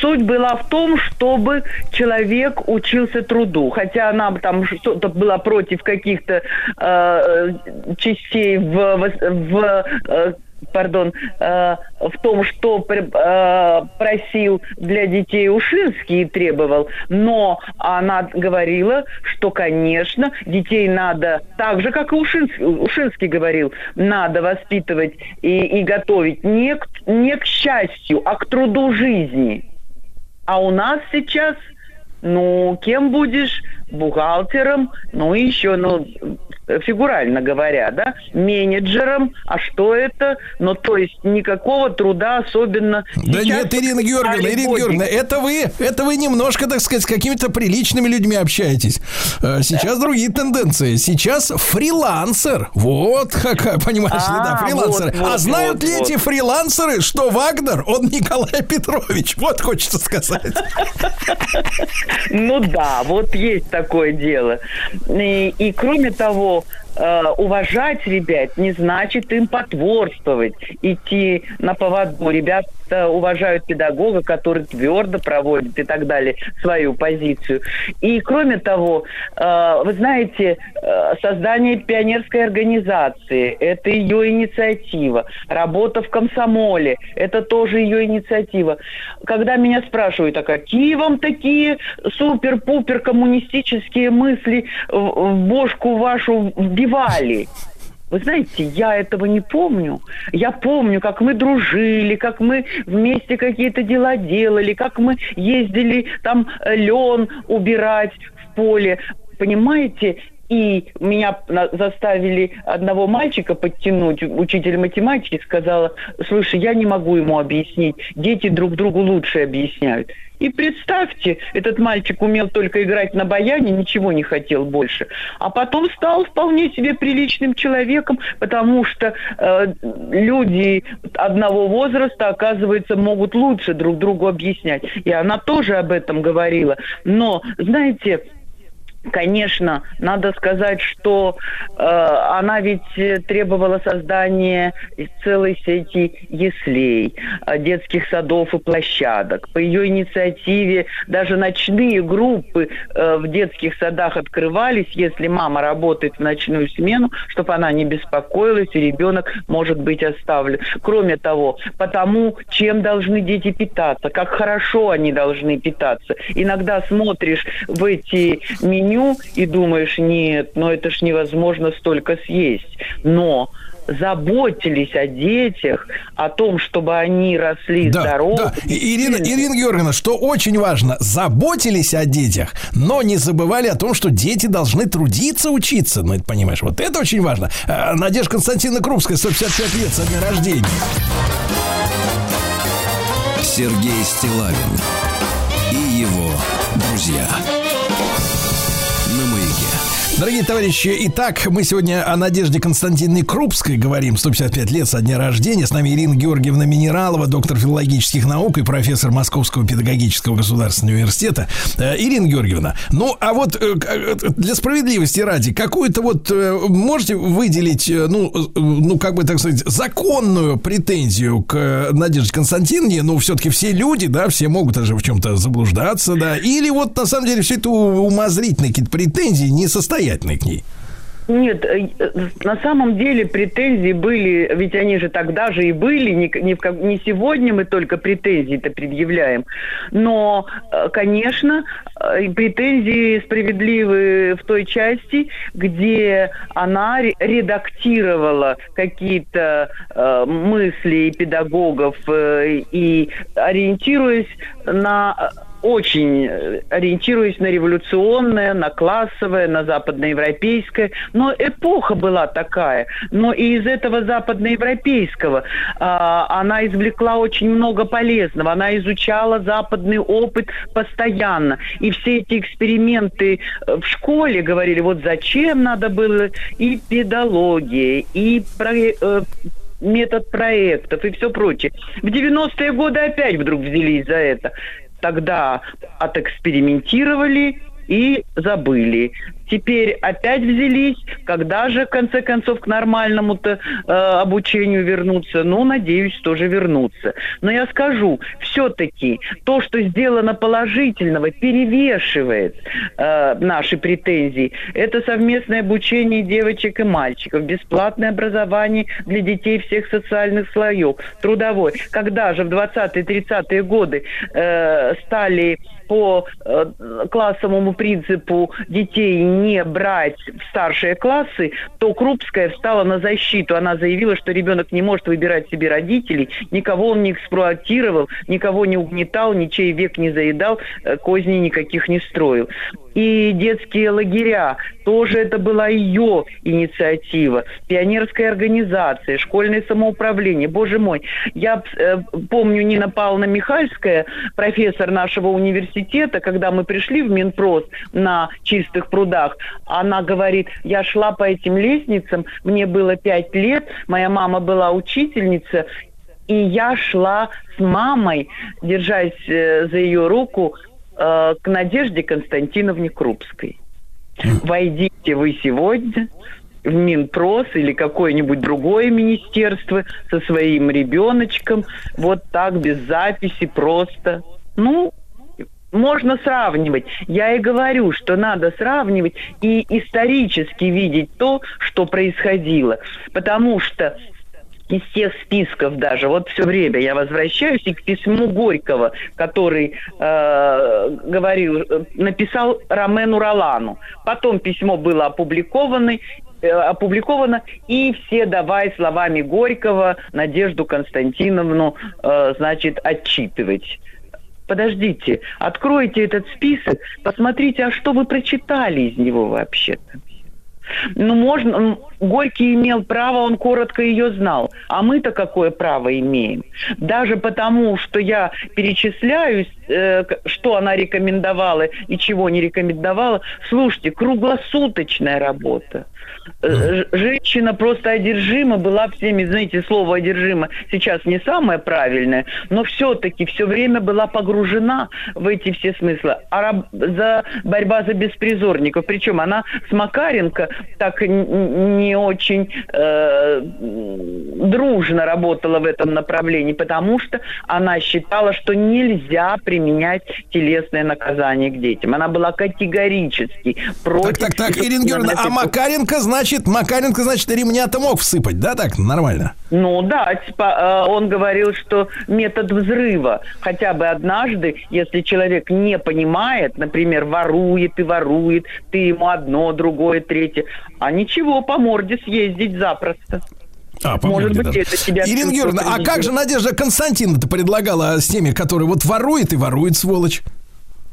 Суть была в том, чтобы человек учился труду. Хотя она там что-то была против каких-то э, частей в, в- в, э, пардон, э, в том, что э, просил для детей Ушинский и требовал, но она говорила, что, конечно, детей надо, так же, как и Ушинский, Ушинский говорил, надо воспитывать и, и готовить не к, не к счастью, а к труду жизни. А у нас сейчас, ну, кем будешь бухгалтером, ну еще, ну, фигурально говоря, да, менеджером. А что это? Ну, то есть никакого труда особенно. Да Сейчас нет, Ирина Георгиевна, Ирина Георгиевна, это вы, это вы немножко, так сказать, с какими-то приличными людьми общаетесь. Э, Сейчас другие тенденции. Сейчас фрилансер. Вот какая, понимаешь ли, да, А, фрилансеры. вот, а вот, знают вот, ли вот. эти фрилансеры, что Вагнер, он Николай Петрович? Вот хочется сказать. Ну да, вот есть такое дело. И, и кроме того, э, уважать ребят не значит им потворствовать, идти на поводу. Ребята уважают педагога, который твердо проводит и так далее свою позицию. И кроме того, э, вы знаете, э, создание пионерской организации – это ее инициатива. Работа в комсомоле – это тоже ее инициатива. Когда меня спрашивают, а какие вам такие супер-пупер коммунистические мысли в, в бошку вашу вбивали? Вы знаете, я этого не помню. Я помню, как мы дружили, как мы вместе какие-то дела делали, как мы ездили там лен убирать в поле. Понимаете? И меня заставили одного мальчика подтянуть, учитель математики сказала, слушай, я не могу ему объяснить, дети друг другу лучше объясняют. И представьте, этот мальчик умел только играть на баяне, ничего не хотел больше. А потом стал вполне себе приличным человеком, потому что э, люди одного возраста, оказывается, могут лучше друг другу объяснять. И она тоже об этом говорила. Но, знаете, Конечно, надо сказать, что э, она ведь требовала создания целой сети яслей, э, детских садов и площадок. По ее инициативе даже ночные группы э, в детских садах открывались, если мама работает в ночную смену, чтобы она не беспокоилась, и ребенок может быть оставлен. Кроме того, потому чем должны дети питаться, как хорошо они должны питаться. Иногда смотришь в эти меню и думаешь, нет, ну это ж невозможно столько съесть. Но заботились о детях, о том, чтобы они росли Да, здоровы. да. Ирина, Ирина Георгиевна, что очень важно, заботились о детях, но не забывали о том, что дети должны трудиться, учиться. Ну, это понимаешь, вот это очень важно. А, Надежда Константиновна Крупская, 155 лет со дня рождения. Сергей Стилавин и его друзья. Дорогие товарищи, итак, мы сегодня о Надежде Константиновне Крупской говорим, 155 лет со дня рождения. С нами Ирина Георгиевна Минералова, доктор филологических наук и профессор Московского педагогического государственного университета. Э, Ирина Георгиевна, ну, а вот э, э, для справедливости ради, какую-то вот можете выделить, ну, ну, как бы, так сказать, законную претензию к Надежде Константиновне? Ну, все-таки все люди, да, все могут даже в чем-то заблуждаться, да, или вот на самом деле все это умозрительные какие-то претензии, несостоятельные к ней? Нет, э, э, на самом деле претензии были, ведь они же тогда же и были, не, не, не сегодня мы только претензии-то предъявляем, но, э, конечно, претензии справедливы в той части, где она ре- редактировала какие-то э, мысли педагогов э, и ориентируясь на очень э, ориентируясь на революционное, на классовое, на западноевропейское. Но эпоха была такая. Но и из этого западноевропейского а, она извлекла очень много полезного. Она изучала западный опыт постоянно. И все эти эксперименты э, в школе говорили, вот зачем надо было и педагогия, и про- э, метод проектов и все прочее. В 90-е годы опять вдруг взялись за это. Тогда отэкспериментировали и забыли. Теперь опять взялись, когда же, в конце концов, к нормальному-то э, обучению вернуться? Ну, надеюсь, тоже вернуться. Но я скажу, все-таки то, что сделано положительного, перевешивает э, наши претензии. Это совместное обучение девочек и мальчиков, бесплатное образование для детей всех социальных слоев, трудовой. Когда же в 20-30-е годы э, стали по э, классовому принципу детей не брать в старшие классы, то Крупская встала на защиту. Она заявила, что ребенок не может выбирать себе родителей, никого он не эксплуатировал, никого не угнетал, ничей век не заедал, э, козней никаких не строил и детские лагеря. Тоже это была ее инициатива. Пионерская организация, школьное самоуправление. Боже мой, я э, помню Нина Павловна Михальская, профессор нашего университета, когда мы пришли в Минпрос на чистых прудах, она говорит, я шла по этим лестницам, мне было пять лет, моя мама была учительница, и я шла с мамой, держась э, за ее руку, э, к Надежде Константиновне Крупской. Войдите вы сегодня в Минпрос или какое-нибудь другое министерство со своим ребеночком, вот так, без записи, просто. Ну, можно сравнивать. Я и говорю, что надо сравнивать и исторически видеть то, что происходило. Потому что из тех списков даже, вот все время я возвращаюсь и к письму Горького, который э, говорил, э, написал Ромену Ролану. Потом письмо было опубликовано, э, опубликовано, и все давай словами Горького Надежду Константиновну, э, значит, отчитывать. Подождите, откройте этот список, посмотрите, а что вы прочитали из него вообще-то. Ну, можно... Горький имел право, он коротко ее знал. А мы-то какое право имеем? Даже потому, что я перечисляю, э, что она рекомендовала и чего не рекомендовала. Слушайте, круглосуточная работа. Э, женщина просто одержима была всеми, знаете, слово одержима сейчас не самое правильное, но все-таки все время была погружена в эти все смыслы. А раб, за борьба за беспризорников, причем она с Макаренко так не очень э, дружно работала в этом направлении, потому что она считала, что нельзя применять телесное наказание к детям. Она была категорически против... Так, так, так, Ирина Георгиевна, а Макаренко, значит, Макаренко, значит, ремня-то мог всыпать, да, так, нормально? Ну да, типа, э, он говорил, что метод взрыва хотя бы однажды, если человек не понимает, например, ворует и ворует, ты ему одно, другое, третье, а ничего, по морде съездить запросто. А, по Может быть, даже. это тебя... Ирина Георгиевна, а как же Надежда Константиновна-то предлагала с теми, которые вот ворует и ворует, сволочь?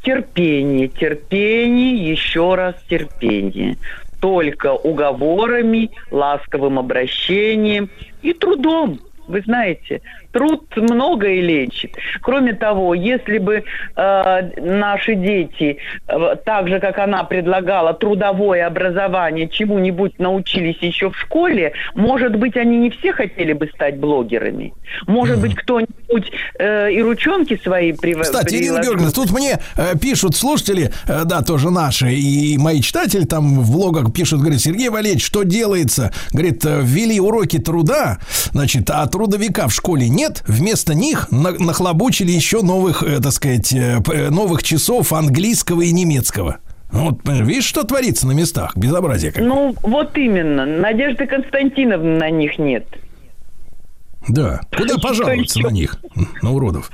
Терпение, терпение, еще раз терпение. Только уговорами, ласковым обращением и трудом. Вы знаете, труд многое лечит. Кроме того, если бы э, наши дети, э, так же, как она предлагала, трудовое образование, чему-нибудь научились еще в школе, может быть, они не все хотели бы стать блогерами. Может быть, кто-нибудь э, и ручонки свои привел. Кстати, Ирина Георгиевна, тут мне э, пишут слушатели, э, да, тоже наши, и мои читатели там в блогах пишут, говорят, Сергей Валерьевич, что делается? Говорит, ввели уроки труда, значит, а трудовика в школе нет, нет, вместо них нахлобучили еще новых, э, так сказать, э, э, новых часов английского и немецкого. Вот, видишь, что творится на местах? Безобразие какое. Ну, вот именно. Надежды Константиновны на них нет. Да. Куда пожаловаться на них, на уродов?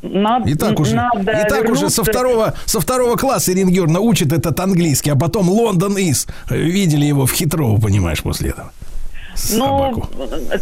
Надо, и так уже, надо и так уже со второго, со второго класса Ирина Георгиевна учит этот английский, а потом Лондон Из. Видели его в Хитрово, понимаешь, после этого. Ну,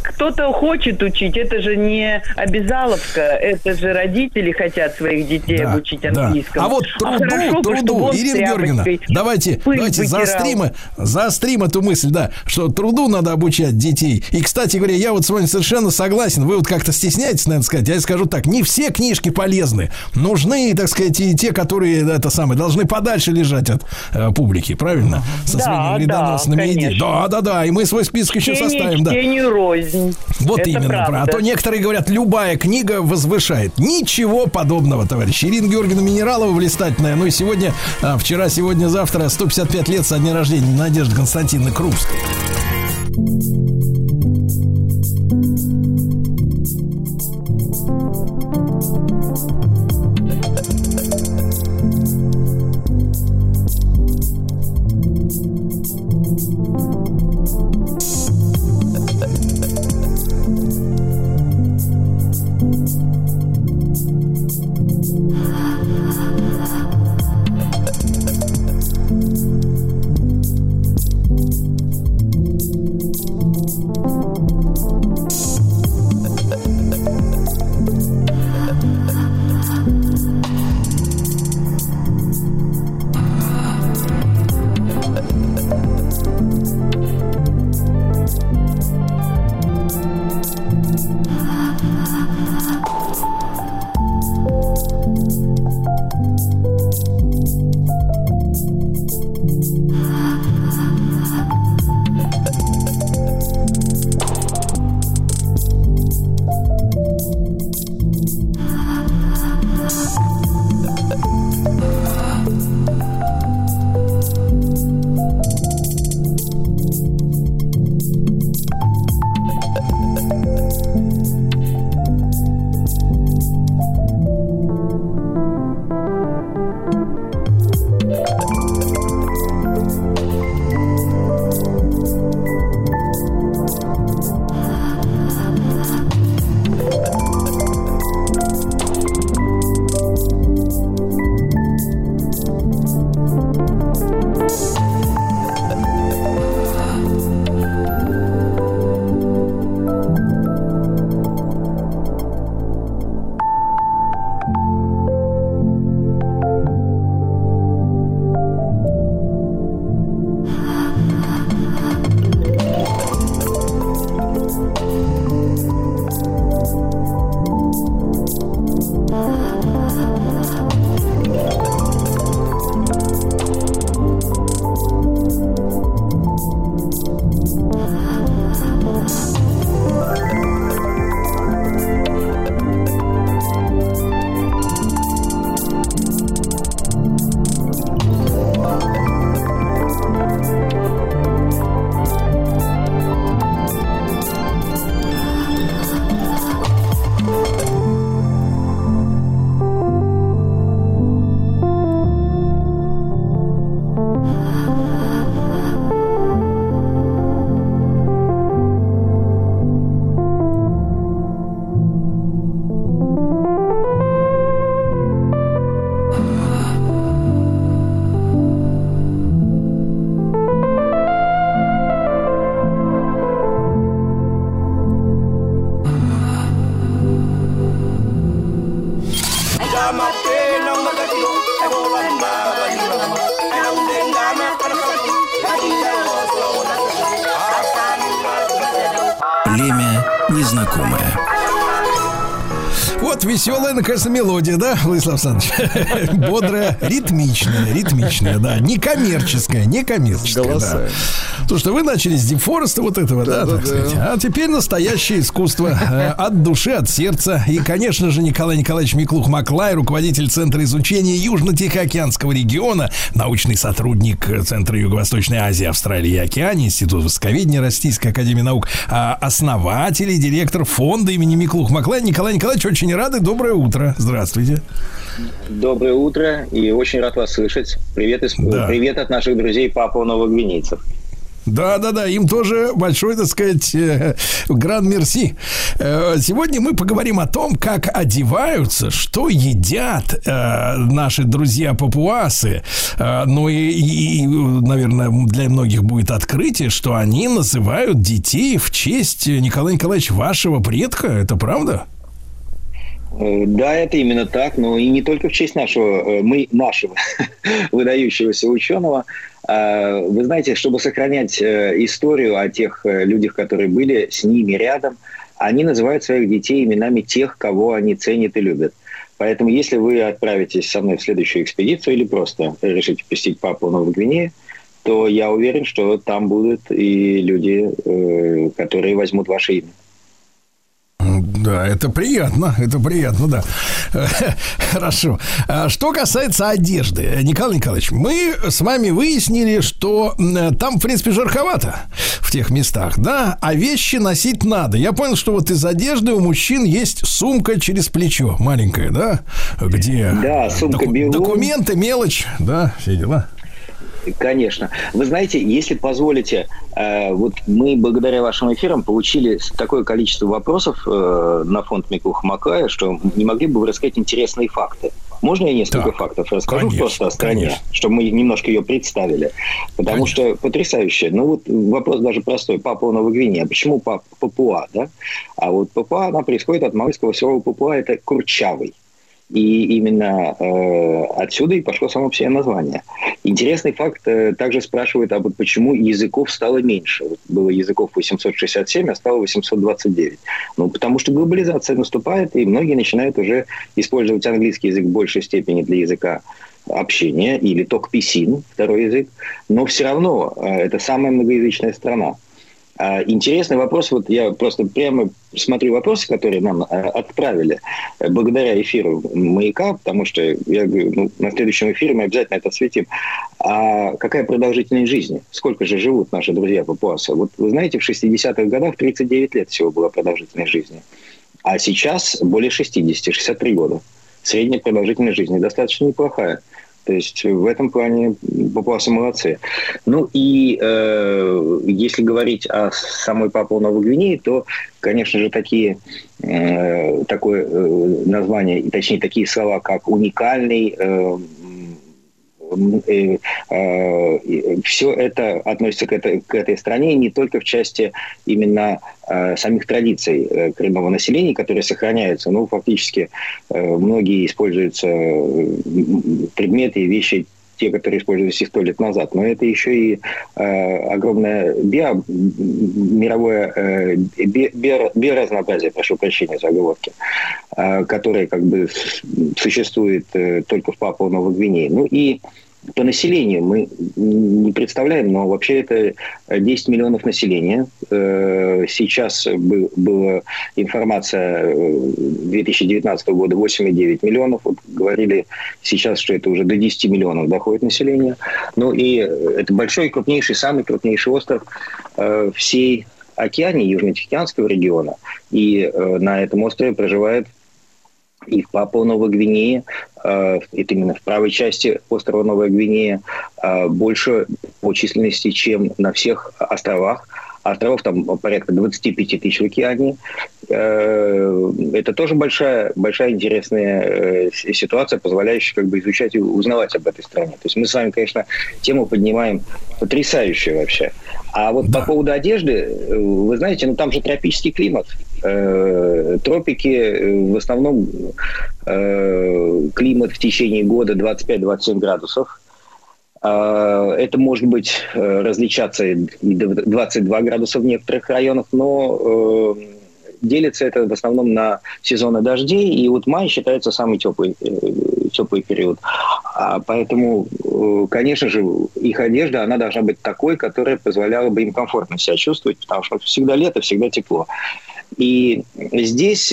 кто-то хочет учить, это же не обязаловка, это же родители хотят своих детей да, обучить английскому. Да. А вот труду, а хорошо труду, Ирина Георгиевна, давайте, давайте заострим, заострим эту мысль, да, что труду надо обучать детей. И, кстати говоря, я вот с вами совершенно согласен, вы вот как-то стесняетесь, наверное, сказать, я скажу так, не все книжки полезны, нужны, так сказать, и те, которые, это самое, должны подальше лежать от э, публики, правильно? Со да, своими вредоносными да, идеями. Да, да, да, и мы свой список еще составим, да. чтению рознь. Вот Это именно, правда. а то некоторые говорят, любая книга возвышает. Ничего подобного, товарищ. Ирина Георгиевна Минералова блистательная. Ну и сегодня, а, вчера, сегодня, завтра 155 лет со дня рождения Надежды Константиновны Крупской. Наконец-то, мелодия, да, Владислав Александрович? Бодрая, ритмичная, ритмичная, да. Некоммерческая, некоммерческая. Голоса. Да. То, что вы начали с Дефореста вот этого, да, Да, так да, сказать. А теперь настоящее искусство э, от души, от сердца. И, конечно же, Николай Николаевич Миклухо-Маклай, руководитель Центра изучения Южно-Тихоокеанского региона, научный сотрудник Центра Юго-Восточной Азии, Австралии и Океании, Института Востоковедения Российской Академии Наук, а основатель и директор фонда имени Миклухо-Маклай. Николай Николаевич, очень рады. Доброе утро. Здравствуйте. Доброе утро и очень рад вас слышать. Привет, из... Да. Привет от наших друзей Папа Новогвинейцев. Да, да, да, им тоже большой, так сказать, э, гран-мерси. Э, Сегодня мы поговорим о том, как одеваются, что едят э, наши друзья-папуасы. Э, Ну и, и, наверное, для многих будет открытие, что они называют детей в честь, Николая Николаевича, вашего предка. Это правда? Да, это именно так, но и не только в честь нашего, мы нашего выдающегося ученого. А, Вы знаете, чтобы сохранять э, историю о тех э, людях, которые были с ними рядом, они называют своих детей именами тех, кого они ценят и любят. Поэтому, если вы отправитесь со мной в следующую экспедицию или просто решите посетить Папу Новой Гвинеи, то я уверен, что там будут и люди, э, которые возьмут ваше имя. Да, это приятно, это приятно, да. Хорошо. А Что касается одежды, Николай Николаевич, мы с вами выяснили, что там, в принципе, жарковато в тех местах, да, а вещи носить надо. Я понял, что вот из одежды у мужчин есть сумка через плечо, маленькая, да, где Да, сумка доку- документы, мелочь, да, все дела. Конечно. Вы знаете, если позволите, э, вот мы благодаря вашим эфирам получили такое количество вопросов э, на фонд Микуха Макая, что не могли бы вы рассказать интересные факты. Можно я несколько Так, фактов расскажу конечно, просто о стране, конечно. чтобы мы немножко ее представили? Потому Конечно. что потрясающе. Ну вот вопрос даже простой. Папуа Новой Гвинеи. А почему пап- Папуа, да? А вот Папуа, она происходит от малайского слова Папуа, это курчавый. И именно э, отсюда и пошло само себе название. Интересный факт э, также спрашивает, а вот почему языков стало меньше. Вот было языков 867, а стало 829. Ну, потому что глобализация наступает, и многие начинают уже использовать английский язык в большей степени для языка общения, или токписин, второй язык. Но все равно э, это самая многоязычная страна. А, Интересный вопрос, вот я просто прямо смотрю вопросы, которые нам э, отправили э, благодаря эфиру «Маяка», потому что я говорю, ну, на следующем эфире мы обязательно это осветим. А какая продолжительность жизни? Сколько же живут наши друзья папуасы? Вот вы знаете, в 60-х годах 39 лет всего была продолжительность жизни. А сейчас более 60, 63 года. Средняя продолжительность жизни достаточно неплохая. То есть в этом плане папуасы молодцы. Ну и э, если говорить о самой Папуа Новой Гвинеи, то, конечно же, такие, э, такое э, название, точнее такие слова, как уникальный, э, все это относится к этой, к этой стране не только в части именно э, самих традиций э, коренного населения, которые сохраняются. Ну, фактически э, многие используются э, предметы и вещи те, которые использовались и сто лет назад. Но это еще и э, огромное био, мировое э, би, био, биоразнообразие, прошу прощения за оговорки, э, которое как бы существует э, только в Папуа Новой Гвинее. Ну и по населению мы не представляем, но вообще это 10 миллионов населения. Э, Сейчас бы- была информация э, 2019 года 8,9 миллионов. Вот говорили сейчас, что это уже до 10 миллионов доходит население. Ну и это большой, крупнейший, самый крупнейший остров э, всей океане, Южно-Тихоокеанского региона. И э, на этом острове проживает и в Папуа Новой Гвинее, э, это именно в правой части острова Новая Гвинея, э, больше по численности, чем на всех островах. Островов там порядка 25 тысяч в океане. Э, Это тоже большая, большая интересная э, ситуация, позволяющая как бы изучать и узнавать об этой стране. То есть мы с вами, конечно, тему поднимаем потрясающую вообще. А вот по поводу одежды, э, вы знаете, ну там же тропический климат. Тропики в основном климат в течение года 25-27 градусов. А, Это может быть э, различаться и до 22 градуса в некоторых районах, но э, делится это в основном на сезоны дождей, и вот май считается самый теплый, э, теплый период. А поэтому, конечно же, их одежда, она должна быть такой, которая позволяла бы им комфортно себя чувствовать, потому что всегда лето, всегда тепло. И здесь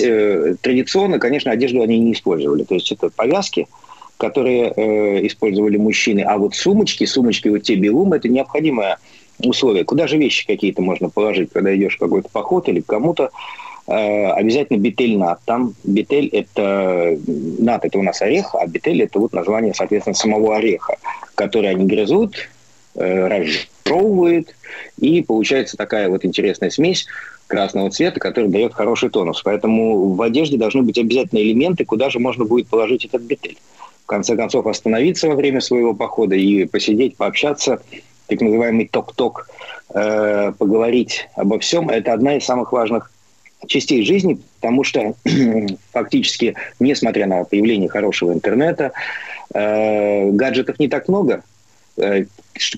традиционно, конечно, одежду они не использовали. То есть это повязки, которые э, использовали мужчины. А вот сумочки, сумочки вот те белум, это необходимое условие. Куда же вещи какие-то можно положить, когда идешь в какой-то поход или к кому-то? Э, обязательно бетель нат. Там бетель – это... Нат – это у нас орех, а бетель – это вот название, соответственно, самого ореха, который они грызут, э, разжевывают, и получается такая вот интересная смесь красного цвета, который дает хороший тонус. Поэтому в одежде должны быть обязательно элементы, куда же можно будет положить этот бетель. В конце концов, остановиться во время своего похода и посидеть, пообщаться, так называемый ток-ток, э, поговорить обо всем. Это одна из самых важных частей жизни, потому что фактически, несмотря на появление хорошего интернета, э, гаджетов не так много, э,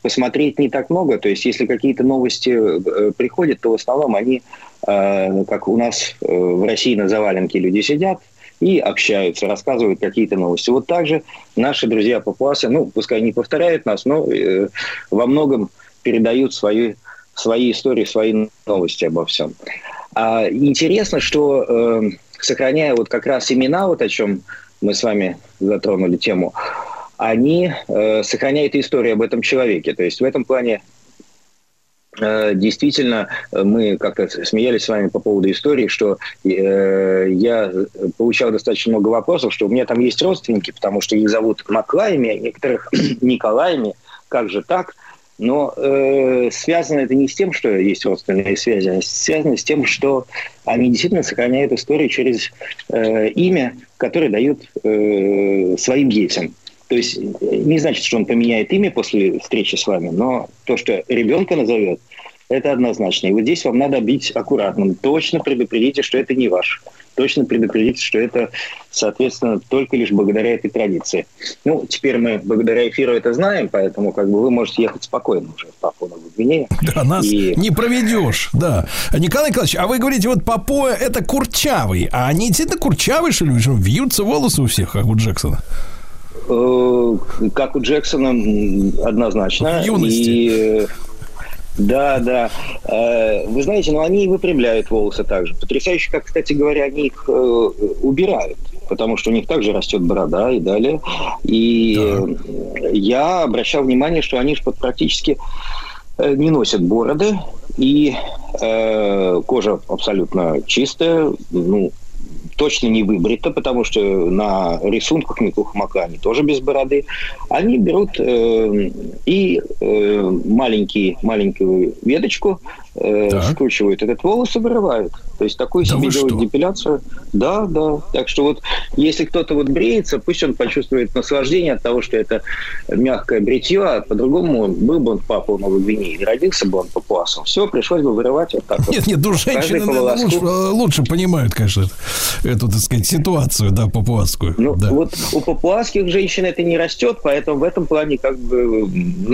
посмотреть не так много. То есть, если какие-то новости э, приходят, то в основном они, э, как у нас э, в России на заваленке люди сидят и общаются, рассказывают какие-то новости. Вот так же наши друзья папуасы, ну, пускай не повторяют нас, но э, во многом передают свои, свои истории, свои новости обо всем. А интересно, что э, сохраняя вот как раз имена, вот о чем мы с вами затронули тему, они э, сохраняют историю об этом человеке. То есть в этом плане действительно э, мы как-то смеялись с вами по поводу истории, что э, я получал достаточно много вопросов, что у меня там есть родственники, потому что их зовут Маклаями, а некоторых Николаями. Как же так? Но э, связано это не с тем, что есть родственные связи, а связано с тем, что они действительно сохраняют историю через э, имя, которое дают э, своим детям. То есть не значит, что он поменяет имя после встречи с вами, но то, что ребенка назовет, это однозначно. И вот здесь вам надо быть аккуратным. Точно предупредите, что это не ваш. Точно предупредите, что это, соответственно, только лишь благодаря этой традиции. Ну, теперь мы благодаря эфиру это знаем, поэтому как бы вы можете ехать спокойно уже в Папуа Новую Гвинею. Да, нас И- не проведешь, да. Николай Николаевич, а вы говорите, вот Папоя это курчавый, а они действительно курчавые, что ли? Вьются волосы у всех, как у Джексона? Э, Как у Джексона, однозначно. В юности. И, э, да, да. Э, Вы знаете, ну они и выпрямляют волосы также. Потрясающе, как, кстати говоря, они их убирают. Потому что у них также растет борода и далее. И э, я обращал внимание, что они практически не носят бороды. И э, кожа абсолютно чистая. Ну, точно не выбрита, потому что на рисунках Микухмака они тоже без бороды. Они берут э, и э, маленький, маленькую веточку, э, скручивают этот волос и вырывают. То есть такую Да себе делают что? депиляцию. Да, да. Так что вот если кто-то вот бреется, пусть он почувствует наслаждение от того, что это мягкое бритье, а по-другому был бы он папа Новой Гвинеи, родился бы он папуасом. Все, пришлось бы вырывать вот так вот. Нет, нет, ну женщины по наверное, волоску. лучше, лучше понимают, конечно, эту, так сказать, ситуацию, да, папуасскую. Ну, да. вот у папуасских женщин это не растет, поэтому в этом плане как бы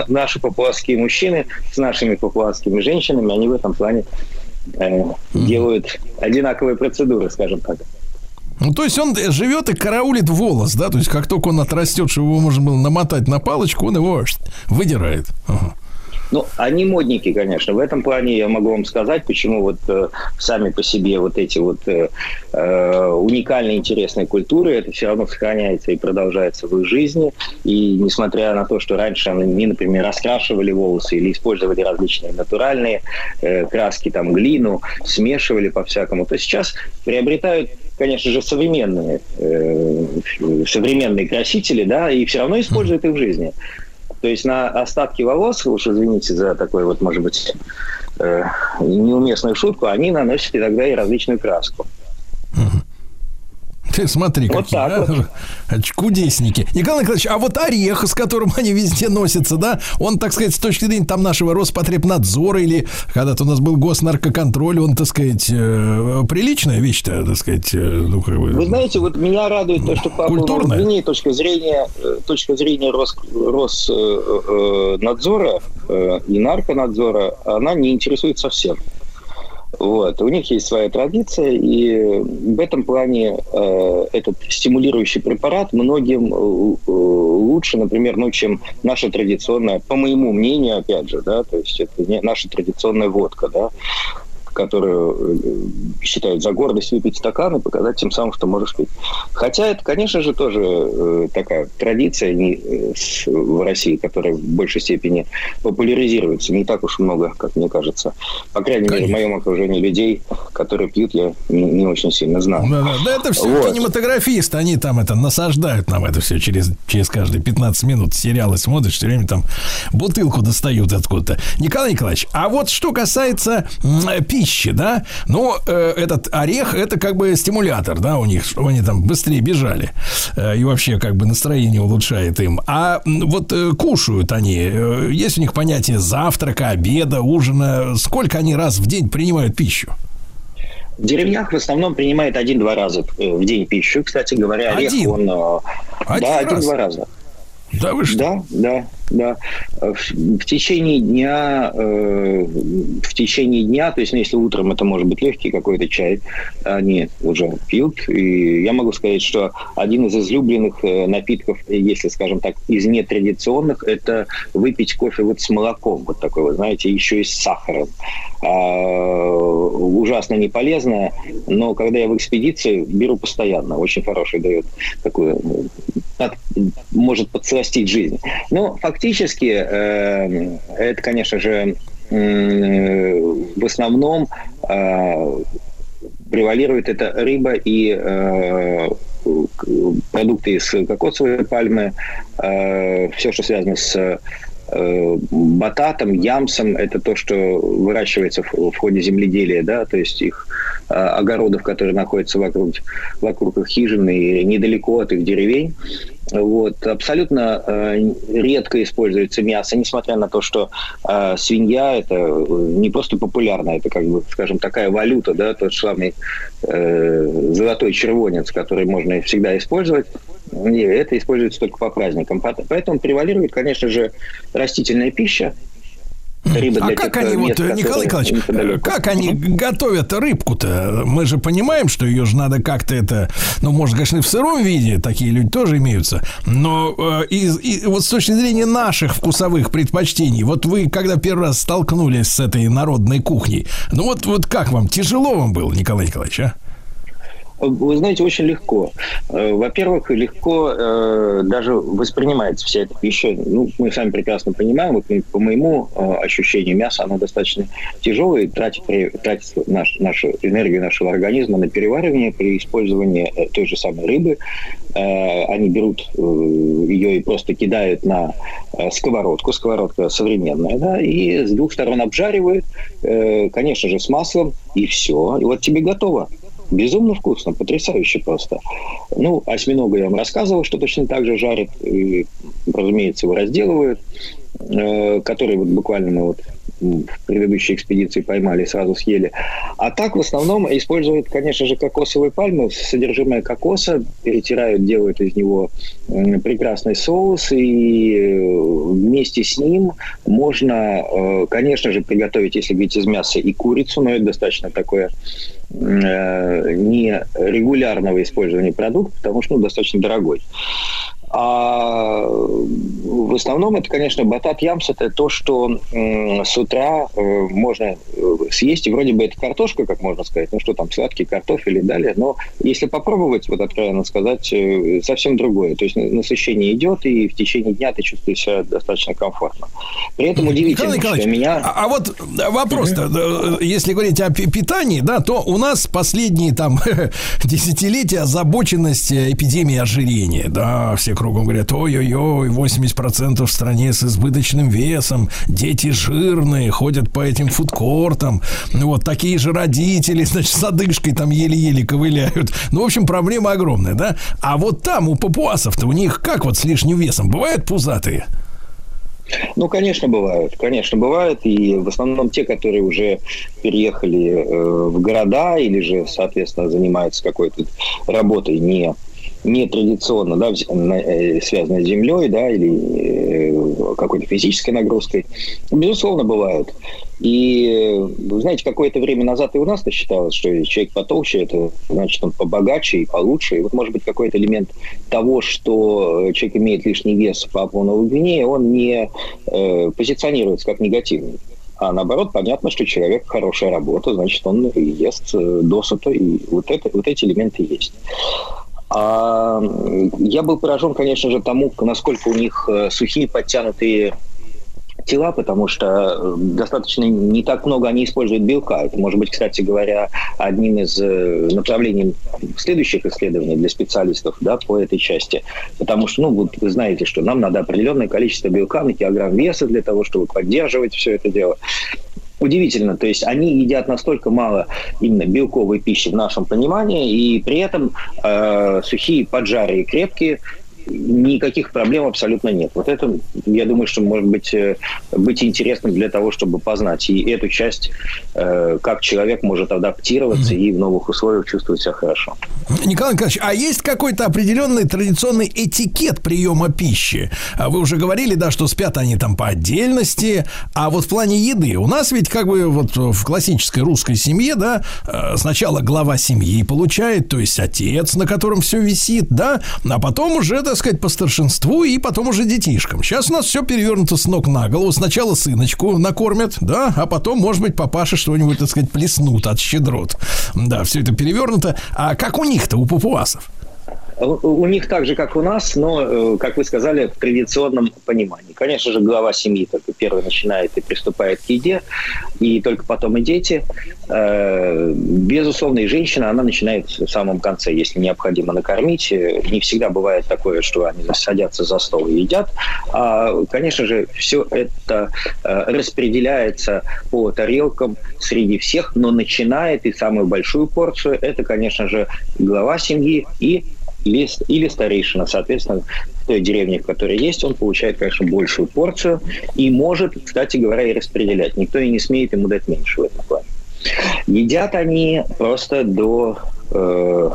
наши папуасские мужчины с нашими папуасскими женщинами, они в этом плане э, делают одинаковые процедуры, скажем так. Ну, то есть он живет и караулит волос, да? То есть как только он отрастет, чтобы его можно было намотать на палочку, он его выдирает. Ага. Ну, они модники, конечно. В этом плане я могу вам сказать, почему вот э, сами по себе вот эти вот э, э, уникальные интересные культуры, это все равно сохраняется и продолжается в их жизни. И несмотря на то, что раньше они, например, раскрашивали волосы или использовали различные натуральные э, краски, там, глину, смешивали по-всякому, то сейчас приобретают конечно же, современные, э, современные красители, да, и все равно используют их в жизни. То есть на остатки волос, уж извините за такой вот, может быть, э, неуместную шутку, они наносят иногда и различную краску. Ты смотри, Вот какие так а, чудесники. Николай Николаевич, а вот орех, с которым они везде носятся, да, он, так сказать, с точки зрения там нашего Роспотребнадзора или когда-то у нас был госнаркоконтроль, он, так сказать, э, приличная вещь-то, так сказать, э, ну, как бы... Вы знаете, вот меня радует то, что по Культурная? точка зрения, э, точка зрения Рос, Роснадзора э, и нарконадзора, она не интересует совсем. Вот. У них есть своя традиция, и в этом плане э, этот стимулирующий препарат многим э, э, лучше, например, ну, чем наша традиционная, по моему мнению, опять же, да, то есть это не наша традиционная водка, да, которую э, считают за гордость выпить стакан и показать тем самым, что можешь пить. Хотя это, конечно же, тоже э, такая традиция не, э, в России, которая в большей степени популяризируется. Не так уж много, как мне кажется. По крайней мере, в моем окружении людей, которые пьют, я не, не очень сильно знаю. Да, да, да это все Вот. кинематографисты, они там это насаждают нам это все через, через каждые 15 минут сериалы смотришь, все время там бутылку достают откуда-то. Николай Николаевич, а вот что касается м, пищи, да, ну, э, этот орех, это как бы стимулятор, да, у них, чтобы они там быстрее бежали, э, и вообще как бы настроение улучшает им. А вот э, кушают они, э, есть у них понятие завтрака, обеда, ужина, сколько они раз в день принимают пищу? В деревнях в основном принимает один-два раза э, в день пищу. Кстати говоря, орех, Один? он... э, Один да, раз? один-два раза. Да вы что? Да, да, да. Э, В, в течение дня, э, в течение дня, то есть, ну, если утром это может быть легкий какой-то чай, они уже пьют. И я могу сказать, что один из излюбленных э, напитков, если, скажем так, из нетрадиционных, это выпить кофе вот с молоком, вот такой, вот, знаете, еще и с сахаром. А, ужасно не полезно, но когда я в экспедиции, беру постоянно. Очень хороший дает такую ну, может подсластить жизнь. Но фактически э, это, конечно же, в основном э, превалирует это рыба и э, продукты из кокосовой пальмы, все, что связано с э, бататом, ямсом, это то, что выращивается в, в ходе земледелия, да, то есть их э, огородов, которые находятся вокруг, вокруг их хижин и недалеко от их деревень. Вот. Абсолютно э, редко используется мясо, несмотря на то, что э, свинья это э, не просто популярна, это как бы, скажем, такая валюта, да, тот самый э, золотой червонец, который можно всегда использовать. И это используется только по праздникам. Поэтому превалирует, конечно же, растительная пища. Рыба А как тех, они, мест, вот, которые Николай Николаевич, как они готовят рыбку-то? Мы же понимаем, что ее же надо как-то это, ну, может, конечно, и в сыром виде, такие люди тоже имеются, но э, из, и вот с точки зрения наших вкусовых предпочтений, вот вы, когда первый раз столкнулись с этой народной кухней, ну вот, вот как вам, тяжело вам было, Николай Николаевич, а? Вы знаете, очень легко. Э, Во-первых, легко э, даже воспринимается вся эта пища. Ну, мы сами прекрасно понимаем, вот по моему э, ощущению, мясо, оно достаточно тяжелое, тратит, тратит наш, нашу энергию нашего организма на переваривание при использовании э, той же самой рыбы. Э, Они берут э, ее и просто кидают на сковородку, сковородка современная, да, и с двух сторон обжаривают, конечно же, с маслом, и все. И вот тебе готово. Безумно вкусно, потрясающе просто. Ну, осьминога я вам рассказывал, что точно так же жарят. И, разумеется, его разделывают. э, Который вот буквально вот в предыдущей экспедиции поймали сразу съели. А так в основном используют, конечно же, кокосовые пальмы, содержимое кокоса, перетирают, делают из него прекрасный соус, и э, вместе с ним можно, э, конечно же, приготовить, если говорить из мяса, и курицу, но это достаточно такое э, не регулярного использования продукта, потому что он достаточно дорогой. А в основном это, конечно, батат ямс, это то, что с утра э, можно э, съесть, и вроде бы это картошка, как можно сказать, ну что там, сладкий картофель и далее, но если попробовать, вот откровенно сказать, э, совсем другое. То есть насыщение идет, и в течение дня ты чувствуешь себя достаточно комфортно. При этом удивительно, Николай что меня... а, а вот вопрос-то, если говорить о пи- питании, да, то у нас последние там десятилетия озабоченность эпидемией ожирения, да, все кругом говорят, ой-ой-ой, 80% в стране с избыточным весом, дети жирные, ходят по этим фудкортам, вот такие же родители, значит, с одышкой там еле-еле ковыляют. Ну, в общем, проблема огромная, да? А вот там у папуасов-то у них как вот с лишним весом? Бывают пузатые? Ну, конечно, бывают. Конечно, бывают. И в основном те, которые уже переехали э, в города или же, соответственно, занимаются какой-то работой не не традиционно, да, э, связанной с землей, да, или э, какой-то физической нагрузкой, безусловно, бывают. И, э, вы знаете, какое-то время назад и у нас-то считалось, что человек потолще, это значит, он побогаче и получше. И вот, может быть, какой-то элемент того, что человек имеет лишний вес в Папуа Новой Гвинее, он не э, позиционируется как негативный. А наоборот, понятно, что человек хорошая работа, значит, он ест э, досыта, и вот, это, вот эти элементы есть. А, я был поражен, конечно же, тому, насколько у них э, сухие, подтянутые тела, потому что э, достаточно не так много они используют белка. Это может быть, кстати говоря, одним из э, направлений следующих исследований для специалистов да, по этой части. Потому что, ну, вот вы знаете, что нам надо определенное количество белка на килограмм веса для того, чтобы поддерживать все это дело. Удивительно, то есть они едят настолько мало именно белковой пищи в нашем понимании, и при этом э, сухие, поджарые, крепкие, никаких проблем абсолютно нет. Вот это, я думаю, что может быть, э, быть интересным для того, чтобы познать и эту часть, э, как человек может адаптироваться и в новых условиях чувствовать себя хорошо. Николай Николаевич, а есть какой-то определенный традиционный этикет приема пищи? А Вы уже говорили, да, что спят они там по отдельности, а вот в плане еды у нас ведь как бы вот в классической русской семье, да, э, сначала глава семьи получает, то есть отец, на котором все висит, да, а потом уже, так сказать, по старшинству и потом уже детишкам. Сейчас у нас все перевернуто с ног на голову. Сначала сыночку накормят, да, а потом, может быть, папаша что-нибудь, так сказать, плеснут от щедрот. Да, все это перевернуто. А как у них-то, у папуасов? У них так же, как у нас, но, э, как вы сказали, в традиционном понимании. Конечно же, глава семьи только первый начинает и приступает к еде, и только потом и дети. Э, Безусловно, и женщина, она начинает в самом конце, если необходимо накормить. Э, Не всегда бывает такое, что они садятся за стол и едят. А, конечно же, все это распределяется по тарелкам среди всех, но начинает и самую большую порцию, это, конечно же, глава семьи и или, или старейшина, соответственно, в той деревне, в которой есть, он получает, конечно, большую порцию и может, кстати говоря, и распределять. Никто и не смеет ему дать меньше в этом плане. Едят они просто до, э,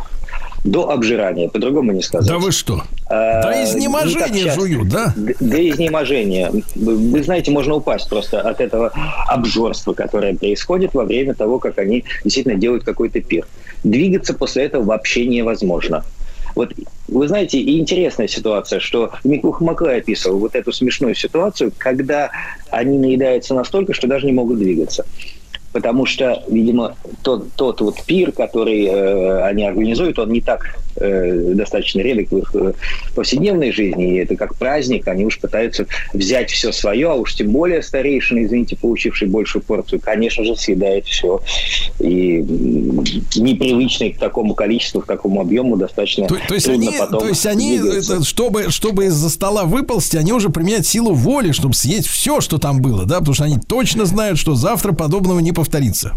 до обжирания, по-другому не сказать. Да вы что? Э, До изнеможения жуют, да? Д- До изнеможения. Вы знаете, можно упасть просто от этого обжорства, которое происходит во время того, как они действительно делают какой-то пир. Двигаться после этого вообще невозможно. Вот вы знаете, и интересная ситуация, что Миклух Маклай описывал вот эту смешную ситуацию, когда они наедаются настолько, что даже не могут двигаться. Потому что, видимо, тот, тот вот пир, который э, они организуют, он не так э, достаточно редок в их э, повседневной жизни. И это как праздник, они уж пытаются взять все свое, а уж тем более старейшина, извините, получивший большую порцию, конечно же, съедает все. И непривычный к такому количеству, к такому объему достаточно То, то есть трудно они, потом то есть они это, чтобы, чтобы из-за стола выползти, они уже применяют силу воли, чтобы съесть все, что там было, да, потому что они точно знают, что завтра подобного не повторится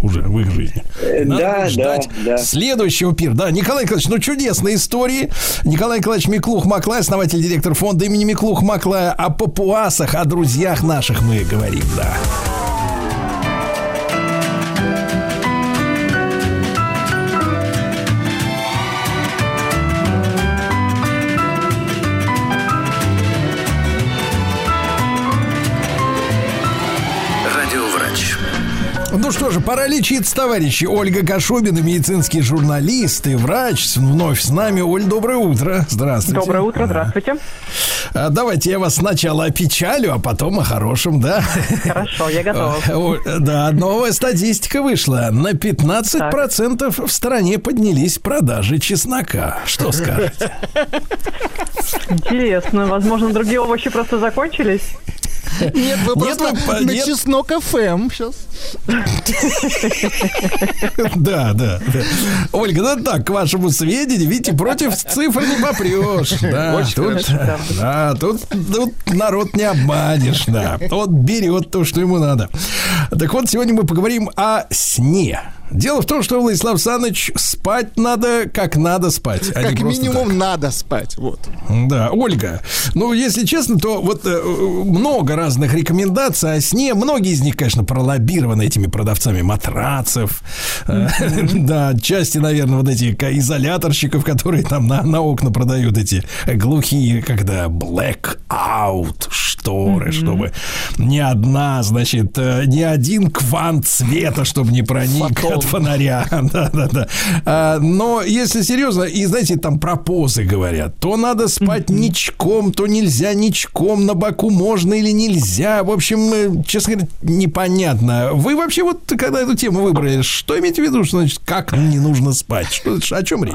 уже в их жизни. Э, Надо да, ждать да, да. следующего пир. Да, Николай Николаевич, ну чудесные истории. Николай Николаевич Миклух Маклай, основатель директор фонда имени Миклух Маклая, о папуасах, о друзьях наших мы говорим, да. Ну что же, пора лечиться, товарищи. Ольга Кашубина, медицинский журналист и врач, вновь с нами. Оль, доброе утро. Здравствуйте. Доброе утро, здравствуйте. А, Давайте я вас сначала опечалю, а потом о хорошем, да? Хорошо, я готова. О, Да, новая статистика вышла. На 15% в стране поднялись продажи чеснока. Что скажете? Интересно, возможно, другие овощи просто закончились? Нет, вы просто на чеснок ФМ сейчас. Да, да. Ольга, ну так, к вашему сведению, видите, против цифр не попрешь. Да, тут, да, тут, тут народ не обманешь, да. Он берет то, что ему надо. Так вот, сегодня мы поговорим о сне. Дело в том, что, Владислав Саныч, спать надо, как надо спать. а Как минимум надо спать. Вот. да, Ольга, ну, если честно, то вот э, много разных рекомендаций о сне. Многие из них, конечно, пролоббированы этими продавцами матрацев. Да, части, наверное, вот этих ка- изоляторщиков, которые там на, на окна продают эти глухие, когда black out шторы, чтобы ни одна, значит, э, ни один квант света, чтобы не проник от фонаря. Да, да, да. А, Но если серьезно, и знаете, там про позы говорят, то надо спать ничком, то нельзя ничком, на боку можно или нельзя. В общем, э, честно говоря, непонятно. Вы вообще вот, когда эту тему выбрали, что имеете в виду, что значит, как не нужно спать? Что, о чем речь?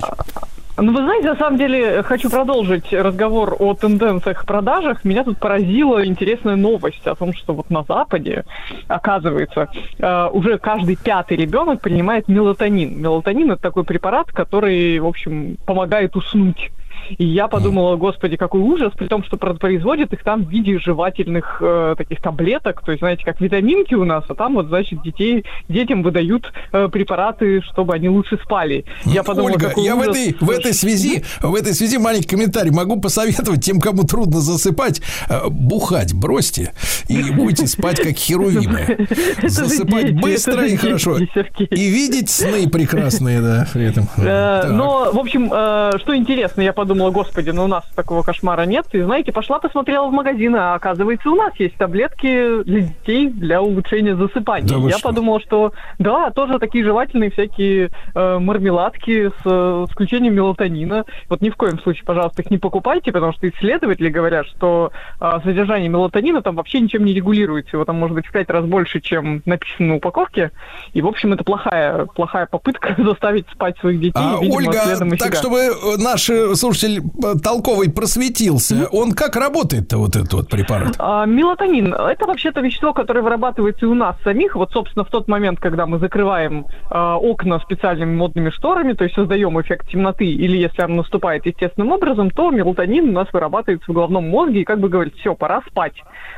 Ну, вы знаете, на самом деле, хочу продолжить разговор о тенденциях в продажах. Меня тут поразила интересная новость о том, что вот на Западе, оказывается, э, уже каждый пятый ребенок принимает мелатонин. Мелатонин – это такой препарат, который, в общем, помогает уснуть. И я подумала, господи, какой ужас, при том, что производят их там в виде жевательных э, таких таблеток, то есть, знаете, как витаминки у нас, а там вот, значит, детей, детям выдают э, препараты, чтобы они лучше спали. Я подумала, Ольга, я в ужас. этой, в этой связи, в этой связи маленький комментарий могу посоветовать тем, кому трудно засыпать, э, бухать бросьте и будете спать как херувимы. Засыпать дети, быстро и хорошо. дети, Сергей. И видеть сны прекрасные, да, при этом. Э. Но, в общем, э, что интересно, я подумала, господи, ну у нас такого кошмара нет. И, знаете, пошла посмотрела в магазин, а оказывается, у нас есть таблетки для детей для улучшения засыпания. Да я что? подумала, что да, тоже такие жевательные всякие э, мармеладки с э, включением мелатонина. Вот ни в коем случае, пожалуйста, их не покупайте, потому что исследователи говорят, что э, содержание мелатонина там вообще ничем не регулируется. Его там может быть в пять раз больше, чем написано на упаковке. И, в общем, это плохая, плохая попытка заставить спать своих детей. А, видимо, Ольга, так себя. чтобы э, наш э, слушатель э, толковый просветился, он как работает-то вот этот вот препарат? А, мелатонин – это вообще-то вещество, которое вырабатывается и у нас самих. Вот, собственно, в тот момент, когда мы закрываем а, окна специальными модными шторами, то есть создаем эффект темноты, или если он наступает естественным образом, то мелатонин у нас вырабатывается в головном мозге и как бы говорит, все, пора спать.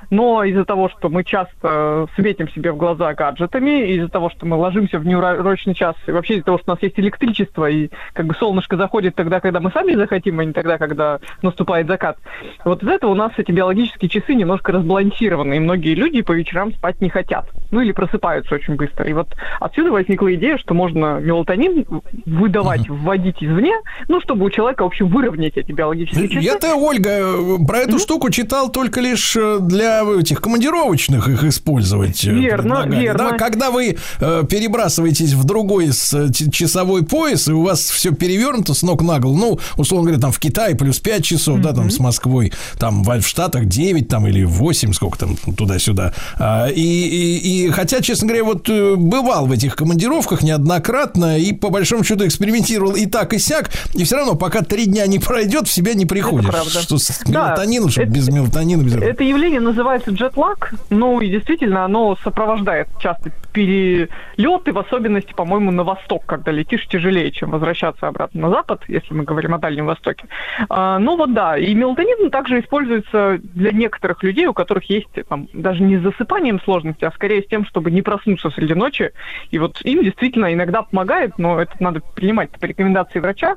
Но из-за того, что мы часто светим себе в глаза гаджетами, из-за того, что мы ложимся в неурочный час, и вообще из-за того, что у нас есть электричество, и как бы солнышко заходит тогда, когда мы сами захотим, а не тогда, когда наступает закат. Вот из этого у нас эти биологические часы немножко разбалансированы, и многие люди по вечерам спать не хотят. Ну или просыпаются очень быстро. И вот отсюда возникла идея, что можно мелатонин выдавать, вводить извне, ну, чтобы у человека, в общем, выровнять эти биологические часы. Я-то, Ольга, э, про эту штуку читал только лишь э, для этих командировочных их использовать. э, Верно, верно. Да, когда вы э, перебрасываетесь в другой с, э, часовой пояс, и у вас все перевернуто с ног на голову, ну, условно говоря, там в Китае плюс 5 часов, да, там с Москвой, там в, в Штатах 9 там, или 8, сколько там туда-сюда. А, и, и, и хотя, честно говоря, вот э, бывал в этих командировках неоднократно и по большому счету экспериментировал и так, и сяк, и все равно, пока три дня не пройдет, в себя не приходишь. правда. Что с Да, мелатонином, что это- без мелатонина, без Это явление называется джетлаг, ну и действительно оно сопровождает часто перелеты, в особенности, по-моему, на восток, когда летишь тяжелее, чем возвращаться обратно на запад, если мы говорим о Дальнем Востоке. А, ну вот да, и мелатонин также используется для некоторых людей, у которых есть там, даже не с засыпанием сложности, а скорее с тем, чтобы не проснуться среди ночи. И вот им действительно иногда помогает, но это надо принимать по рекомендации врача.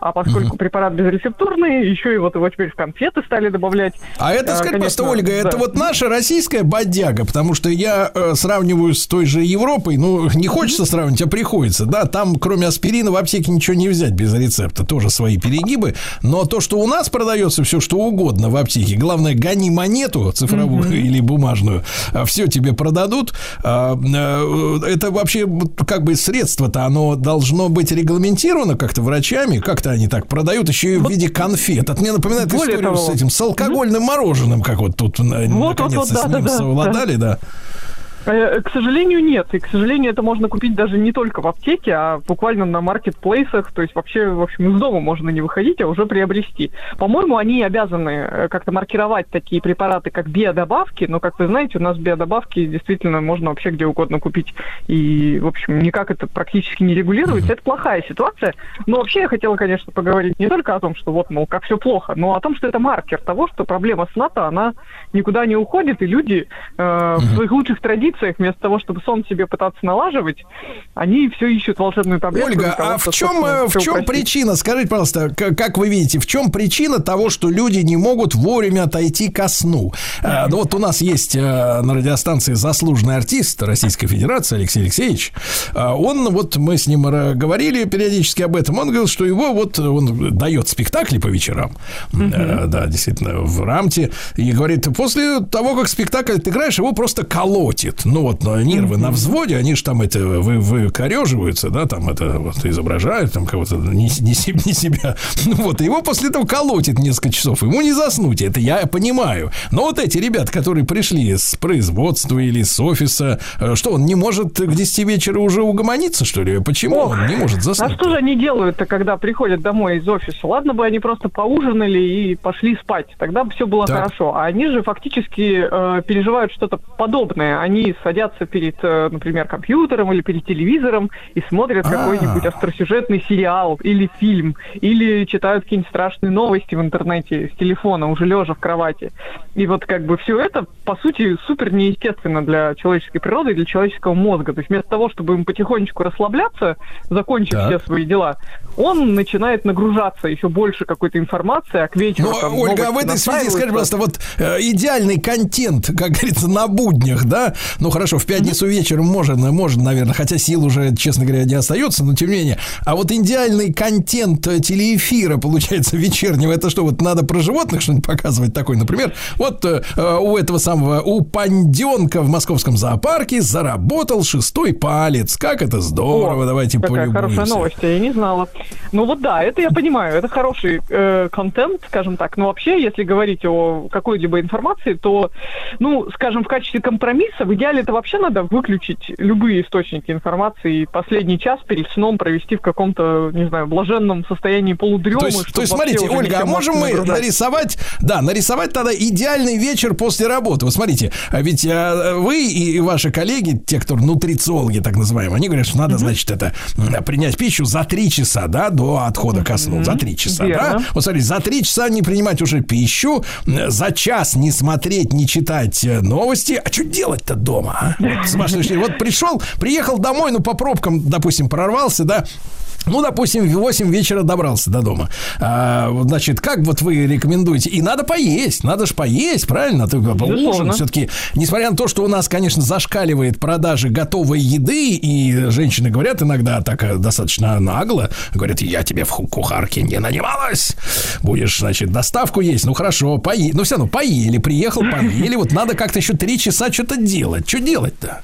А поскольку препарат безрецептурный, еще и вот его теперь в конфеты стали добавлять. А это, А, скажи, просто, Ольга, это да. вот наша российская бодяга, потому что я э, сравниваю с той же Европой, ну, не хочется сравнивать, а приходится, да, там кроме аспирина в аптеке ничего не взять без рецепта, тоже свои перегибы, но то, что у нас продается все что угодно в аптеке, главное, гони монету цифровую или бумажную, все тебе продадут, А, э, это вообще как бы средство-то, оно должно быть регламентировано как-то врачами, как-то они так продают, еще и в виде конфет. Это мне напоминает Более историю того. с этим, с алкогольным мороженым, как вот тут на- Вот, вот, наконец-то вот, да, с да, ним да, совладали, да. Э, К сожалению, нет. И, к сожалению, это можно купить даже не только в аптеке, а буквально на маркетплейсах. То есть вообще, в общем, из дома можно не выходить, а уже приобрести. По-моему, они обязаны э, как-то маркировать такие препараты, как биодобавки. Но, как вы знаете, у нас биодобавки действительно можно вообще где угодно купить. И, в общем, никак это практически не регулируется. Это плохая ситуация. Но вообще я хотела, конечно, поговорить не только о том, что вот, мол, как все плохо, но о том, что это маркер того, что проблема с НАТО, она никуда не уходит, и люди э, в своих лучших традициях, вместо того, чтобы сон себе пытаться налаживать, они все ищут волшебную таблетку. Ольга, того, а в чем, э, в чем упростить. причина? Скажите, пожалуйста, как вы видите, в чем причина того, что люди не могут вовремя отойти ко сну? Э, Ну вот у нас есть э, на радиостанции заслуженный артист Российской Федерации Алексей Алексеевич. Он, вот мы с ним говорили периодически об этом, он говорил, что его вот, он дает спектакли по вечерам, Э, да, действительно, в рамте, и говорит, после того, как спектакль отыграешь, его просто колотит. Ну вот но нервы на взводе, они же там это вы, выкореживаются, да, там это вот изображают, там кого-то не, не, се- не себя. Ну вот, его после этого колотит несколько часов, ему не заснуть, это я понимаю. Но вот эти ребята, которые пришли с производства или с офиса, э, что, он не может к 10 вечера уже угомониться, что ли? Почему он не может А заснуть? что же они делают-то, когда приходят домой из офиса? Ладно бы они просто поужинали и пошли спать, тогда бы все было Так. хорошо. А они же фактически э, переживают что-то подобное. Они садятся перед, э, например, компьютером или перед телевизором и смотрят А. какой-нибудь остросюжетный сериал или фильм, или читают какие-нибудь страшные новости в интернете с телефона, уже лежа в кровати. И вот как бы все это, по сути, супер неестественно для человеческой природы и для человеческого мозга. То есть вместо того, чтобы им потихонечку расслабляться, закончив Так. все свои дела, он начинает нагружаться еще больше какой-то информации, а к вечеру... Ну, там Ольга, а в этой связи, скажи, пожалуйста, вот э, идеальный контент, как говорится, на буднях, да? Ну, хорошо, в пятницу вечером можно, можно, наверное, хотя сил уже, честно говоря, не остается, но тем не менее. А вот идеальный контент э, телеэфира, получается, вечернего, это что, вот надо про животных что-нибудь показывать такое, например, вот э, э, у этого самого, у панденка в московском зоопарке заработал шестой палец. Как это здорово, О, давайте Какая полюбуемся. хорошая новость, я не знала. Ну вот да, это я понимаю, это хороший э, контент, скажем так. Но вообще, если говорить о какой-либо информации, то, ну, скажем, в качестве компромисса, в идеале это вообще надо выключить любые источники информации и последний час перед сном провести в каком-то, не знаю, блаженном состоянии полудремы. То есть, то есть смотрите, Ольга, а можем мы нагружать. нарисовать, да, нарисовать тогда идеальный вечер после работы. Вот смотрите, а ведь а, вы и ваши коллеги, те, кто нутрициологи так называемые, они говорят, что надо, значит, это принять пищу за три часа, да, до отхода ко сну, за три часа, да. Верно. Вот смотрите, за три часа не принимать уже пищу, за час не смотреть, не читать э, новости. А что делать-то дома? А? С зрения, вот пришел, приехал домой, ну по пробкам, допустим, прорвался, да. Ну, допустим, в 8 вечера добрался до дома. А, значит, как вот вы рекомендуете? И надо поесть, надо же поесть, правильно? Ты ужин все-таки, несмотря на то, что у нас, конечно, зашкаливает продажи готовой еды, и женщины говорят иногда так э, достаточно нагло, говорят, я тебе в кухарке не нанималась, будешь, значит, доставку есть, ну хорошо, поели, ну все равно поели, приехал, поели, вот надо как-то еще три часа что-то делать, что делать-то?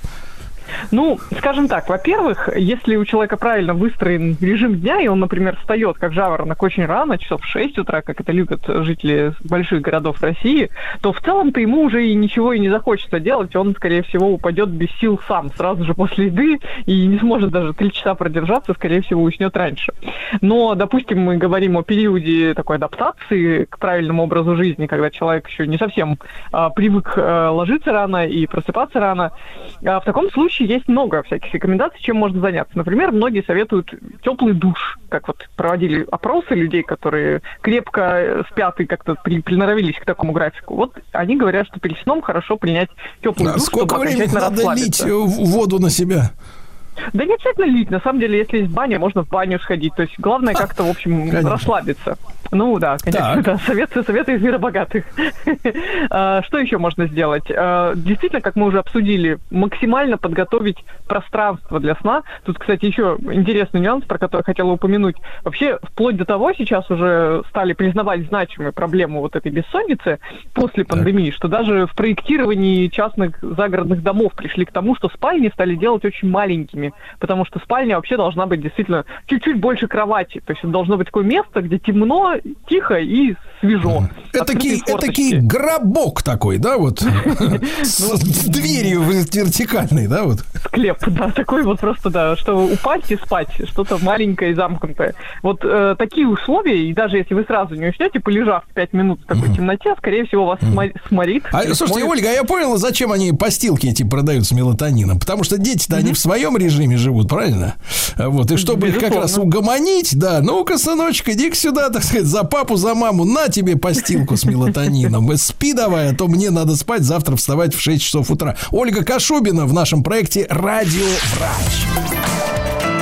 Ну, скажем так, во-первых, если у человека правильно выстроен режим дня, и он, например, встает как жаворонок очень рано, часов в 6 утра, как это любят жители больших городов России, то в целом-то ему уже и ничего и не захочется делать, он, скорее всего, упадет без сил сам сразу же после еды и не сможет даже три часа продержаться, скорее всего, уснет раньше. Но, допустим, мы говорим о периоде такой адаптации к правильному образу жизни, когда человек еще не совсем а, привык а, ложиться рано и просыпаться рано. А в таком случае есть много всяких рекомендаций, чем можно заняться. Например, многие советуют теплый душ, как вот проводили опросы людей, которые крепко спят и как-то при- приноровились к такому графику. Вот они говорят, что перед сном хорошо принять теплый А душ, сколько чтобы времени надо лить э, воду на себя? Да не обязательно лить. На самом деле, если есть баня, можно в баню сходить. То есть главное как-то, в общем, Конечно. расслабиться. Ну да, конечно, Так. да. Советы, советы из мира богатых. А, Что еще можно сделать? А, Действительно, как мы уже обсудили, максимально подготовить пространство для сна. Тут, кстати, еще интересный нюанс, про который хотела упомянуть. Вообще, вплоть до того, сейчас уже стали признавать значимую проблему вот этой бессонницы после пандемии, что даже в проектировании частных загородных домов пришли к тому, что спальни стали делать очень маленькими. Спальнями, потому что спальня вообще должна быть действительно чуть-чуть больше кровати. То есть это должно быть такое место, где темно, тихо и свежо. Этакий, этакий гробок такой, да, вот, с дверью вертикальной, да, вот. Склеп, да, такой вот просто, да, что упасть и спать, что-то маленькое и замкнутое. Вот э, такие условия, и даже если вы сразу не уснете, полежав 5 минут в такой темноте, скорее всего, вас смо- сморит. А, слушайте. Ольга, а я понял, зачем они постилки эти продают с мелатонином. Потому что дети-то они в своем режиме живут, правильно? Вот, и чтобы их как Безусловно. раз угомонить, да, ну-ка, сыночек, иди сюда, так сказать, за папу, за маму, на тебе постилку с мелатонином. Спи давай, а то мне надо спать, завтра вставать в 6 часов утра. Ольга Кашубина в нашем проекте «Радио Врач». Радиоврач.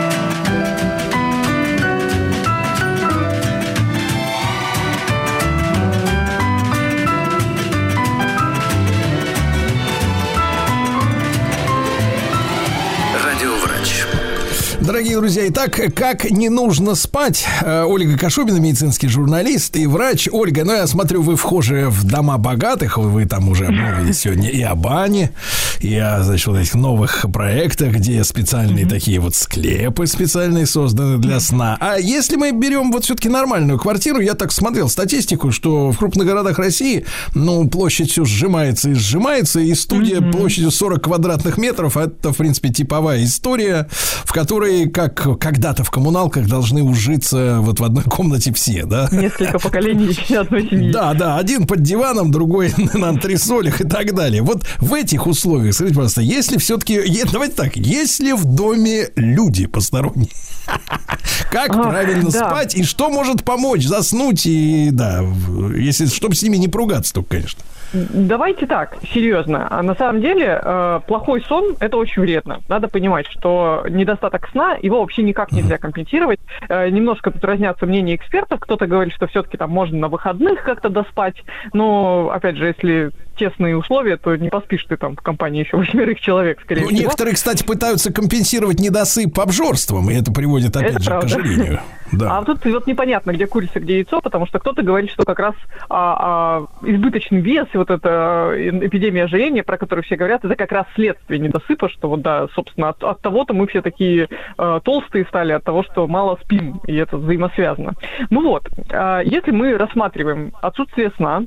Дорогие друзья, итак, как не нужно спать? Э, Ольга Кашубина, медицинский журналист и врач. Ольга, ну я смотрю, вы вхожи в дома богатых, вы там уже обмолвились сегодня и о бане, и о, значит, вот этих новых проектах, где специальные такие вот склепы специальные созданы для сна. А если мы берем вот все-таки нормальную квартиру, я так смотрел статистику, что в крупных городах России, ну, площадь все сжимается и сжимается, и студия площадью 40 квадратных метров, это, в принципе, типовая история, в которой, как когда-то в коммуналках, должны ужиться вот в одной комнате все, да? Несколько поколений одной семьи. Да, да, один под диваном, другой на антресолях и так далее. Вот в этих условиях, скажите, пожалуйста, если все-таки, давайте так, если в доме люди посторонние, как Ах, правильно да. спать и что может помочь заснуть и, да, если, чтобы с ними не поругаться только, конечно. Давайте так, серьезно. А на самом деле э, плохой сон это очень вредно. Надо понимать, что недостаток сна его вообще никак нельзя компенсировать. Э, немножко тут разнятся мнения экспертов. Кто-то говорит, что все-таки там можно на выходных как-то доспать. Но опять же, если тесные условия, то не поспишь ты там в компании еще восьмерых человек, скорее Ну, всего. некоторые, кстати, пытаются компенсировать недосып обжорством, и это приводит, опять Это же, правда. к ожирению. Да. А тут вот непонятно, где курица, где яйцо, потому что кто-то говорит, что как раз а, а, избыточный вес и вот эта э, эпидемия ожирения, про которую все говорят, это как раз следствие недосыпа, что вот да, собственно, от, от того-то мы все такие э, толстые стали, от того, что мало спим, и это взаимосвязано. Ну вот, а, если мы рассматриваем отсутствие сна,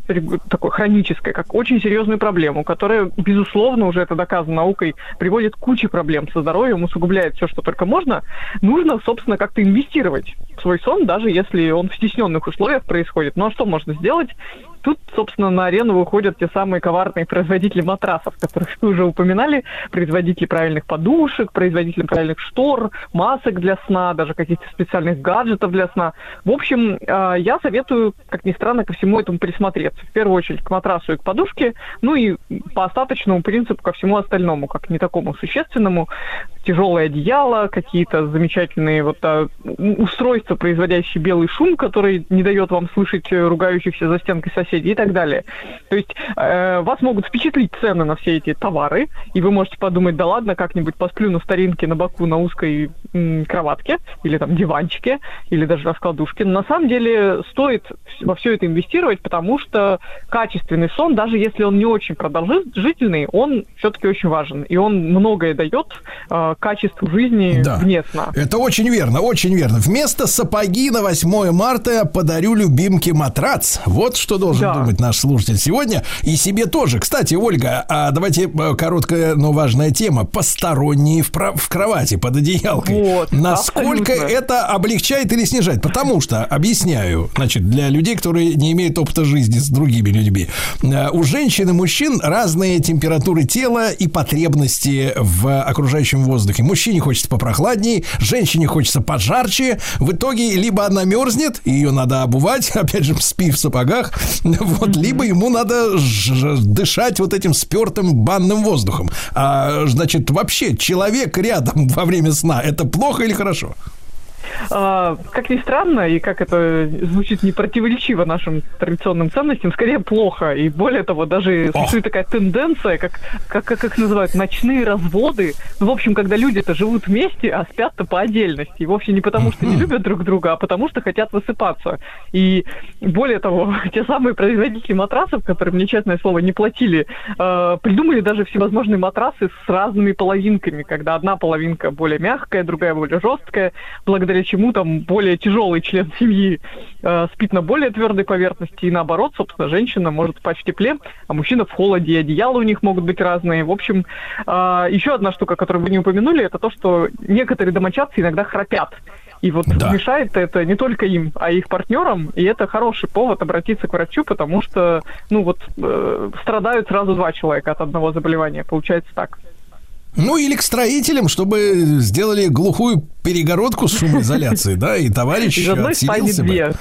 такое хроническое, как очень серьезную проблему, которая, безусловно, уже это доказано наукой, приводит к куче проблем со здоровьем, усугубляет все, что только можно, нужно, собственно, как-то инвестировать в свой сон, даже если он в стесненных условиях происходит. Ну а что можно сделать? Тут, собственно, на арену выходят те самые коварные производители матрасов, которых вы уже упоминали, производители правильных подушек, производители правильных штор, масок для сна, даже каких-то специальных гаджетов для сна. В общем, э, я советую, как ни странно, ко всему этому присмотреться. В первую очередь к матрасу и к подушке, ну и по остаточному принципу ко всему остальному, как не такому существенному. Тяжелое одеяло, какие-то замечательные вот а, устройства, производящие белый шум, который не дает вам слышать э, ругающихся за стенкой соседей и так далее. То есть э, вас могут впечатлить цены на все эти товары, и вы можете подумать, да ладно, как-нибудь посплю на старинке на боку на узкой м, кроватке, или там диванчике, или даже раскладушке. Но на самом деле стоит во все это инвестировать, потому что качественный сон, даже если он не очень продолжительный, он все-таки очень важен. И он многое дает э, качеству жизни Да. вне сна. Это очень верно, очень верно. Вместо сапоги на 8 марта подарю любимке матрац. Вот что должен Да. думать наш слушатель сегодня. И себе тоже. Кстати, Ольга, а давайте э, короткая, но важная тема. Посторонние в, в кровати под одеялкой. Вот, Насколько абсолютно. это облегчает или снижает? Потому что, объясняю, значит, для людей, которые не имеют опыта жизни с другими людьми. э, У женщин и мужчин разные температуры тела и потребности в окружающем воздухе. Мужчине хочется попрохладнее, женщине хочется пожарче. В итоге либо она мерзнет, ее надо обувать, опять же, спи в сапогах, вот, либо ему надо дышать вот этим спертым банным воздухом. А, значит, вообще человек рядом во время сна, это плохо или хорошо? А, как ни странно, и как это звучит не противоречиво нашим традиционным ценностям, скорее плохо. И более того, даже существует такая тенденция, как, как, как их называют, ночные разводы. Ну, в общем, когда люди-то живут вместе, а спят-то по отдельности. И вовсе не потому, что не любят друг друга, а потому, что хотят высыпаться. И более того, те самые производители матрасов, которые мне, честное слово, не платили, э, придумали даже всевозможные матрасы с разными половинками, когда одна половинка более мягкая, другая более жесткая, благодаря чему там более тяжелый член семьи э, спит на более твердой поверхности, и наоборот, собственно, женщина может спать в тепле, а мужчина в холоде, и одеяла у них могут быть разные. В общем, э, еще одна штука, которую вы не упомянули, это то, что некоторые домочадцы иногда храпят. И вот Да. мешает это не только им, а их партнерам, и это хороший повод обратиться к врачу, потому что, ну вот, э, страдают сразу два человека от одного заболевания, получается так. Ну, или к строителям, чтобы сделали глухую перегородку с шумоизоляцией, да, и товарищ Из одной отселился бы. две.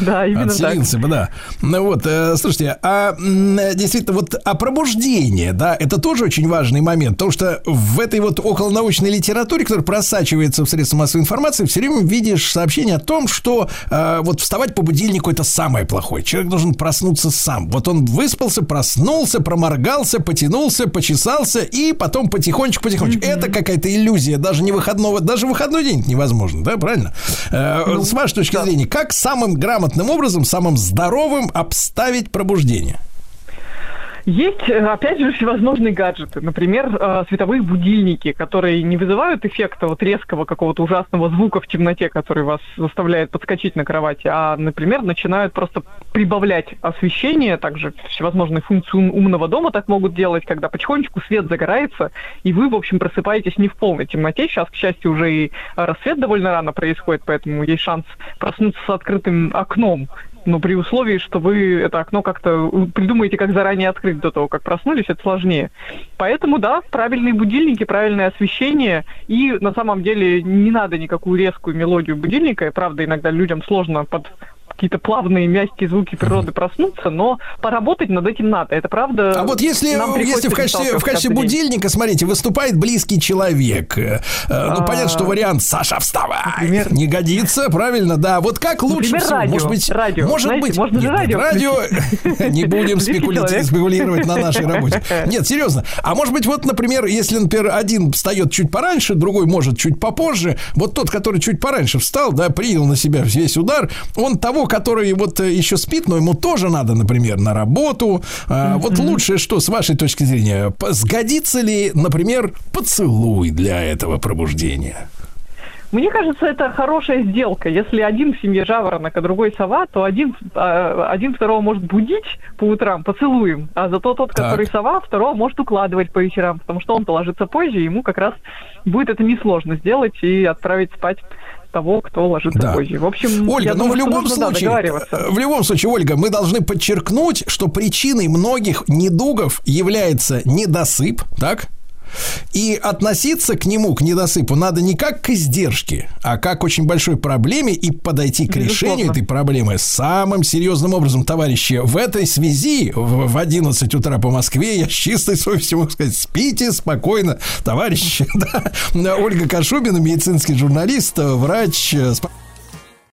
Да, именно так. Отселился бы, да. Ну вот, э, слушайте, а э, действительно, вот а пробуждение, да, это тоже очень важный момент, потому что в этой вот околонаучной литературе, которая просачивается в средства массовой информации, все время видишь сообщение о том, что э, вот вставать по будильнику это самое плохое. Человек должен проснуться сам. Вот он выспался, проснулся, проморгался, потянулся, почесался и потом потихонечку, потихонечку. Это какая-то иллюзия, даже не выходного, даже выходной день невозможно, да, правильно? Э, с вашей точки зрения, как самым грамотным образом, самым здоровым обставить пробуждение? Есть, э, опять же, всевозможные гаджеты. Например, э, световые будильники, которые не вызывают эффекта вот резкого какого-то ужасного звука в темноте, который вас заставляет подскочить на кровати, а, например, начинают просто прибавлять освещение. Также всевозможные функции ум- умного дома так могут делать, когда потихонечку свет загорается, и вы, в общем, просыпаетесь не в полной темноте. Сейчас, к счастью, уже и рассвет довольно рано происходит, поэтому есть шанс проснуться с открытым окном но при условии, что вы это окно как-то придумаете, как заранее открыть до того, как проснулись, это сложнее. Поэтому, да, правильные будильники, правильное освещение, и на самом деле не надо никакую резкую мелодию будильника, и правда, иногда людям сложно под какие-то плавные, мягкие звуки природы проснуться, но поработать над этим надо. Это правда. А вот если, если в качестве, в качестве день. будильника, смотрите, выступает близкий человек. э, Ну, А. понятно, что вариант Саша, вставай! Не годится, правильно, да. Вот как лучше Например, всего? радио. Может быть, Радио. может Знаете, быть, можно же Нет, нет, радио не будем спекулировать на нашей работе. Нет, серьезно. А может быть, вот, например, если, например, один встает чуть пораньше, другой может чуть попозже, вот тот, который чуть пораньше встал, да, принял на себя весь удар, он того, который вот э, еще спит, но ему тоже надо, например, на работу. А, Вот лучше, что с вашей точки зрения, сгодится ли, например, поцелуй для этого пробуждения? Мне кажется, это хорошая сделка. Если один в семье жаворонок, а другой сова, то один, а, один второго может будить по утрам поцелуем, а зато тот, который сова, второго может укладывать по вечерам, потому что он положится позже, и ему как раз будет это несложно сделать и отправить спать того, кто ложится позже. В общем, Ольга, я ну думаю, в любом нужно, да, случае, договариваться. э, в любом случае, Ольга, мы должны подчеркнуть, что причиной многих недугов является недосып, так? И относиться к нему, к недосыпу, надо не как к издержке, а как к очень большой проблеме и подойти к решению этой проблемы самым серьезным образом, товарищи. В этой связи в в 11 утра по Москве я с чистой совестью могу сказать, спите спокойно, товарищи. Да. Ольга Кашубина, медицинский журналист, врач. э, Сп-